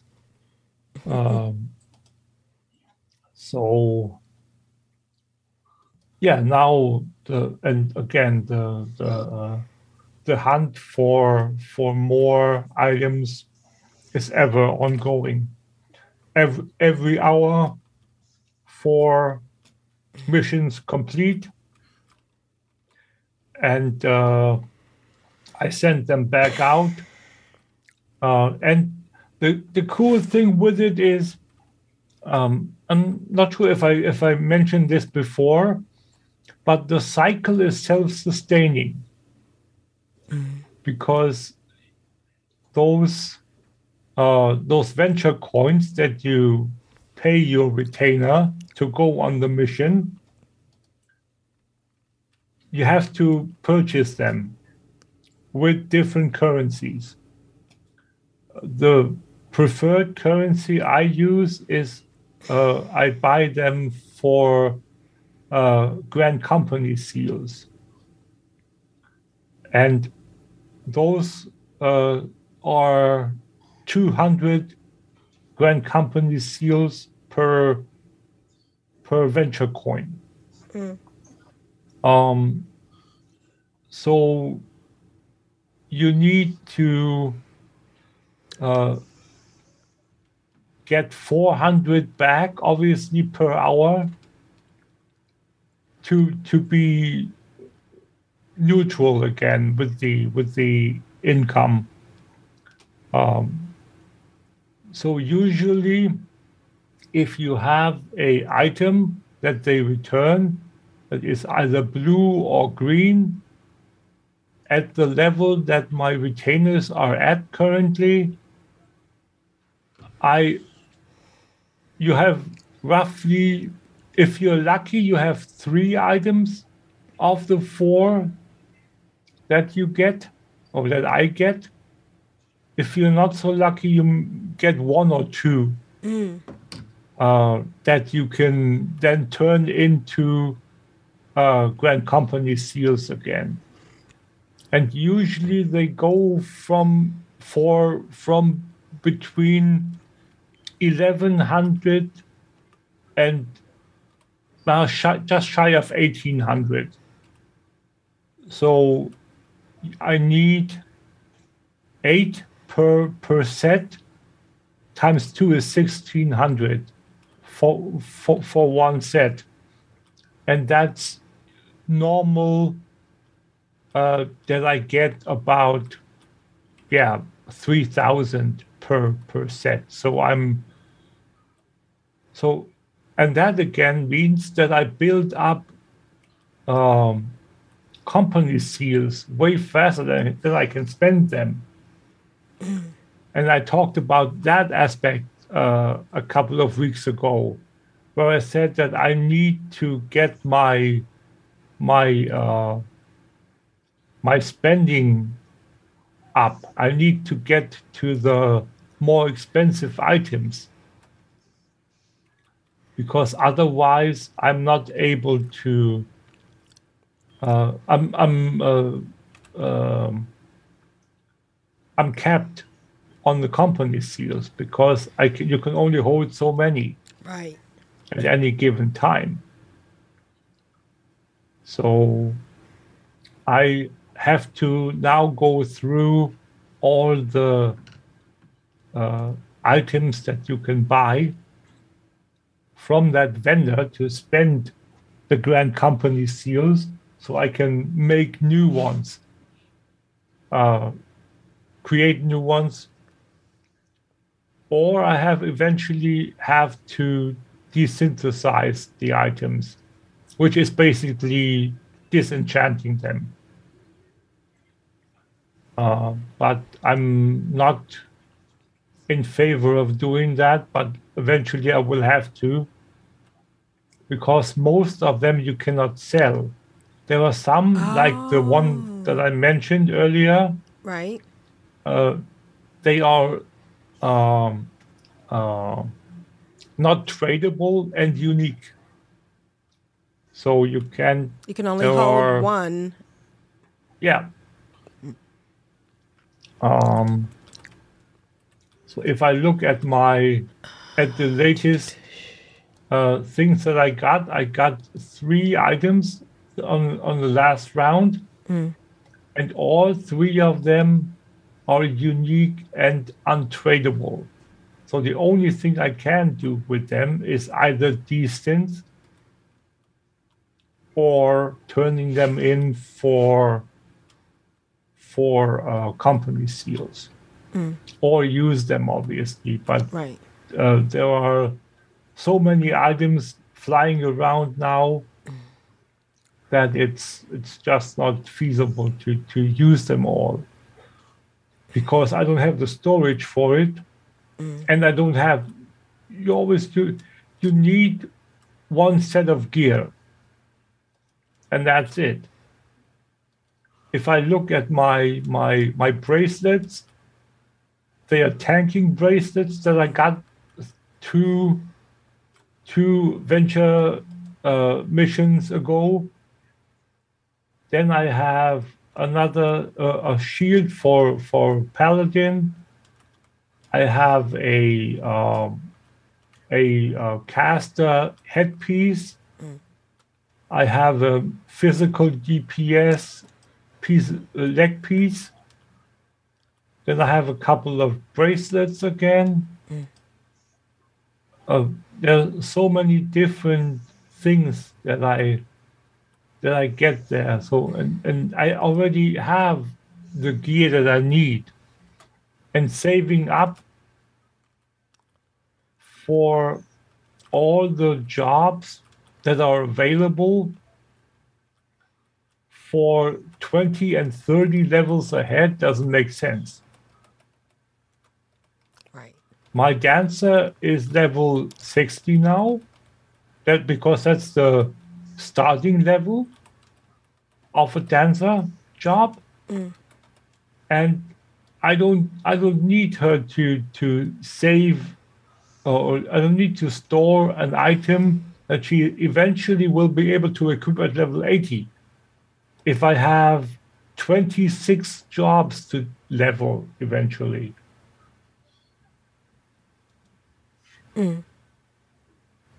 Um, so yeah now the and again the the uh, the hunt for for more items is ever ongoing. Every every hour four missions complete. And uh, i sent them back out. Uh, and the the cool thing with it is um, I'm not sure if I if I mentioned this before, but the cycle is self-sustaining because those uh, those venture coins that you pay your retainer to go on the mission, you have to purchase them with different currencies. The preferred currency I use is uh, I buy them for uh, Grand Company seals. And those uh, are 200 Grand Company seals per per venture coin. Um, so you need to uh, get 400 back, obviously per hour, to to be neutral again with the with the income. Um, so usually, if you have a item that they return that is either blue or green, at the level that my retainers are at currently, I you have roughly if you're lucky you have three items of the four that you get or that I get. If you're not so lucky, you get one or two uh, that you can then turn into uh, Grand Company seals again. And usually they go from for from between 1100 and uh, shy, just shy of 1800. So I need eight per per set times two is 1600 for, for for one set and that's normal uh, that I get about yeah 3000 per per set so I'm so and that again means that I build up um, company seals way faster than, than I can spend them. and I talked about that aspect uh, a couple of weeks ago, where I said that I need to get my my uh, my spending up. I need to get to the more expensive items because otherwise I'm not able to. Uh, I'm I'm uh, um, I'm capped on the company seals because I can, you can only hold so many Right. at any given time. So I have to now go through all the uh, items that you can buy from that vendor to spend the grand company seals so I can make new ones, uh, create new ones, or I have eventually have to desynthesize the items, which is basically disenchanting them. Uh, but I'm not in favor of doing that, but eventually I will have to because most of them you cannot sell. There are some, like the one that I mentioned earlier, Right. uh, they are um, uh, not tradable and unique. So you can, You can only hold are- one. yeah. Um, so if I look at my at the latest uh, things that I got, I got three items on on the last round, and all three of them are unique and untradeable. So the only thing I can do with them is either desynth or turning them in for for uh, company seals or use them obviously but Right. uh, there are so many items flying around now that it's it's just not feasible to to use them all. Because I don't have the storage for it and I don't have you always do you need one set of gear and that's it. If I look at my my my bracelets they are tanking bracelets that I got two two venture uh, missions ago. Then I have another uh, a shield for for paladin. I have a um, a uh, caster headpiece. I have a physical DPS piece leg piece. Then I have a couple of bracelets again. Uh, there are so many different things that I that I get there. So and, and I already have the gear that I need. And saving up for all the jobs that are available for 20 and 30 levels ahead doesn't make sense. My dancer is level 60 now. That because that's the starting level of a dancer job. Mm. And I don't I don't need her to to save or I don't need to store an item that she eventually will be able to equip at level 80. If I have 26 jobs to level eventually.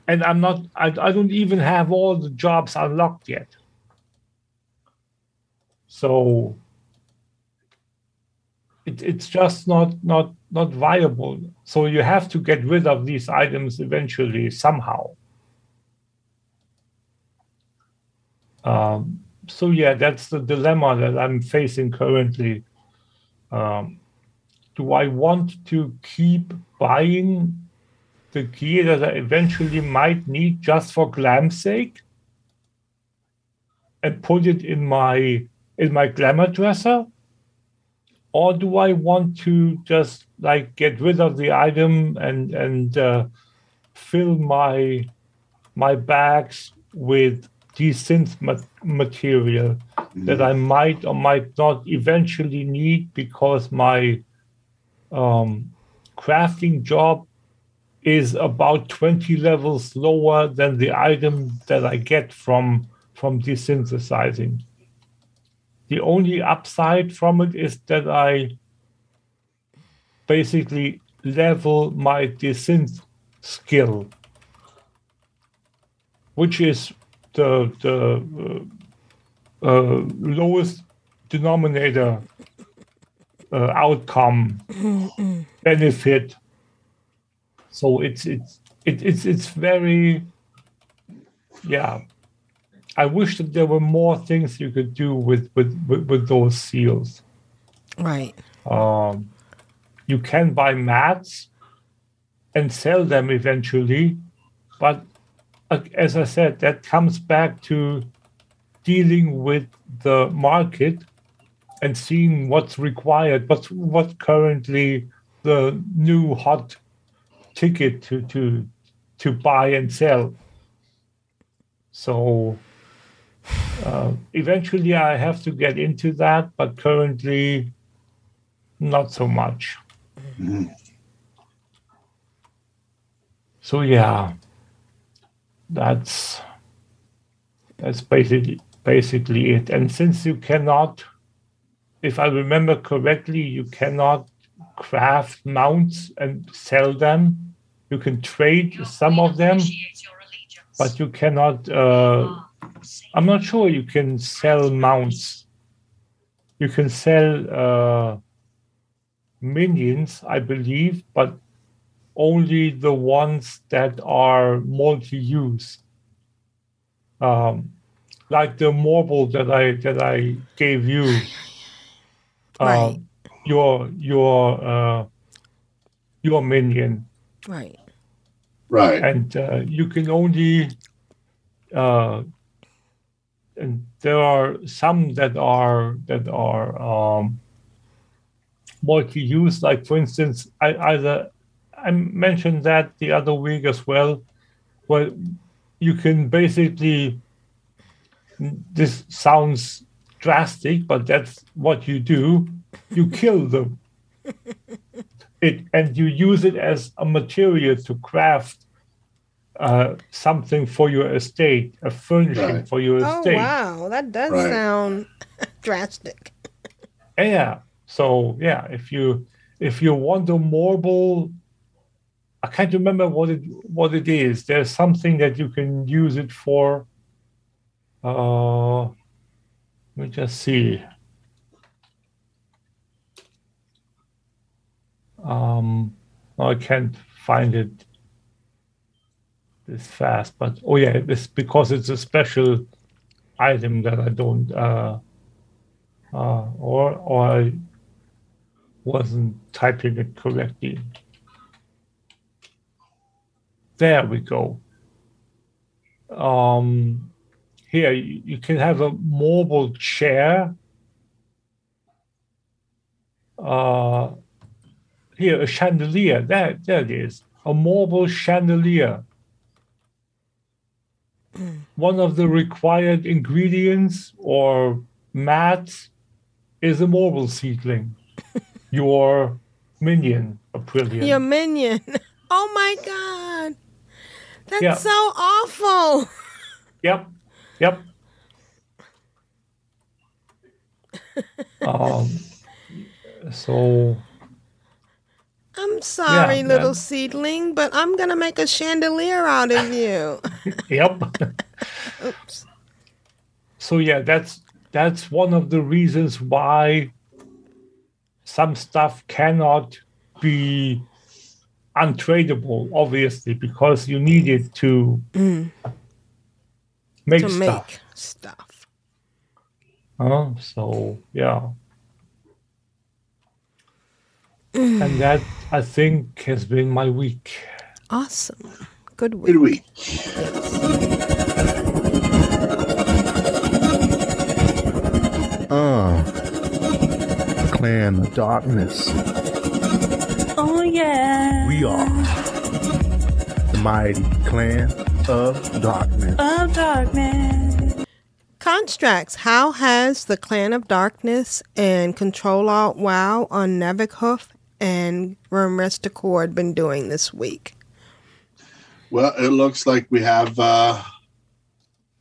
And I'm not I, I don't even have all the jobs unlocked yet. So it, it's just not not not viable. So you have to get rid of these items eventually somehow. Um, so yeah, that's the dilemma that I'm facing currently. Um, do I want to keep buying the gear that I eventually might need just for glam's sake? and put it in my in my glamour dresser? Or do I want to just like get rid of the item and and uh, fill my my bags with desynth ma- material that I might or might not eventually need because my um, crafting job is about 20 levels lower than the item that I get from from desynthesizing. The only upside from it is that I basically level my desynth skill, which is the the uh, uh, lowest denominator uh, outcome benefit. So it's it's it, it's it's very yeah. I wish that there were more things you could do with with with, with those seals. Right. Um, you can buy mats and sell them eventually, but uh, as I said, that comes back to dealing with the market and seeing what's required, what's what currently the new hot ticket to to to buy and sell. So uh, eventually, I have to get into that, but currently, not so much. So yeah, that's that's basically basically it. And since you cannot, if I remember correctly, you cannot craft mounts and sell them. You can trade some of them, but you cannot. Uh, I'm not sure you can sell mounts. You can sell uh, minions, I believe, but only the ones that are multi-use. Um, like the marble that I that I gave you. Uh, Right. Your your uh, your minion Right. Right. and uh, you can only uh, and there are some that are that are um, multi-use like for instance i either i mentioned that the other week as well where you can basically this sounds drastic but that's what you do you kill them it and you use it as a material to craft uh, something for your estate, a furnishing Right. for your estate. Oh estate. wow, that does Right. sound drastic. Yeah. So yeah, if you if you want a marble, I can't remember what it what it is. There's something that you can use it for. Uh, let me just see. Um, I can't find it this fast, but oh yeah, it's because it's a special item that I don't uh, uh, or or I wasn't typing it correctly. There we go. Um, here you, you can have a mobile chair. Uh, here a chandelier. There, there it is. A marble chandelier. One of the required ingredients or mats is a marble seedling. Your minion, Aprillian. Your minion. Oh my god. That's Yeah. so awful. Yep. Yep. um, so I'm sorry, Yeah, little that- seedling, but I'm gonna make a chandelier out of you. yep. Oops. so yeah, that's that's one of the reasons why some stuff cannot be untradeable, obviously, because you need it to mm. make to stuff. make stuff. Huh? Oh, so yeah and that I think has been my week. Awesome. Good week. Good week. Oh. Clan Darkness. Oh, yeah. We are the mighty clan of darkness. Of darkness. Constructs. How has the Clan of Darkness and Control Alt WoW on Navikhoof and Room Rest Accord been doing this week? Well, it looks like we have uh,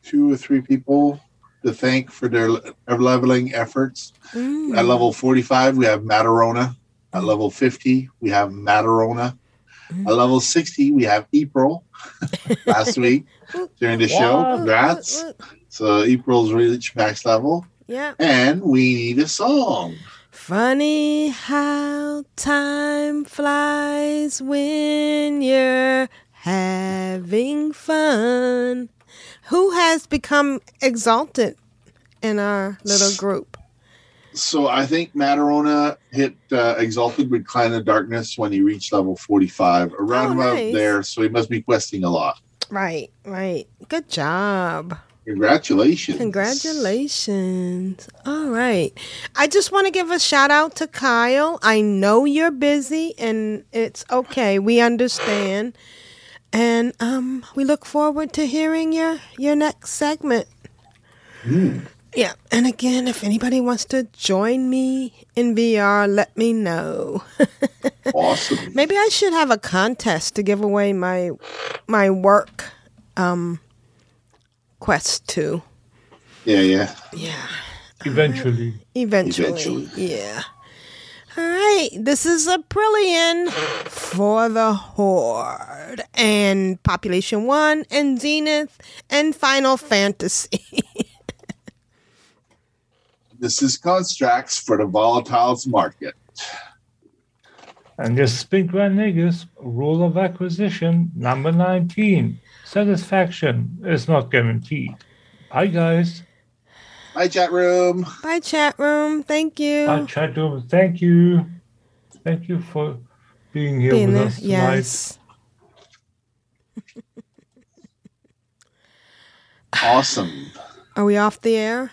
two or three people to thank for their leveling efforts. Mm. At level 45, we have Matarona. At level 50, we have Matarona. At level 60, we have April last week during the show. Congrats. So April's reached max level. Yeah. And we need a song. Funny how time flies when you're having fun. Who has become exalted in our little group? So I think Matarona hit uh, Exalted with Clan of Darkness when he reached level 45, around Oh, about nice. there. So he must be questing a lot. Right, right. Good job. Congratulations. Congratulations. All right. I just want to give a shout out to Kyle. I know you're busy and it's okay. We understand. And um we look forward to hearing your your next segment. Yeah. And again, if anybody wants to join me in VR, let me know. awesome. Maybe I should have a contest to give away my my work um Quest 2. Yeah, yeah. Yeah. Eventually. Uh, eventually. Eventually. Yeah. All right. This is Aprillian for the Horde and Population 1 and Zenith and Final Fantasy. This is Constructs for the Volatiles Market. And this is Big Grand Nagus, rule of acquisition number 19. Satisfaction is not guaranteed. Bye, guys. Bye, chat room. Bye, chat room. Thank you. Bye, chat room. Thank you. Thank you for being here Being with there. us tonight. Yes. Awesome. Are we off the air?